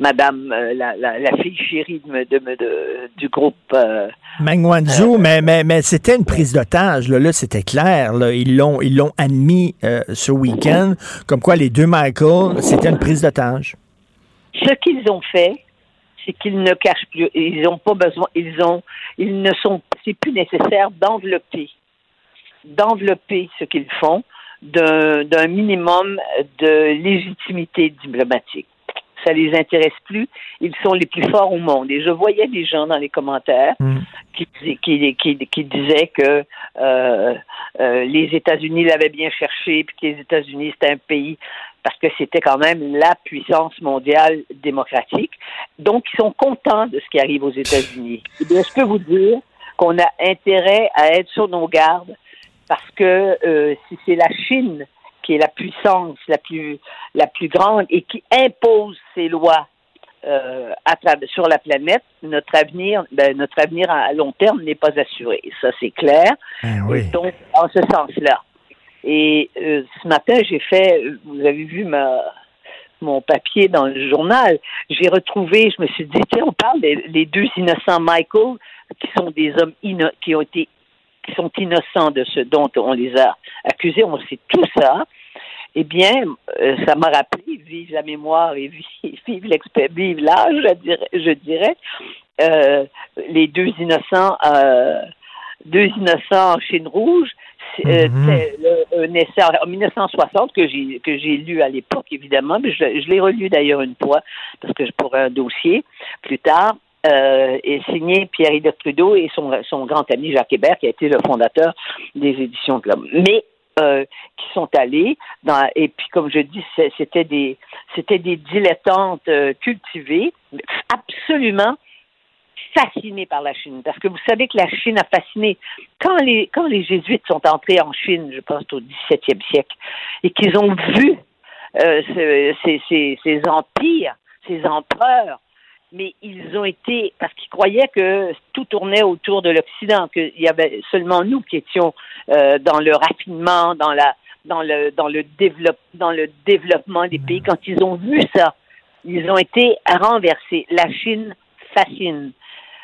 Madame la, la, la fille chérie de, de, du groupe. euh, Meng Wanzhou, mais, mais, mais c'était une prise d'otage. Là, là c'était clair. Là. Ils l'ont ils l'ont admis ce week-end. Comme quoi, les deux Michael, c'était une prise d'otage. ce qu'ils ont fait, c'est qu'ils ne cachent plus. Ils n'ont pas besoin. Ils ont. Ils ne sont. C'est plus nécessaire d'envelopper, d'envelopper ce qu'ils font d'un minimum de légitimité diplomatique. Ça les intéresse plus. Ils sont les plus forts au monde. Et je voyais des gens dans les commentaires qui, qui, qui, qui disaient que euh, euh, les États-Unis l'avaient bien cherché, puis que les États-Unis c'était un pays parce que c'était quand même la puissance mondiale démocratique. Donc, ils sont contents de ce qui arrive aux États-Unis. Eh bien, je peux vous dire qu'on a intérêt à être sur nos gardes parce que euh, si c'est la Chine qui est la puissance la plus la plus grande et qui impose ses lois euh, à sur la planète, notre avenir, ben, notre avenir à long terme n'est pas assuré. Ça, c'est clair. oui. Et donc, en ce sens-là. Et euh, ce matin, j'ai fait, euh, vous avez vu ma, mon papier dans le journal, j'ai retrouvé, je me suis dit, tiens, on parle des les deux innocents Michael, qui sont des hommes inno- qui ont été qui sont innocents de ce dont on les a accusés, on sait tout ça, eh bien, euh, ça m'a rappelé, vive la mémoire et vive, vive l'âge, je dirais, je dirais euh, les deux innocents, euh, deux innocents en Chine rouge, euh, Mhm. c'est le- un essai en 1960 que j'ai que j'ai lu à l'époque évidemment, mais je, je l'ai relu d'ailleurs une fois parce que pour un dossier plus tard. Euh, et signé Pierre-Yves Trudeau et son, son grand ami Jacques Hébert, qui a été le fondateur des éditions Club. Mais euh, qui sont allés dans, et puis comme je dis, c'était des c'était des dilettantes euh, cultivées, absolument fascinés par la Chine. Parce que vous savez que la Chine a fasciné quand les quand les jésuites sont entrés en Chine, je pense au 17e siècle, et qu'ils ont vu euh, ce- ces, ces, ces empires, ces empereurs, mais ils ont été parce qu'ils croyaient que tout tournait autour de l'Occident, qu'il y avait seulement nous qui étions euh, dans le raffinement, dans la dans le dans le développe dans le développement des pays. Quand ils ont vu ça, ils ont été renversés. La Chine fascine.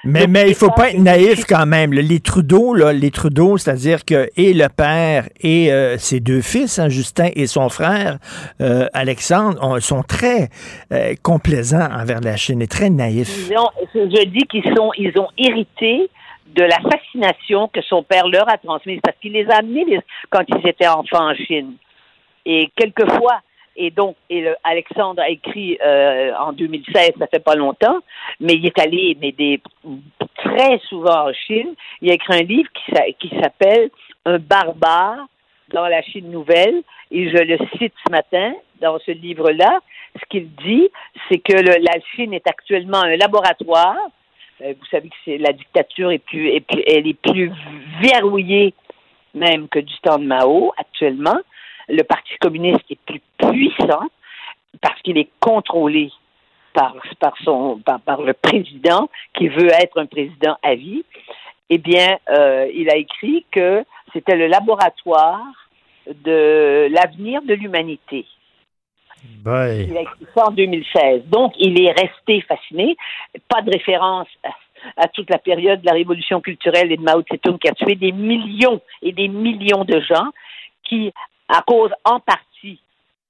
Mais, Donc, mais il faut pas- être naïf quand même. Les Trudeau, là, les Trudeau, c'est-à-dire que et le père et euh, ses deux fils, hein, Justin et son frère euh, Alexandre, ont- sont très euh, complaisants envers la Chine et très naïfs. Ils ont, je dis qu'ils sont, ils ont hérité de la fascination que son père leur a transmise parce qu'il les a amenés les- quand ils étaient enfants en Chine. Et quelquefois, et donc, et le- Alexandre a écrit euh, en 2016, ça fait pas longtemps, mais il est allé mais des, très souvent en Chine. Il a écrit un livre qui, qui s'appelle Un barbare dans la Chine nouvelle. Et je le cite ce matin dans ce livre-là. Ce qu'il dit, c'est que le- la Chine est actuellement un laboratoire. Euh, vous savez que c'est la dictature est plus, est plus- elle est plus verrouillée même que du temps de Mao actuellement. Le Parti communiste est plus puissant parce qu'il est contrôlé par, par, son, par, par le président qui veut être un président à vie. Eh bien, euh, il a écrit que c'était le laboratoire de l'avenir de l'humanité. Il a écrit ça en 2016. Donc, il est resté fasciné. Pas de référence à, à toute la période de la révolution culturelle et de Mao Tse-tung qui a tué des millions et des millions de gens qui, à cause en partie,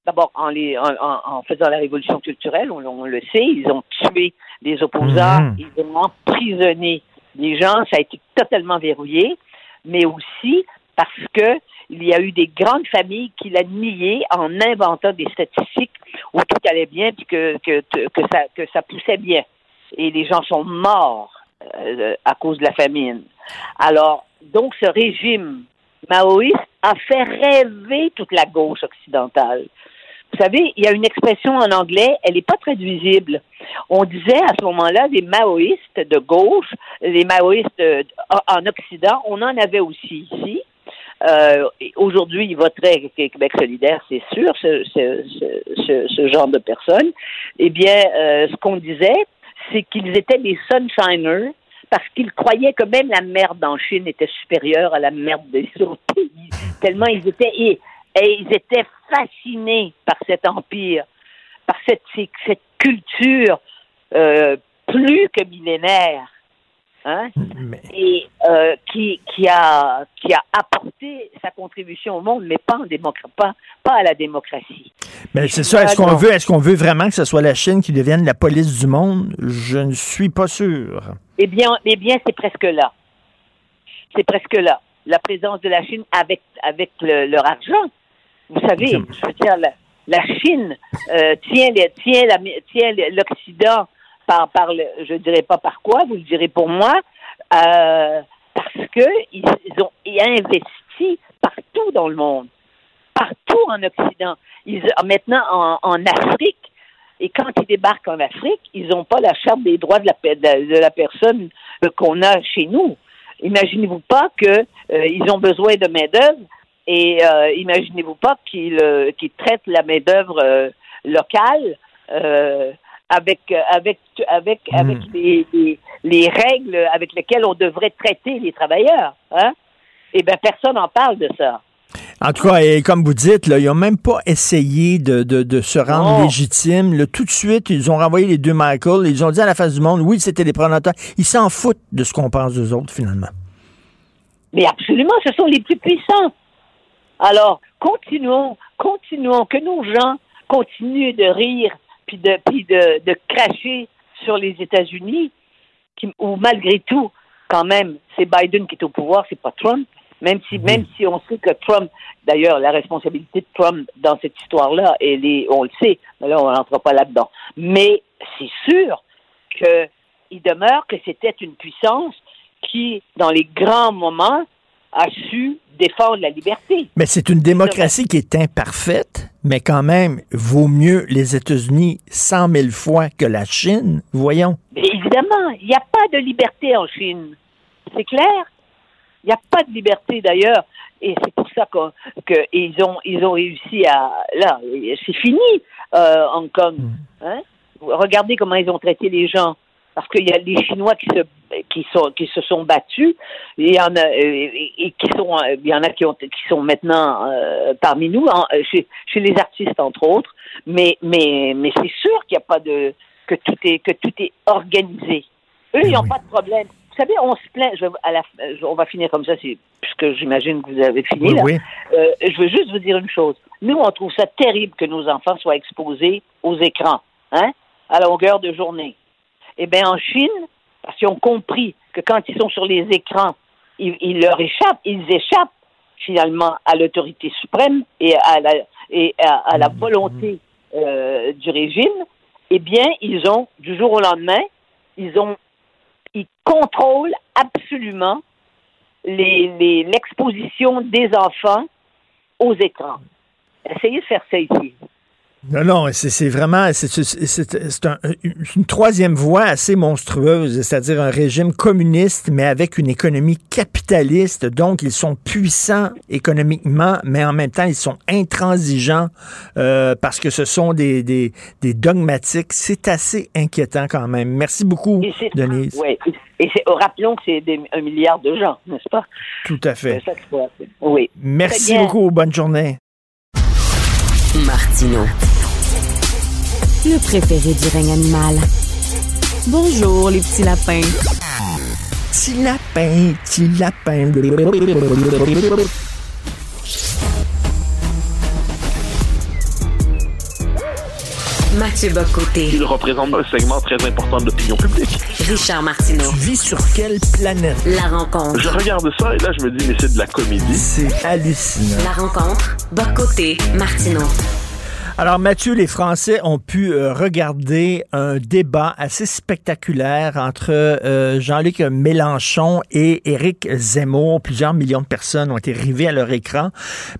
d'abord en, les, en, en- faisant la révolution culturelle, on, on le sait, ils ont tué des opposants, Mhm. ils ont emprisonné des gens, ça a été totalement verrouillé, mais aussi parce que il y a eu des grandes familles qui l'a nié en inventant des statistiques où tout allait bien puis que, que, que, ça, que ça poussait bien. Et les gens sont morts euh, à cause de la famine. Alors, donc ce régime maoïste a fait rêver toute la gauche occidentale. Vous savez, il y a une expression en anglais, elle n'est pas traduisible. On disait à ce moment-là les maoïstes de gauche, les maoïstes euh, en Occident, on en avait aussi ici. Euh, Aujourd'hui, ils voteraient Québec solidaire, c'est sûr, ce genre de personnes. Eh bien, euh, ce qu'on disait, c'est qu'ils étaient des sunshiners parce qu'ils croyaient que même la merde en Chine était supérieure à la merde des autres pays, tellement ils étaient ils étaient fascinés par cet empire, par cette, cette culture euh, plus que millénaire. Hein? et euh, qui, qui, a, qui a apporté sa contribution au monde, mais pas, en démocra- pas, pas à la démocratie. Mais c'est ça. Est-ce qu'on veut, est-ce qu'on veut vraiment que ce soit la Chine qui devienne la police du monde? Je ne suis pas sûr. Eh bien, eh bien c'est presque là. C'est presque là. La présence de la Chine avec, avec le- leur argent. Vous savez, je veux dire, la, la Chine euh, tient, les- tient, la- tient l'Occident par, par le, je dirais pas par quoi, vous le direz pour moi, euh, parce que ils, ont investi partout dans le monde, partout en Occident. Ils, maintenant en, Afrique, et quand ils débarquent en Afrique, ils n'ont pas la charte des droits de la, de, la personne euh, qu'on a chez nous. Imaginez-vous pas que euh, ont besoin de main d'œuvre et euh, imaginez-vous pas qu'ils qu'ils traitent la main d'œuvre euh, locale euh, avec avec avec avec les, les, les règles avec lesquelles on devrait traiter les travailleurs. Hein? Eh bien, personne n'en parle de ça. En tout cas, et comme vous dites, là, ils n'ont même pas essayé de, de, de se rendre Non. légitimes. Là, tout de suite, ils ont renvoyé les deux Michael. Ils ont dit à la face du monde, oui, c'était les prédateurs. Ils s'en foutent de ce qu'on pense d'eux autres, finalement. Mais absolument, ce sont les plus puissants. Alors, continuons, continuons, que nos gens continuent de rire puis de, puis de, de cracher sur les États-Unis, où malgré tout, quand même, c'est Biden qui est au pouvoir, c'est pas Trump. Même si, même si on sait que Trump, d'ailleurs, la responsabilité de Trump dans cette histoire-là, elle est, on le sait, mais là, on n'entre pas là-dedans. Mais c'est sûr qu'il demeure que c'était une puissance qui, dans les grands moments, a su défendre la liberté. Mais c'est une démocratie qui est imparfaite, mais quand même, vaut mieux les États-Unis cent mille fois que la Chine, voyons. Mais évidemment, il n'y a pas de liberté en Chine. C'est clair? Il n'y a pas de liberté d'ailleurs. Et c'est pour ça qu'ils ont, ils ont réussi à... Là, c'est fini, euh, Hong Kong. Mm. Hein? Regardez comment ils ont traité les gens parce qu'il y a les Chinois qui se qui sont qui se sont battus. Et il y en a et, qui sont il y en a qui ont qui sont maintenant euh, parmi nous chez, chez les artistes entre autres. Mais mais mais c'est sûr qu'il n'y a pas de que tout est que tout est organisé. Eux ils n'ont pas de problème. Vous savez on se plaint je, à la, on va finir comme ça puisque j'imagine que vous avez fini là. euh, je veux juste vous dire une chose. Nous on trouve ça terrible que nos enfants soient exposés aux écrans hein à longueur de journée eh bien, en Chine, parce qu'ils ont compris que quand ils sont sur les écrans, ils, leur échappent, ils échappent finalement à l'autorité suprême et à la, et à, la volonté euh, du régime, eh bien, ils ont, du jour au lendemain, ils ont, ils contrôlent absolument l'exposition des enfants aux écrans. Essayez de faire ça ici. Non, non, c'est vraiment c'est une troisième voie assez monstrueuse, c'est-à-dire un régime communiste, mais avec une économie capitaliste. Donc, ils sont puissants économiquement, mais en même temps, ils sont intransigeants euh, parce que ce sont des, des, des dogmatiques. C'est assez inquiétant quand même. Merci beaucoup, Denise. Oui, et rappelons que c'est un milliard de gens, n'est-ce pas? Tout à fait. Oui. Merci beaucoup. Bonne journée. Martino le préféré du règne animal. Bonjour, les petits lapins. Petit lapin, petit lapin. Mathieu Bocoté. Il représente un segment très important de l'opinion publique. Richard Martineau. Tu vis sur quelle planète? La rencontre. Je regarde ça et là, je me dis, mais c'est de la comédie. C'est hallucinant. La rencontre. Bocoté. Martineau. Alors Mathieu, les Français ont pu euh, regarder un débat assez spectaculaire entre euh, Jean-Luc Mélenchon et Éric Zemmour. Plusieurs millions de personnes ont été rivées à leur écran.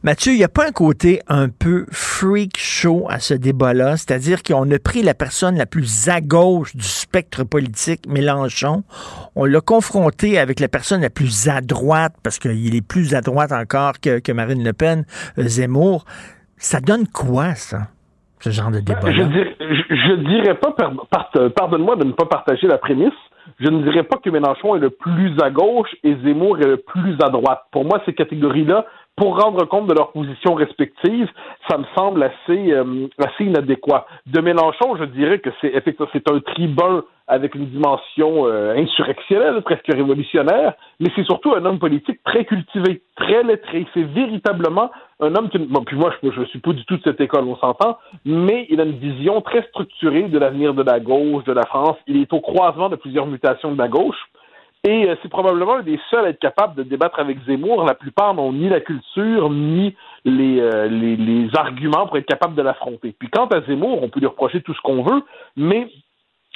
Mathieu, il n'y a pas un côté un peu freak show à ce débat-là, c'est-à-dire qu'on a pris la personne la plus à gauche du spectre politique, Mélenchon, on l'a confronté avec la personne la plus à droite, parce qu'il est plus à droite encore que, Marine Le Pen, euh, Zemmour. Ça donne quoi, ça, ce genre de débat Je, ne dirais pas, pardonne-moi de ne pas partager la prémisse, je ne dirais pas que Mélenchon est le plus à gauche et Zemmour est le plus à droite. Pour moi, ces catégories-là, pour rendre compte de leurs positions respectives, ça me semble assez, euh, assez inadéquat. De Mélenchon, je dirais que c'est effectivement c'est un tribun avec une dimension euh, insurrectionnelle, presque révolutionnaire, mais c'est surtout un homme politique très cultivé, très lettré. C'est véritablement un homme qui... Bon, puis moi, je ne suis pas du tout de cette école, on s'entend, mais il a une vision très structurée de l'avenir de la gauche, de la France. Il est au croisement de plusieurs mutations de la gauche. Et euh, c'est probablement un des seuls à être capable de débattre avec Zemmour. La plupart n'ont ni la culture, ni les, euh, les, arguments pour être capable de l'affronter. Puis quant à Zemmour, on peut lui reprocher tout ce qu'on veut, mais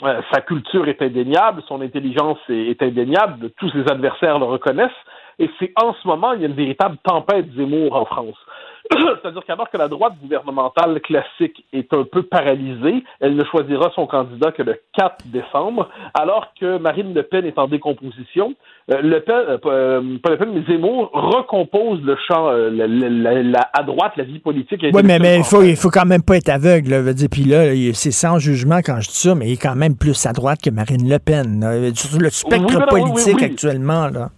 euh, sa culture est indéniable, son intelligence est, indéniable, tous ses adversaires le reconnaissent, et c'est en ce moment, il y a une véritable tempête Zemmour en France. C'est-à-dire qu'alors que la droite gouvernementale classique est un peu paralysée, elle ne choisira son candidat que le 4 décembre, alors que Marine Le Pen est en décomposition. Euh, le Pen, euh, euh, pas Le Pen, mais Zemmour recompose le champ, la, à droite, la vie politique. Oui, mais, mais il faut, il faut quand même pas être aveugle. Là, dire, puis là, c'est sans jugement quand je dis ça, mais il est quand même plus à droite que Marine Le Pen. Le spectre politique actuellement, là.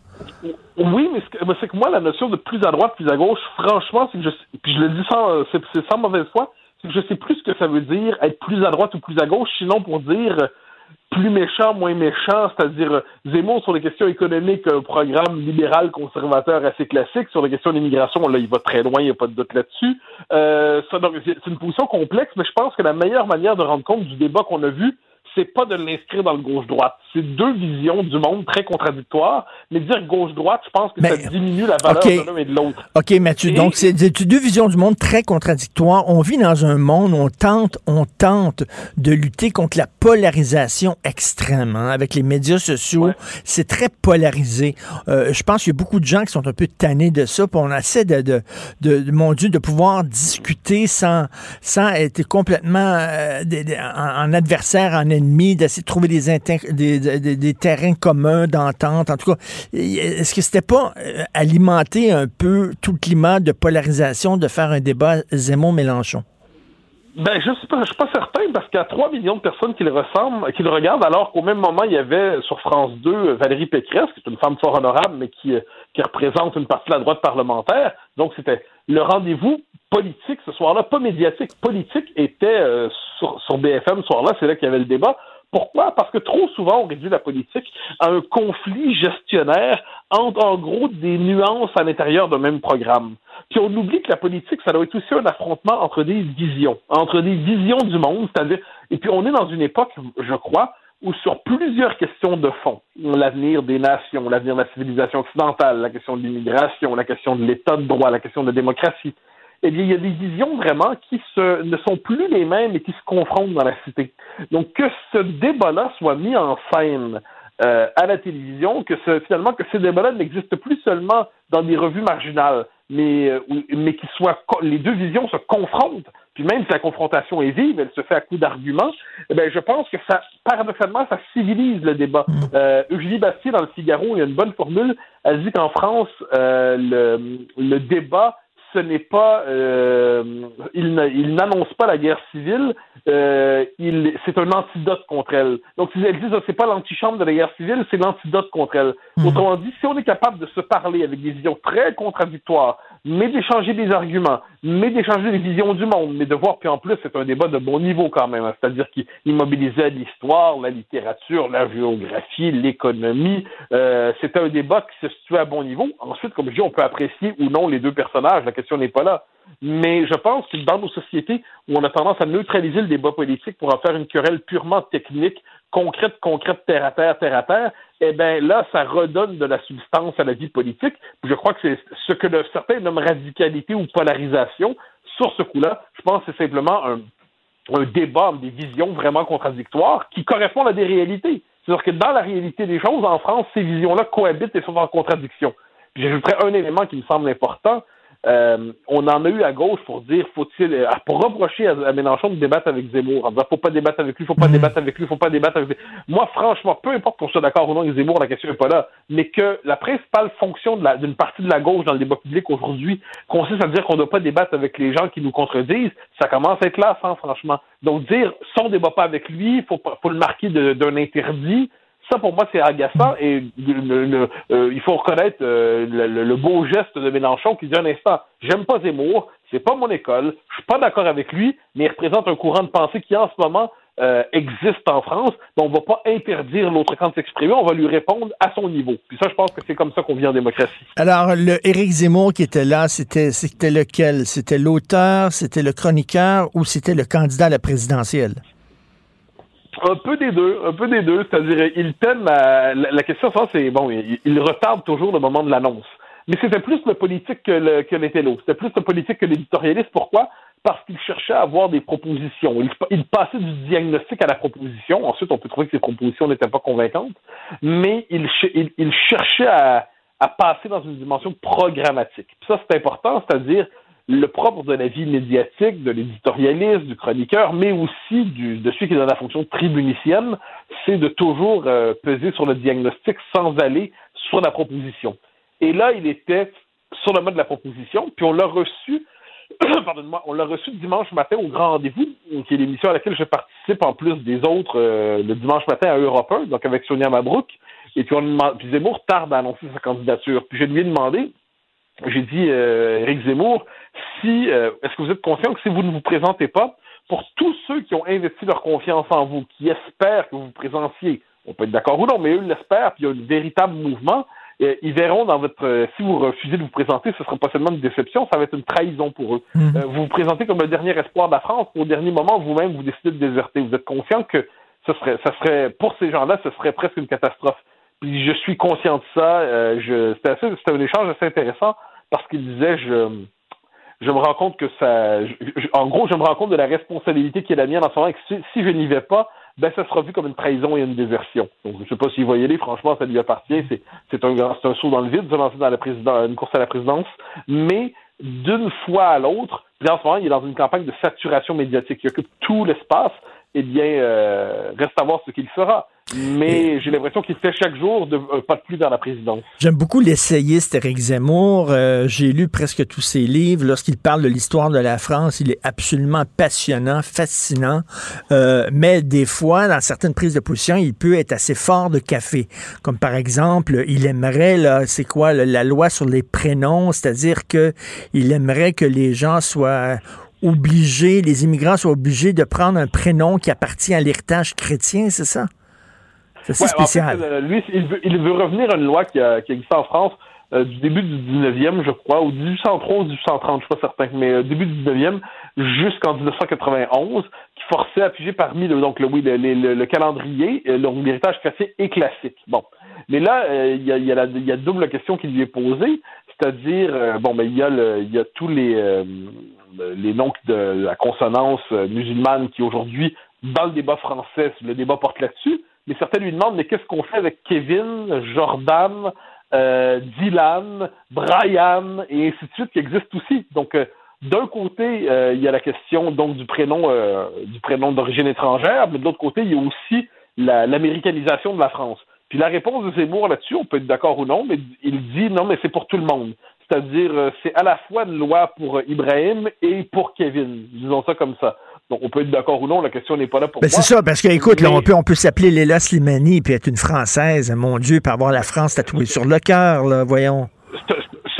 Oui, mais c'est que moi, la notion de plus à droite, plus à gauche, franchement, c'est que je, puis je le dis sans, mauvaise foi, c'est que je sais plus ce que ça veut dire être plus à droite ou plus à gauche, sinon pour dire plus méchant, moins méchant, c'est-à-dire euh, Zemmour sur les questions économiques, un programme libéral conservateur assez classique. Sur les questions d'immigration, là, il va très loin, il n'y a pas de doute là-dessus. Euh, c'est une position complexe, mais je pense que la meilleure manière de rendre compte du débat qu'on a vu, c'est pas de l'inscrire dans le gauche-droite. C'est deux visions du monde très contradictoires. Mais dire gauche-droite, je pense que ça diminue la valeur de l'un et de l'autre. OK, Mathieu, donc c'est deux visions du monde très contradictoires. On vit dans un monde où on tente, on tente de lutter contre la polarisation extrême. Hein, avec les médias sociaux, c'est très polarisé. Euh, je pense qu'il y a beaucoup de gens qui sont un peu tannés de ça. Puis on essaie de, de, de, mon Dieu, de pouvoir discuter sans, sans être complètement euh, en, en adversaire, en ennemi d'essayer de trouver des, terrains communs d'entente. En tout cas, est-ce que c'était pas euh, alimenter un peu tout le climat de polarisation de faire un débat Zemmour-Mélenchon? Ben, je suis pas, suis pas certain parce qu'il y a 3 millions de personnes qui le ressemblent, qui le regardent, alors qu'au même moment, il y avait sur France 2 Valérie Pécresse, qui est une femme fort honorable, mais qui, euh, qui représente une partie de la droite parlementaire. Donc, c'était le rendez-vous politique ce soir-là, pas médiatique, politique, était euh, sur, sur BFM ce soir-là. C'est là qu'il y avait le débat. Pourquoi? Parce que trop souvent, on réduit la politique à un conflit gestionnaire entre, en gros, des nuances à l'intérieur d'un même programme. Puis on oublie que la politique, ça doit être aussi un affrontement entre des visions, entre des visions du monde, c'est-à-dire, et puis on est dans une époque, je crois, où sur plusieurs questions de fond, l'avenir des nations, l'avenir de la civilisation occidentale, la question de l'immigration, la question de l'état de droit, la question de la démocratie, eh bien, il y a des visions vraiment qui se, ne sont plus les mêmes et qui se confrontent dans la cité. Donc, que ce débat-là soit mis en scène euh, à la télévision, que ce, finalement, que ces débats-là n'existent plus seulement dans des revues marginales, mais, euh, mais qu'ils soient, les deux visions se confrontent, puis même si la confrontation est vive, elle se fait à coup d'arguments, eh bien, je pense que ça, paradoxalement, ça civilise le débat. Mm. Euh, Eugénie Bastier, dans le Figaro, il y a une bonne formule, elle dit qu'en France, euh, le, le débat ce n'est pas, euh, il n'annonce pas la guerre civile, euh, c'est un antidote contre elle. Donc, elle dit, c'est pas l'antichambre de la guerre civile, c'est l'antidote contre elle. Mhm. Autrement dit, si on est capable de se parler avec des visions très contradictoires, mais d'échanger des arguments, mais d'échanger des visions du monde, mais de voir, puis en plus, c'est un débat de bon niveau quand même, hein. c'est-à-dire qu'il mobilisait l'histoire, la littérature, la géographie, l'économie. Euh, c'était un débat qui se situait à bon niveau. Ensuite, comme je dis, on peut apprécier ou non les deux personnages, la question n'est pas là. Mais je pense que dans nos sociétés où on a tendance à neutraliser le débat politique pour en faire une querelle purement technique, concrète, concrète, terre à terre, terre à terre, eh bien là, ça redonne de la substance à la vie politique. Je crois que c'est ce que certains nomment radicalité ou polarisation. Sur ce coup-là, je pense que c'est simplement un, un débat des visions vraiment contradictoires qui correspondent à des réalités. C'est-à-dire que dans la réalité des choses, en France, ces visions-là cohabitent et sont en contradiction. J'ajouterais un élément qui me semble important, euh, on en a eu à gauche pour dire, faut-il, euh, pour reprocher à, Mélenchon de débattre avec Zemmour, en disant, faut pas débattre avec lui, faut pas mhm. débattre avec lui, faut pas débattre avec lui. Moi, franchement, peu importe qu'on soit d'accord ou non avec Zemmour, la question n'est pas là, mais que la principale fonction d'une partie de la gauche dans le débat public aujourd'hui consiste à dire qu'on ne doit pas débattre avec les gens qui nous contredisent, ça commence à être là, hein, franchement. Donc, dire, si on débat pas avec lui, faut, faut le marquer d'un interdit, ça, pour moi, c'est agaçant et euh, il faut reconnaître euh, le, beau geste de Mélenchon qui dit un instant, j'aime pas Zemmour, c'est pas mon école, je suis pas d'accord avec lui, mais il représente un courant de pensée qui, en ce moment, euh, existe en France, donc on va pas interdire l'autre camp de s'exprimer, on va lui répondre à son niveau. Puis ça, je pense que c'est comme ça qu'on vit en démocratie. Alors, le Éric Zemmour qui était là, c'était lequel? C'était l'auteur, c'était le chroniqueur ou c'était le candidat à la présidentielle? Un peu des deux, un peu des deux. C'est-à-dire, il thème la, question, ça, c'est bon, il, retarde toujours le moment de l'annonce. Mais c'était plus le politique que, le, que. C'était plus le politique que l'éditorialiste. Pourquoi? Parce qu'il cherchait à avoir des propositions. Il, passait du diagnostic à la proposition. Ensuite, on peut trouver que ses propositions n'étaient pas convaincantes. Mais il, cherchait à, passer dans une dimension programmatique. Ça, c'est important, c'est-à-dire le propre de la vie médiatique, de l'éditorialiste, du chroniqueur, mais aussi de celui qui est dans la fonction tribunicienne, c'est de toujours euh, peser sur le diagnostic sans aller sur la proposition. Et là, il était sur le mode de la proposition, puis on l'a reçu, pardonne-moi, on l'a reçu dimanche matin au Grand Rendez-vous, qui est l'émission à laquelle je participe en plus des autres euh, le dimanche matin à Europe 1, donc avec Sonia Mabrouk. Et puis, on, puis Zemmour tarde à annoncer sa candidature. Puis je lui ai demandé, j'ai dit, euh, Éric Zemmour, si, euh, est-ce que vous êtes conscient que si vous ne vous présentez pas, pour tous ceux qui ont investi leur confiance en vous, qui espèrent que vous vous présentiez, on peut être d'accord ou non, mais eux l'espèrent, puis il y a un véritable mouvement, euh, ils verront dans votre euh, si vous refusez de vous présenter, ce sera pas seulement une déception, ça va être une trahison pour eux. Mhm. Euh, vous vous présentez comme le dernier espoir de la France, au dernier moment, vous-même, vous décidez de déserter. Vous êtes conscient que ce serait, ça serait, pour ces gens-là, ce serait presque une catastrophe. Je suis conscient de ça. je, c'était, assez, c'était un échange assez intéressant parce qu'il disait, je, je me rends compte que ça, en gros, je me rends compte de la responsabilité qui est la mienne en ce moment et que si, je n'y vais pas, ben ça sera vu comme une trahison et une désertion. Donc je sais pas s'il va y aller, franchement, ça lui appartient. C'est, un saut dans le vide, de lancer dans la une course à la présidence. Mais d'une fois à l'autre, en ce moment, il est dans une campagne de saturation médiatique. Il occupe tout l'espace. Eh bien, euh, reste à voir ce qu'il fera mais j'ai l'impression qu'il fait chaque jour de, euh, pas de plus dans la présidence. J'aime beaucoup l'essayiste Éric Zemmour. Euh, j'ai lu presque tous ses livres. Lorsqu'il parle de l'histoire de la France, il est absolument passionnant, fascinant. Euh, mais des fois, dans certaines prises de position, il peut être assez fort de café. Comme par exemple, il aimerait, là, c'est quoi, la loi sur les prénoms, c'est-à-dire que il aimerait que les gens soient obligés, les immigrants soient obligés de prendre un prénom qui appartient à l'héritage chrétien, c'est ça? C'est spécial. Euh, lui, il veut, il veut, revenir à une loi qui, a, qui existe en France euh, du début du 19e, je crois, ou 1803 ou 1830, je suis pas certain, mais euh, début du 19e jusqu'en 1991, qui forçait à piger parmi le, donc le, oui, le, le, le calendrier, l'héritage chrétien et classique. Bon. Mais là, il y, a, y, a il y a double question qui lui est posée, c'est-à-dire, bon, mais il y a, il y a tous les, les noms de la consonance musulmane qui aujourd'hui, dans le débat français, le débat porte là-dessus, mais certains lui demandent mais qu'est-ce qu'on fait avec Kevin, Jordan, euh, Dylan, Brian et ainsi de suite qui existent aussi. Donc euh, d'un côté, euh, il y a la question donc du prénom du prénom d'origine étrangère, mais de l'autre côté, il y a aussi l'américanisation de la France. Puis la réponse de Zemmour là-dessus, on peut être d'accord ou non, mais il dit non, mais c'est pour tout le monde. C'est-à-dire, c'est à la fois une loi pour Ibrahim et pour Kevin. Disons ça comme ça. Donc, on peut être d'accord ou non, la question n'est pas là pour ben C'est ça, parce que, écoute, là, on peut, on peut s'appeler Léla Slimani puis être une Française. Mon Dieu, par avoir la France tatouée sur le cœur, là, voyons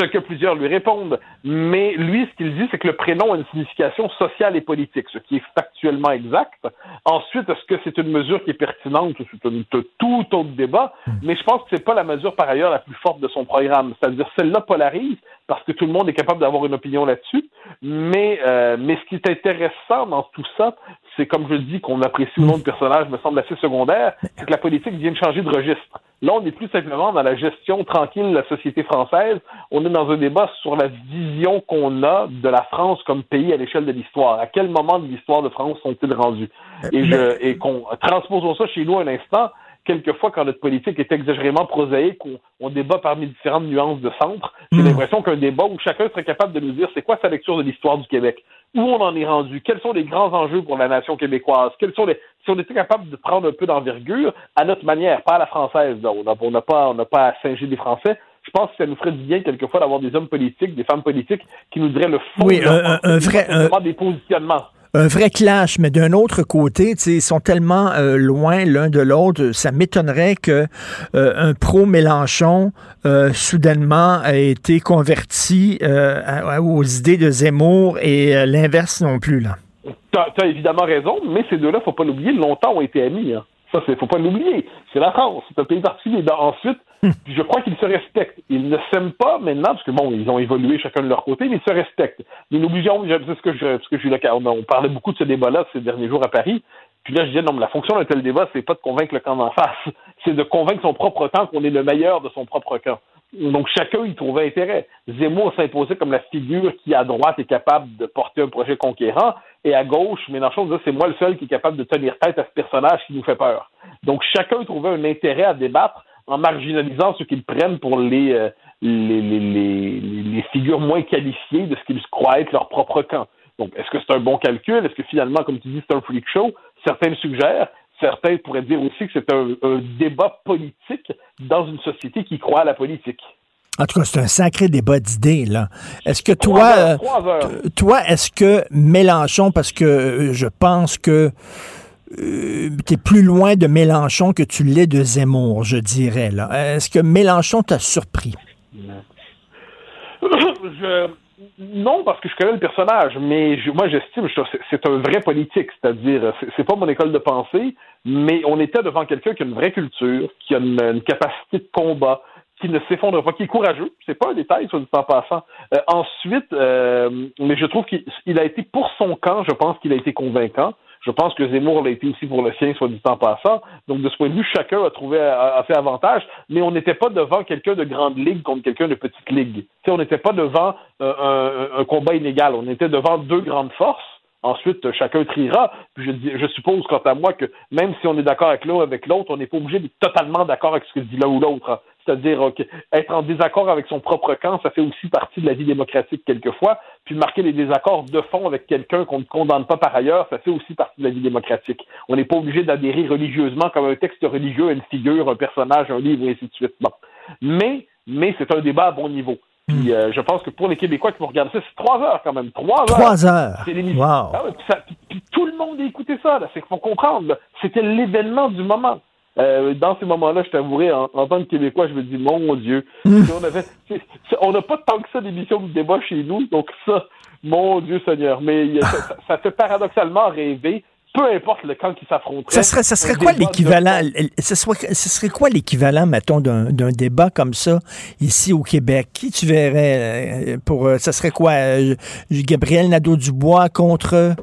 que plusieurs lui répondent. Mais lui, ce qu'il dit, c'est que le prénom a une signification sociale et politique, ce qui est factuellement exact. Ensuite, est-ce que c'est une mesure qui est pertinente? C'est un tout autre débat? Mais je pense que c'est pas la mesure, par ailleurs, la plus forte de son programme. C'est-à-dire, celle-là polarise parce que tout le monde est capable d'avoir une opinion là-dessus. Mais, euh, mais ce qui est intéressant dans tout ça, c'est comme je dis, qu'on apprécie ou non le personnage, me semble assez secondaire, c'est que la politique vient de changer de registre. Là, on n'est plus simplement dans la gestion tranquille de la société française. On est dans un débat sur la vision qu'on a de la France comme pays à l'échelle de l'histoire. À quel moment de l'histoire de France sont-ils rendus? Et, je, et qu'on transposons ça chez nous un instant quelquefois, quand notre politique est exagérément prosaïque, on, on débat parmi différentes nuances de centre, j'ai hmm. l'impression qu'un débat où chacun serait capable de nous dire c'est quoi sa lecture de l'histoire du Québec, où on en est rendu, quels sont les grands enjeux pour la nation québécoise, quels sont les, si on était capable de prendre un peu d'envergure à notre manière, pas à la française, on n'a pas, on n'a pas à singer des Français, je pense que ça nous ferait du bien quelquefois d'avoir des hommes politiques, des femmes politiques qui nous diraient le fond oui, un, un, vrai, des positionnements un vrai clash, mais d'un autre côté, ils sont tellement euh, loin l'un de l'autre, ça m'étonnerait que euh, un pro Mélenchon euh, soudainement a été converti aux idées de Zemmour et l'inverse non plus là. Tu as, évidemment raison, mais ces deux-là, faut pas l'oublier, longtemps ont été amis. Hein. Ça, c'est faut pas l'oublier. C'est la France, c'est un pays particulier. Ensuite, je crois qu'ils se respectent. Ils ne s'aiment pas maintenant, parce que bon, ils ont évolué chacun de leur côté, mais ils se respectent. Mais nous obligeons, c'est ce que je, ce que je là, on parlait beaucoup de ce débat-là ces derniers jours à Paris. Puis là, je disais, non, mais la fonction d'un tel débat, c'est pas de convaincre le camp d'en face, c'est de convaincre son propre camp qu'on est le meilleur de son propre camp. Donc, chacun y trouvait intérêt. Zemmour s'imposait comme la figure qui, à droite, est capable de porter un projet conquérant, et à gauche, Mélenchon disait, c'est moi le seul qui est capable de tenir tête à ce personnage qui nous fait peur. Donc, chacun trouvait un intérêt à débattre en marginalisant ceux qu'ils prennent pour euh, les, les, les, les, figures moins qualifiées de ce qu'ils croient être leur propre camp. Donc, est-ce que c'est un bon calcul? Est-ce que finalement, comme tu dis, c'est un freak show? Certains le suggèrent. Certains pourraient dire aussi que c'est un, débat politique dans une société qui croit à la politique. En tout cas, c'est un sacré débat d'idées, là. Est-ce que toi, euh, toi, est-ce que Mélenchon, parce que euh, je pense que euh, tu es plus loin de Mélenchon que tu l'es de Zemmour, je dirais. Est-ce que Mélenchon t'a surpris? non, parce que je connais le personnage, mais moi j'estime c'est un vrai politique, c'est-à-dire c'est pas mon école de pensée, mais on était devant quelqu'un qui a une vraie culture, qui a une, capacité de combat, qui ne s'effondre pas, qui est courageux. C'est pas un détail, soit dit en passant. Euh, ensuite, euh, mais je trouve qu'il a été pour son camp, je pense qu'il a été convaincant. Je pense que Zemmour l'a été aussi pour le sien, soit dit en passant. Donc, de ce point de vue, chacun a trouvé a, fait avantage, mais on n'était pas devant quelqu'un de grande ligue contre quelqu'un de petite ligue. on n'était pas devant euh, un, combat inégal. On était devant deux grandes forces. Ensuite, chacun triera. Puis je, je, suppose, quant à moi, que même si on est d'accord avec l'un avec l'autre, on n'est pas obligé d'être totalement d'accord avec ce que dit l'un ou l'autre. C'est-à-dire être en désaccord avec son propre camp, ça fait aussi partie de la vie démocratique quelquefois. Puis marquer les désaccords de fond avec quelqu'un qu'on ne condamne pas par ailleurs, ça fait aussi partie de la vie démocratique. On n'est pas obligé d'adhérer religieusement comme un texte religieux à une figure, un personnage, un livre, et ainsi de suite. Bon. Mais, mais c'est un débat à bon niveau. Puis euh, je pense que pour les Québécois qui vont regarder ça, c'est trois heures quand même. Trois heures. Trois heures. C'est l'émission. Wow. Ah puis, tout le monde a écouté ça. C'est qu'il faut comprendre. C'était l'événement du moment. Euh, dans ces moments-là, je t'avouerai, en, tant que Québécois, je me dis, mon Dieu, hmm. on n'a pas tant que ça d'émissions de débat chez nous, donc ça, mon Dieu Seigneur. Mais ça, fait paradoxalement rêver peu importe le camp qui s'affronterait. Ça serait, ça serait quoi l'équivalent, ce serait, quoi l'équivalent, mettons, d'un débat comme ça ici au Québec? Qui tu verrais euh, pour, euh, ça serait quoi, Gabriel Nadeau-Dubois contre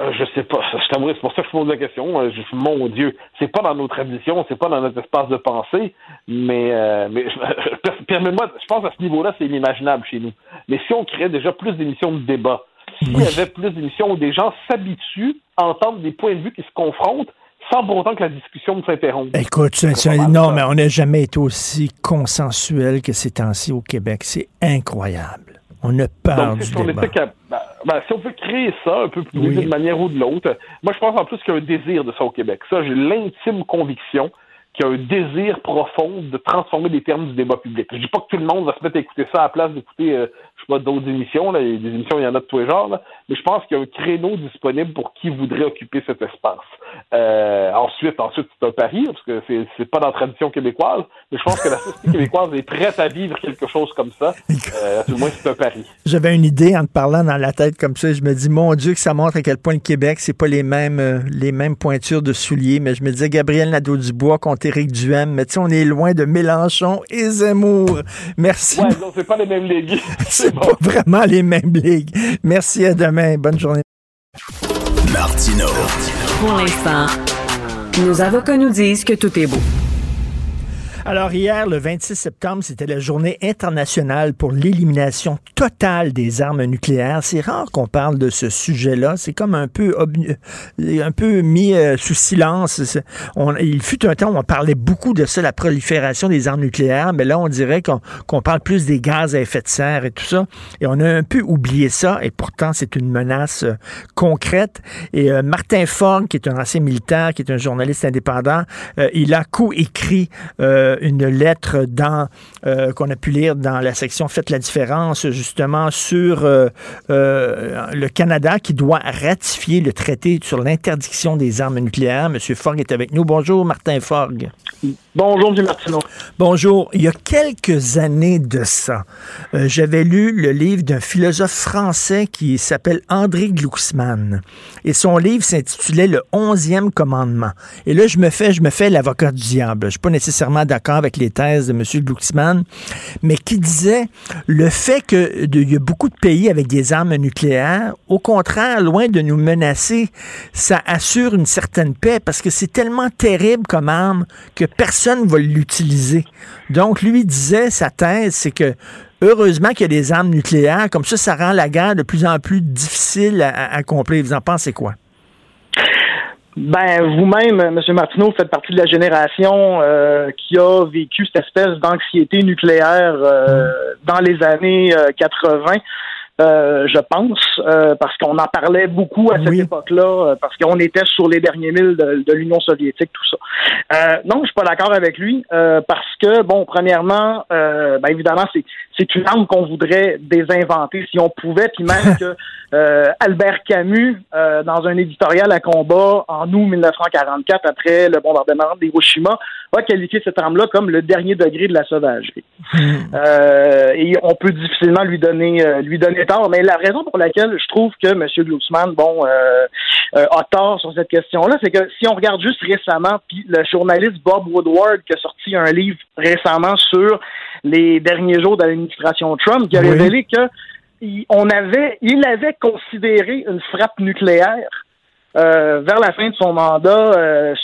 euh, je sais pas. Je t'aimerais, c'est pour ça que je pose la question. Euh, mon Dieu, c'est pas dans nos traditions, c'est pas dans notre espace de pensée, mais, euh, mais permets-moi, je pense à ce niveau-là, c'est inimaginable chez nous. Mais si on créait déjà plus d'émissions de débat, s'il y avait plus d'émissions où des gens s'habituent à entendre des points de vue qui se confrontent, sans pour autant que la discussion s'interrompe. Écoute, non, mais on n'a jamais été aussi consensuel que ces temps-ci au Québec. C'est incroyable. On parle du débat. Ben, ben, si on peut créer ça un peu plus d'une manière ou de l'autre, moi je pense en plus qu'il y a un désir de ça au Québec. Ça, j'ai l'intime conviction qu'il y a un désir profond de transformer les termes du débat public. Je dis pas que tout le monde va se mettre à écouter ça à la place d'écouter, euh, pas, d'autres émissions. Là. Des émissions, il y en a de tous les genres. Mais je pense qu'il y a un créneau disponible pour qui voudrait occuper cet espace. Euh, ensuite, ensuite, c'est un pari, parce que c'est, c'est pas dans la tradition québécoise, mais je pense que la société québécoise est prête à vivre quelque chose comme ça. Euh, tout le moins, c'est un pari. J'avais une idée en te parlant dans la tête comme ça. Je me dis, mon Dieu, que ça montre à quel point le Québec, c'est pas les mêmes, euh, les mêmes pointures de souliers. Mais je me disais, Gabriel Nadeau-Dubois contre Éric Duhem. Mais tu sais, on est loin de Mélenchon et Zemmour. Merci. Ouais, non, c'est pas les mêmes ligues. c'est pas vraiment les mêmes ligues. Merci, à demain. Bonne journée. Martino. Pour l'instant, nos avocats nous disent que tout est beau. Alors hier, le 26 septembre, c'était la journée internationale pour l'élimination totale des armes nucléaires. C'est rare qu'on parle de ce sujet-là. C'est comme un peu un peu mis euh, sous silence. Il fut un temps où on parlait beaucoup de ça, la prolifération des armes nucléaires, mais là, on dirait qu'on parle plus des gaz à effet de serre et tout ça. Et on a un peu oublié ça, et pourtant, c'est une menace euh, concrète. Et euh, Martin Fogg, qui est un ancien militaire, qui est un journaliste indépendant, il a co-écrit une lettre dans euh, qu'on a pu lire dans la section Faites la différence, justement, sur euh, le Canada qui doit ratifier le traité sur l'interdiction des armes nucléaires. Monsieur Fogg est avec nous. Bonjour, Martin Fogg. Bonjour, M. Bonjour. Il y a quelques années de ça, j'avais lu le livre d'un philosophe français qui s'appelle André Glucksmann. Et son livre s'intitulait Le onzième commandement. Et là, je me fais, je me fais l'avocat du diable. Je suis pas nécessairement d'accord avec les thèses de M. Glucksmann, mais qui disait le fait qu'il y a beaucoup de pays avec des armes nucléaires, au contraire, loin de nous menacer, ça assure une certaine paix parce que c'est tellement terrible comme arme que personne ne va l'utiliser. Donc, lui disait, sa thèse, c'est que heureusement qu'il y a des armes nucléaires, comme ça, ça rend la guerre de plus en plus difficile à accomplir. Vous en pensez quoi? Ben, vous-même, M. Martineau, faites partie de la génération euh, qui a vécu cette espèce d'anxiété nucléaire euh, dans les années 80. Euh, je pense, parce qu'on en parlait beaucoup à cette époque-là, parce qu'on était sur les derniers milles de, l'Union soviétique, tout ça. non, je suis pas d'accord avec lui, parce que, bon, premièrement, ben, évidemment, c'est c'est une arme qu'on voudrait désinventer si on pouvait, puis même que euh, Albert Camus, euh, dans un éditorial à combat en août 1944, après le bombardement d'Hiroshima, a qualifié cette arme-là comme le dernier degré de la sauvagerie. Euh, et on peut difficilement lui donner euh, lui donner tort. Mais la raison pour laquelle je trouve que M. Glucksmann, bon, euh, a tort sur cette question-là, c'est que si on regarde juste récemment, puis le journaliste Bob Woodward qui a sorti un livre récemment sur les derniers jours de l'administration Trump, qui a révélé que on avait, il avait considéré une frappe nucléaire euh, vers la fin de son mandat euh,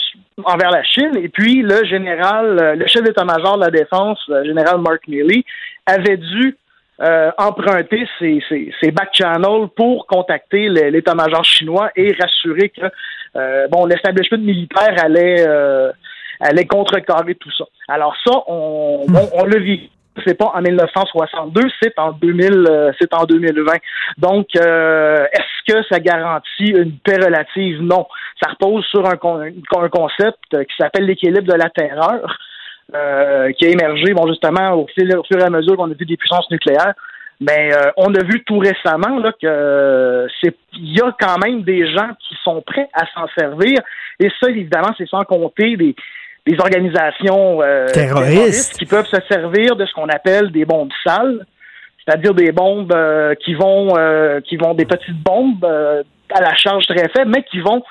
envers la Chine. Et puis, le général, euh, le chef d'état-major de la défense, le général Mark Milley, avait dû emprunter ses, ses, back channels pour contacter l'état-major chinois et rassurer que bon l'establishment militaire allait allait contrecarrer tout ça. Alors ça, on, on, on l'a vu c'est pas en 1962, c'est en 2000, euh, c'est en 2020. Donc, euh, est-ce que ça garantit une paix relative? Non, ça repose sur un, un concept qui s'appelle l'équilibre de la terreur, euh, qui a émergé, bon, justement, au, fur et à mesure qu'on a vu des puissances nucléaires. Mais on a vu tout récemment là que c'est il y a quand même des gens qui sont prêts à s'en servir et ça évidemment c'est sans compter des des organisations euh, terroristes. qui peuvent se servir de ce qu'on appelle des bombes sales, c'est-à-dire des bombes euh, qui vont euh, qui vont des petites bombes à la charge très faible, mais qui vont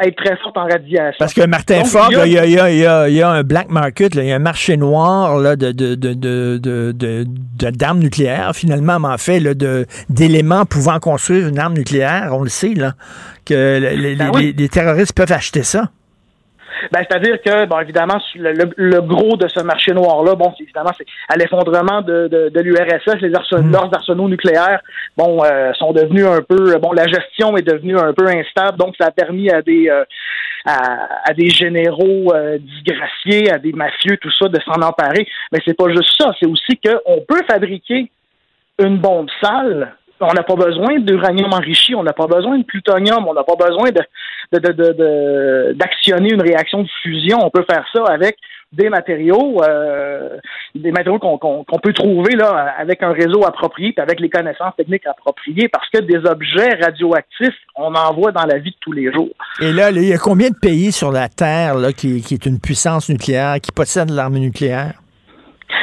être très fortes en radiation. Parce que Martin Ford, il y, a, un black market, il y a un marché noir là, de, de, de, d'armes nucléaires, finalement, en fait, d'éléments pouvant construire une arme nucléaire. On le sait, là, que ben les terroristes peuvent acheter ça. Ben, c'est-à-dire que, bon, évidemment, le, gros de ce marché noir-là, bon, évidemment, c'est à l'effondrement de, de, l'URSS, les arsenaux, mm. leurs arsenaux nucléaires, bon, euh, sont devenus un peu, bon, la gestion est devenue un peu instable, donc ça a permis à des, euh, à, des généraux euh, disgraciés, à des mafieux, tout ça, de s'en emparer. Mais c'est pas juste ça, c'est aussi qu'on peut fabriquer une bombe sale on n'a pas besoin d'uranium enrichi, on n'a pas besoin de plutonium, on n'a pas besoin de, d'actionner une réaction de fusion. On peut faire ça avec des matériaux, euh, des matériaux qu'on, peut trouver là avec un réseau approprié, puis avec les connaissances techniques appropriées, parce que des objets radioactifs, on en voit dans la vie de tous les jours. Et là, il y a combien de pays sur la Terre là, qui, est une puissance nucléaire, qui possède l'arme nucléaire?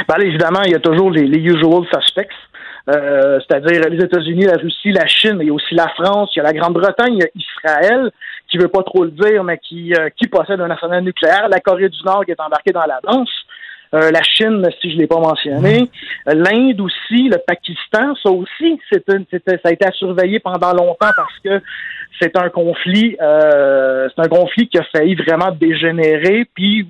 Ben, évidemment, il y a toujours les usual suspects. Euh, c'est-à-dire les États-Unis, la Russie, la Chine, mais il y a aussi la France, il y a la Grande-Bretagne, il y a Israël, qui veut pas trop le dire, mais qui, euh, qui possède un arsenal nucléaire, la Corée du Nord qui est embarquée dans la danse. Euh, la Chine, si je ne l'ai pas mentionné, l'Inde aussi, le Pakistan, ça aussi, c'est ça a été à surveiller pendant longtemps parce que c'est un conflit, c'est un conflit qui a failli vraiment dégénérer, puis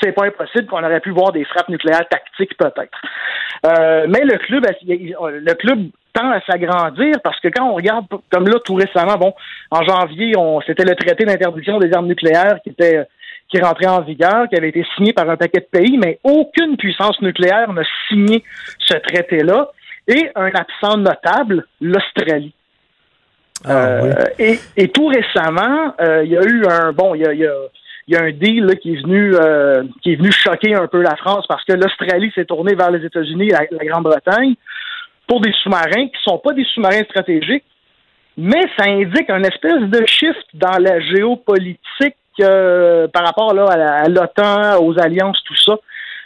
c'est pas impossible qu'on aurait pu voir des frappes nucléaires tactiques peut-être. Euh, mais le club, le club tend à s'agrandir parce que quand on regarde, comme là tout récemment, bon, en janvier, on, c'était le traité d'interdiction des armes nucléaires qui était qui rentrait en vigueur, qui avait été signé par un paquet de pays, mais aucune puissance nucléaire n'a signé ce traité-là. Et un absent notable, l'Australie. Ah, euh, et, et, tout récemment, euh, il y a eu un bon, il y a, y a il y a un deal qui est venu euh, qui est venu choquer un peu la France parce que l'Australie s'est tournée vers les États-Unis et la, Grande-Bretagne pour des sous-marins qui sont pas des sous-marins stratégiques, mais ça indique un espèce de shift dans la géopolitique euh, par rapport à l'OTAN, aux alliances, tout ça.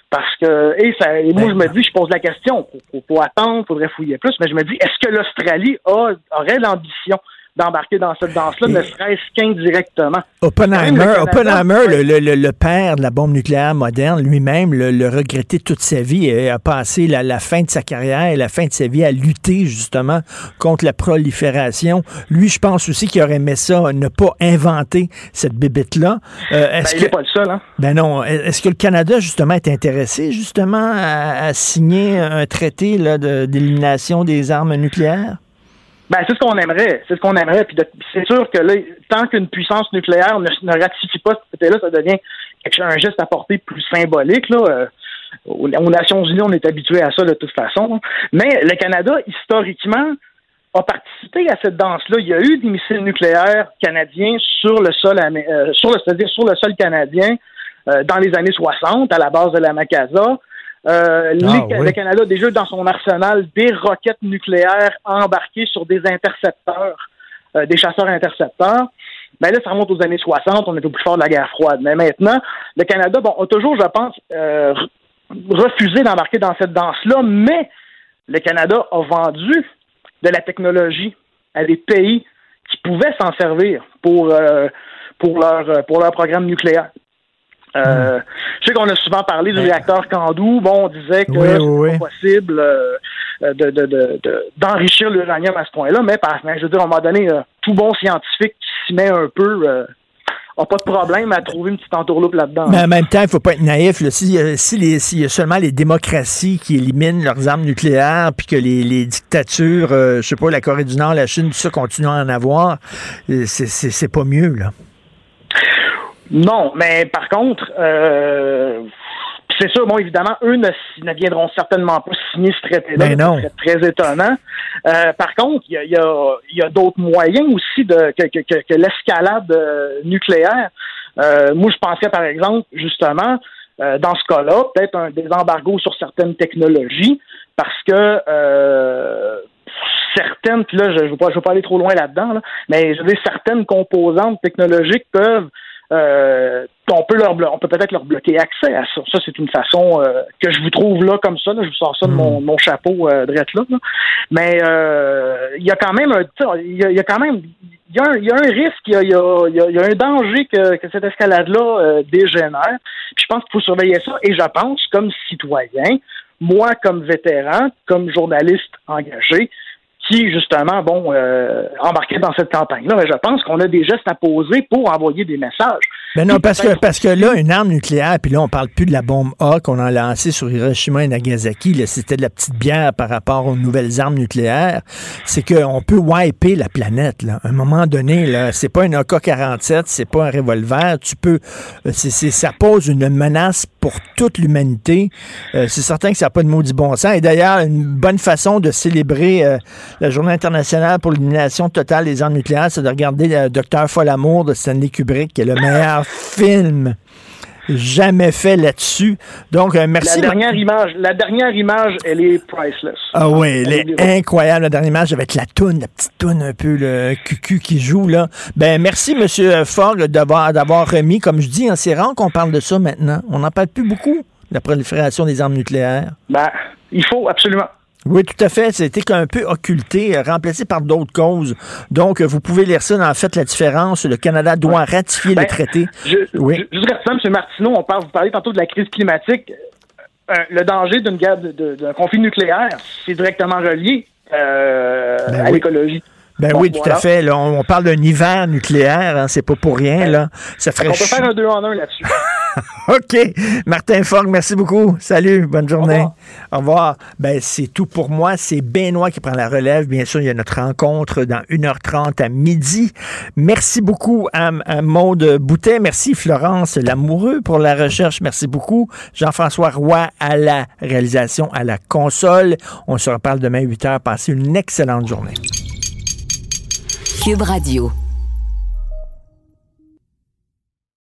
Parce que, et, ça, et moi, je me dis, je pose la question, faut, faut, attendre, il faudrait fouiller plus, mais je me dis, est-ce que l'Australie aurait l'ambition d'embarquer dans cette danse-là, ne serait-ce qu'indirectement. Oppenheimer, Oppenheimer le, le, le, père de la bombe nucléaire moderne, lui-même le, regrettait toute sa vie et a passé la, la, fin de sa carrière et la fin de sa vie à lutter justement contre la prolifération. Lui, je pense aussi qu'il aurait aimé ça, ne pas inventer cette bébête-là. Euh, ben, il n'est pas le seul. Hein? Ben non. Est-ce que le Canada, justement, est intéressé justement à, à signer un traité d'élimination des armes nucléaires? Ben, c'est ce qu'on aimerait. C'est ce qu'on aimerait. Puis c'est sûr que là, tant qu'une puissance nucléaire ne, ratifie pas ce côté-là, ça devient un geste à portée plus symbolique. Là. Euh, aux, Nations Unies, on est habitué à ça de toute façon. Mais le Canada, historiquement, a participé à cette danse-là. Il y a eu des missiles nucléaires canadiens sur le sol, euh, sur le, c'est-à-dire sur le sol canadien euh, dans les années 60 à la base de la Macasa. Euh, ah, Le Canada a déjà dans son arsenal des roquettes nucléaires embarquées sur des intercepteurs, euh, des chasseurs intercepteurs. Ben là, ça remonte aux années 60, on est au plus fort de la guerre froide. Mais maintenant, le Canada, bon, a toujours, je pense, euh, refusé d'embarquer dans cette danse-là, mais le Canada a vendu de la technologie à des pays qui pouvaient s'en servir pour, euh, pour, leur, pour leur programme nucléaire. Euh, Je sais qu'on a souvent parlé du réacteur Candu. Bon, on disait que c'est pas possible euh, de, de, de, d'enrichir l'uranium à ce point-là, mais, par, je veux dire, à un moment donné, euh, tout bon scientifique qui s'y met un peu euh, a pas de problème à trouver une petite entourloupe là-dedans. Mais en même temps, il faut pas être naïf. S'il si, si y a seulement les démocraties qui éliminent leurs armes nucléaires, puis que les, les dictatures, euh, je sais pas, la Corée du Nord, la Chine, tout ça, continuent à en avoir, c'est pas mieux, là. Non, mais par contre, euh, c'est sûr, bon, évidemment, eux ne, ne, viendront certainement pas signer ce traité-là. Ben c'est très étonnant. Euh, par contre, il y a, y a, y a d'autres moyens aussi de que, que, que, l'escalade euh, nucléaire. Euh, moi, je pensais, par exemple, justement, euh, dans ce cas-là, peut-être un des embargos sur certaines technologies, parce que euh, certaines, puis là, je ne veux, pas, je veux pas aller trop loin là-dedans, là, mais je veux dire, certaines composantes technologiques peuvent euh, on peut leur on peut peut-être leur bloquer accès à ça. Ça, c'est une façon euh, que je vous trouve là comme ça. je vous sors ça de mon, hmm. mon chapeau euh, là, Mais euh, il y a quand même un il y, a quand même il y, a un, y a un risque, il y a, y, a, y a, un danger que, que cette escalade-là euh, dégénère. je pense qu'il faut surveiller ça. Et je pense, comme citoyen, moi comme vétéran, comme journaliste engagé, qui, justement, bon, euh, embarquer dans cette campagne-là. Mais je pense qu'on a des gestes à poser pour envoyer des messages. Ben non, parce que, parce que là, une arme nucléaire, puis là, on parle plus de la bombe A qu'on a lancée sur Hiroshima et Nagasaki. C'était de la petite bière par rapport aux nouvelles armes nucléaires. C'est qu'on peut wiper la planète. Là. À un moment donné, là, c'est pas une AK-47, c'est pas un revolver. Tu peux, euh, c'est, ça pose une menace pour toute l'humanité. Euh, c'est certain que ça n'a pas de maudit bon sens. Et d'ailleurs, une bonne façon de célébrer euh, la Journée internationale pour l'élimination totale des armes nucléaires, c'est de regarder le Docteur Folamour de Stanley Kubrick, qui est le meilleur film jamais fait là-dessus. Donc, euh, merci. La dernière image, la dernière image, elle est priceless. Ah oui, elle, est incroyable, la dernière image avec la toune, la petite toune un peu, le cucu qui joue, là. Ben, merci, Monsieur Fogg, d'avoir, d'avoir remis, comme je dis, hein, c'est rare qu'on parle de ça maintenant. On n'en parle plus beaucoup, la prolifération des armes nucléaires. Ben, il faut absolument. Oui, tout à fait. C'était un peu occulté, euh, remplacé par d'autres causes. Donc, euh, vous pouvez lire ça dans fait la différence. Le Canada doit ratifier le ben, traité. Je, oui. Je, M. Martineau, on parle, vous parlez tantôt de la crise climatique. Euh, le danger d'une guerre, d'un conflit nucléaire, c'est directement relié ben à l'écologie. Ben oui, tout à fait. on, parle d'un hiver nucléaire, hein, c'est pas pour rien. Là. Ça ferait on peut faire un deux en un là-dessus. OK. Martin Fogg, merci beaucoup. Salut, bonne journée. Au revoir. Ben, c'est tout pour moi. C'est Benoît qui prend la relève. Bien sûr, il y a notre rencontre dans 1h30 à midi. Merci beaucoup à, à Maude Boutet. Merci Florence Lamoureux pour la recherche. Merci beaucoup. Jean-François Roy à la réalisation, à la console. On se reparle demain 8h. Passez une excellente journée. Cube Radio.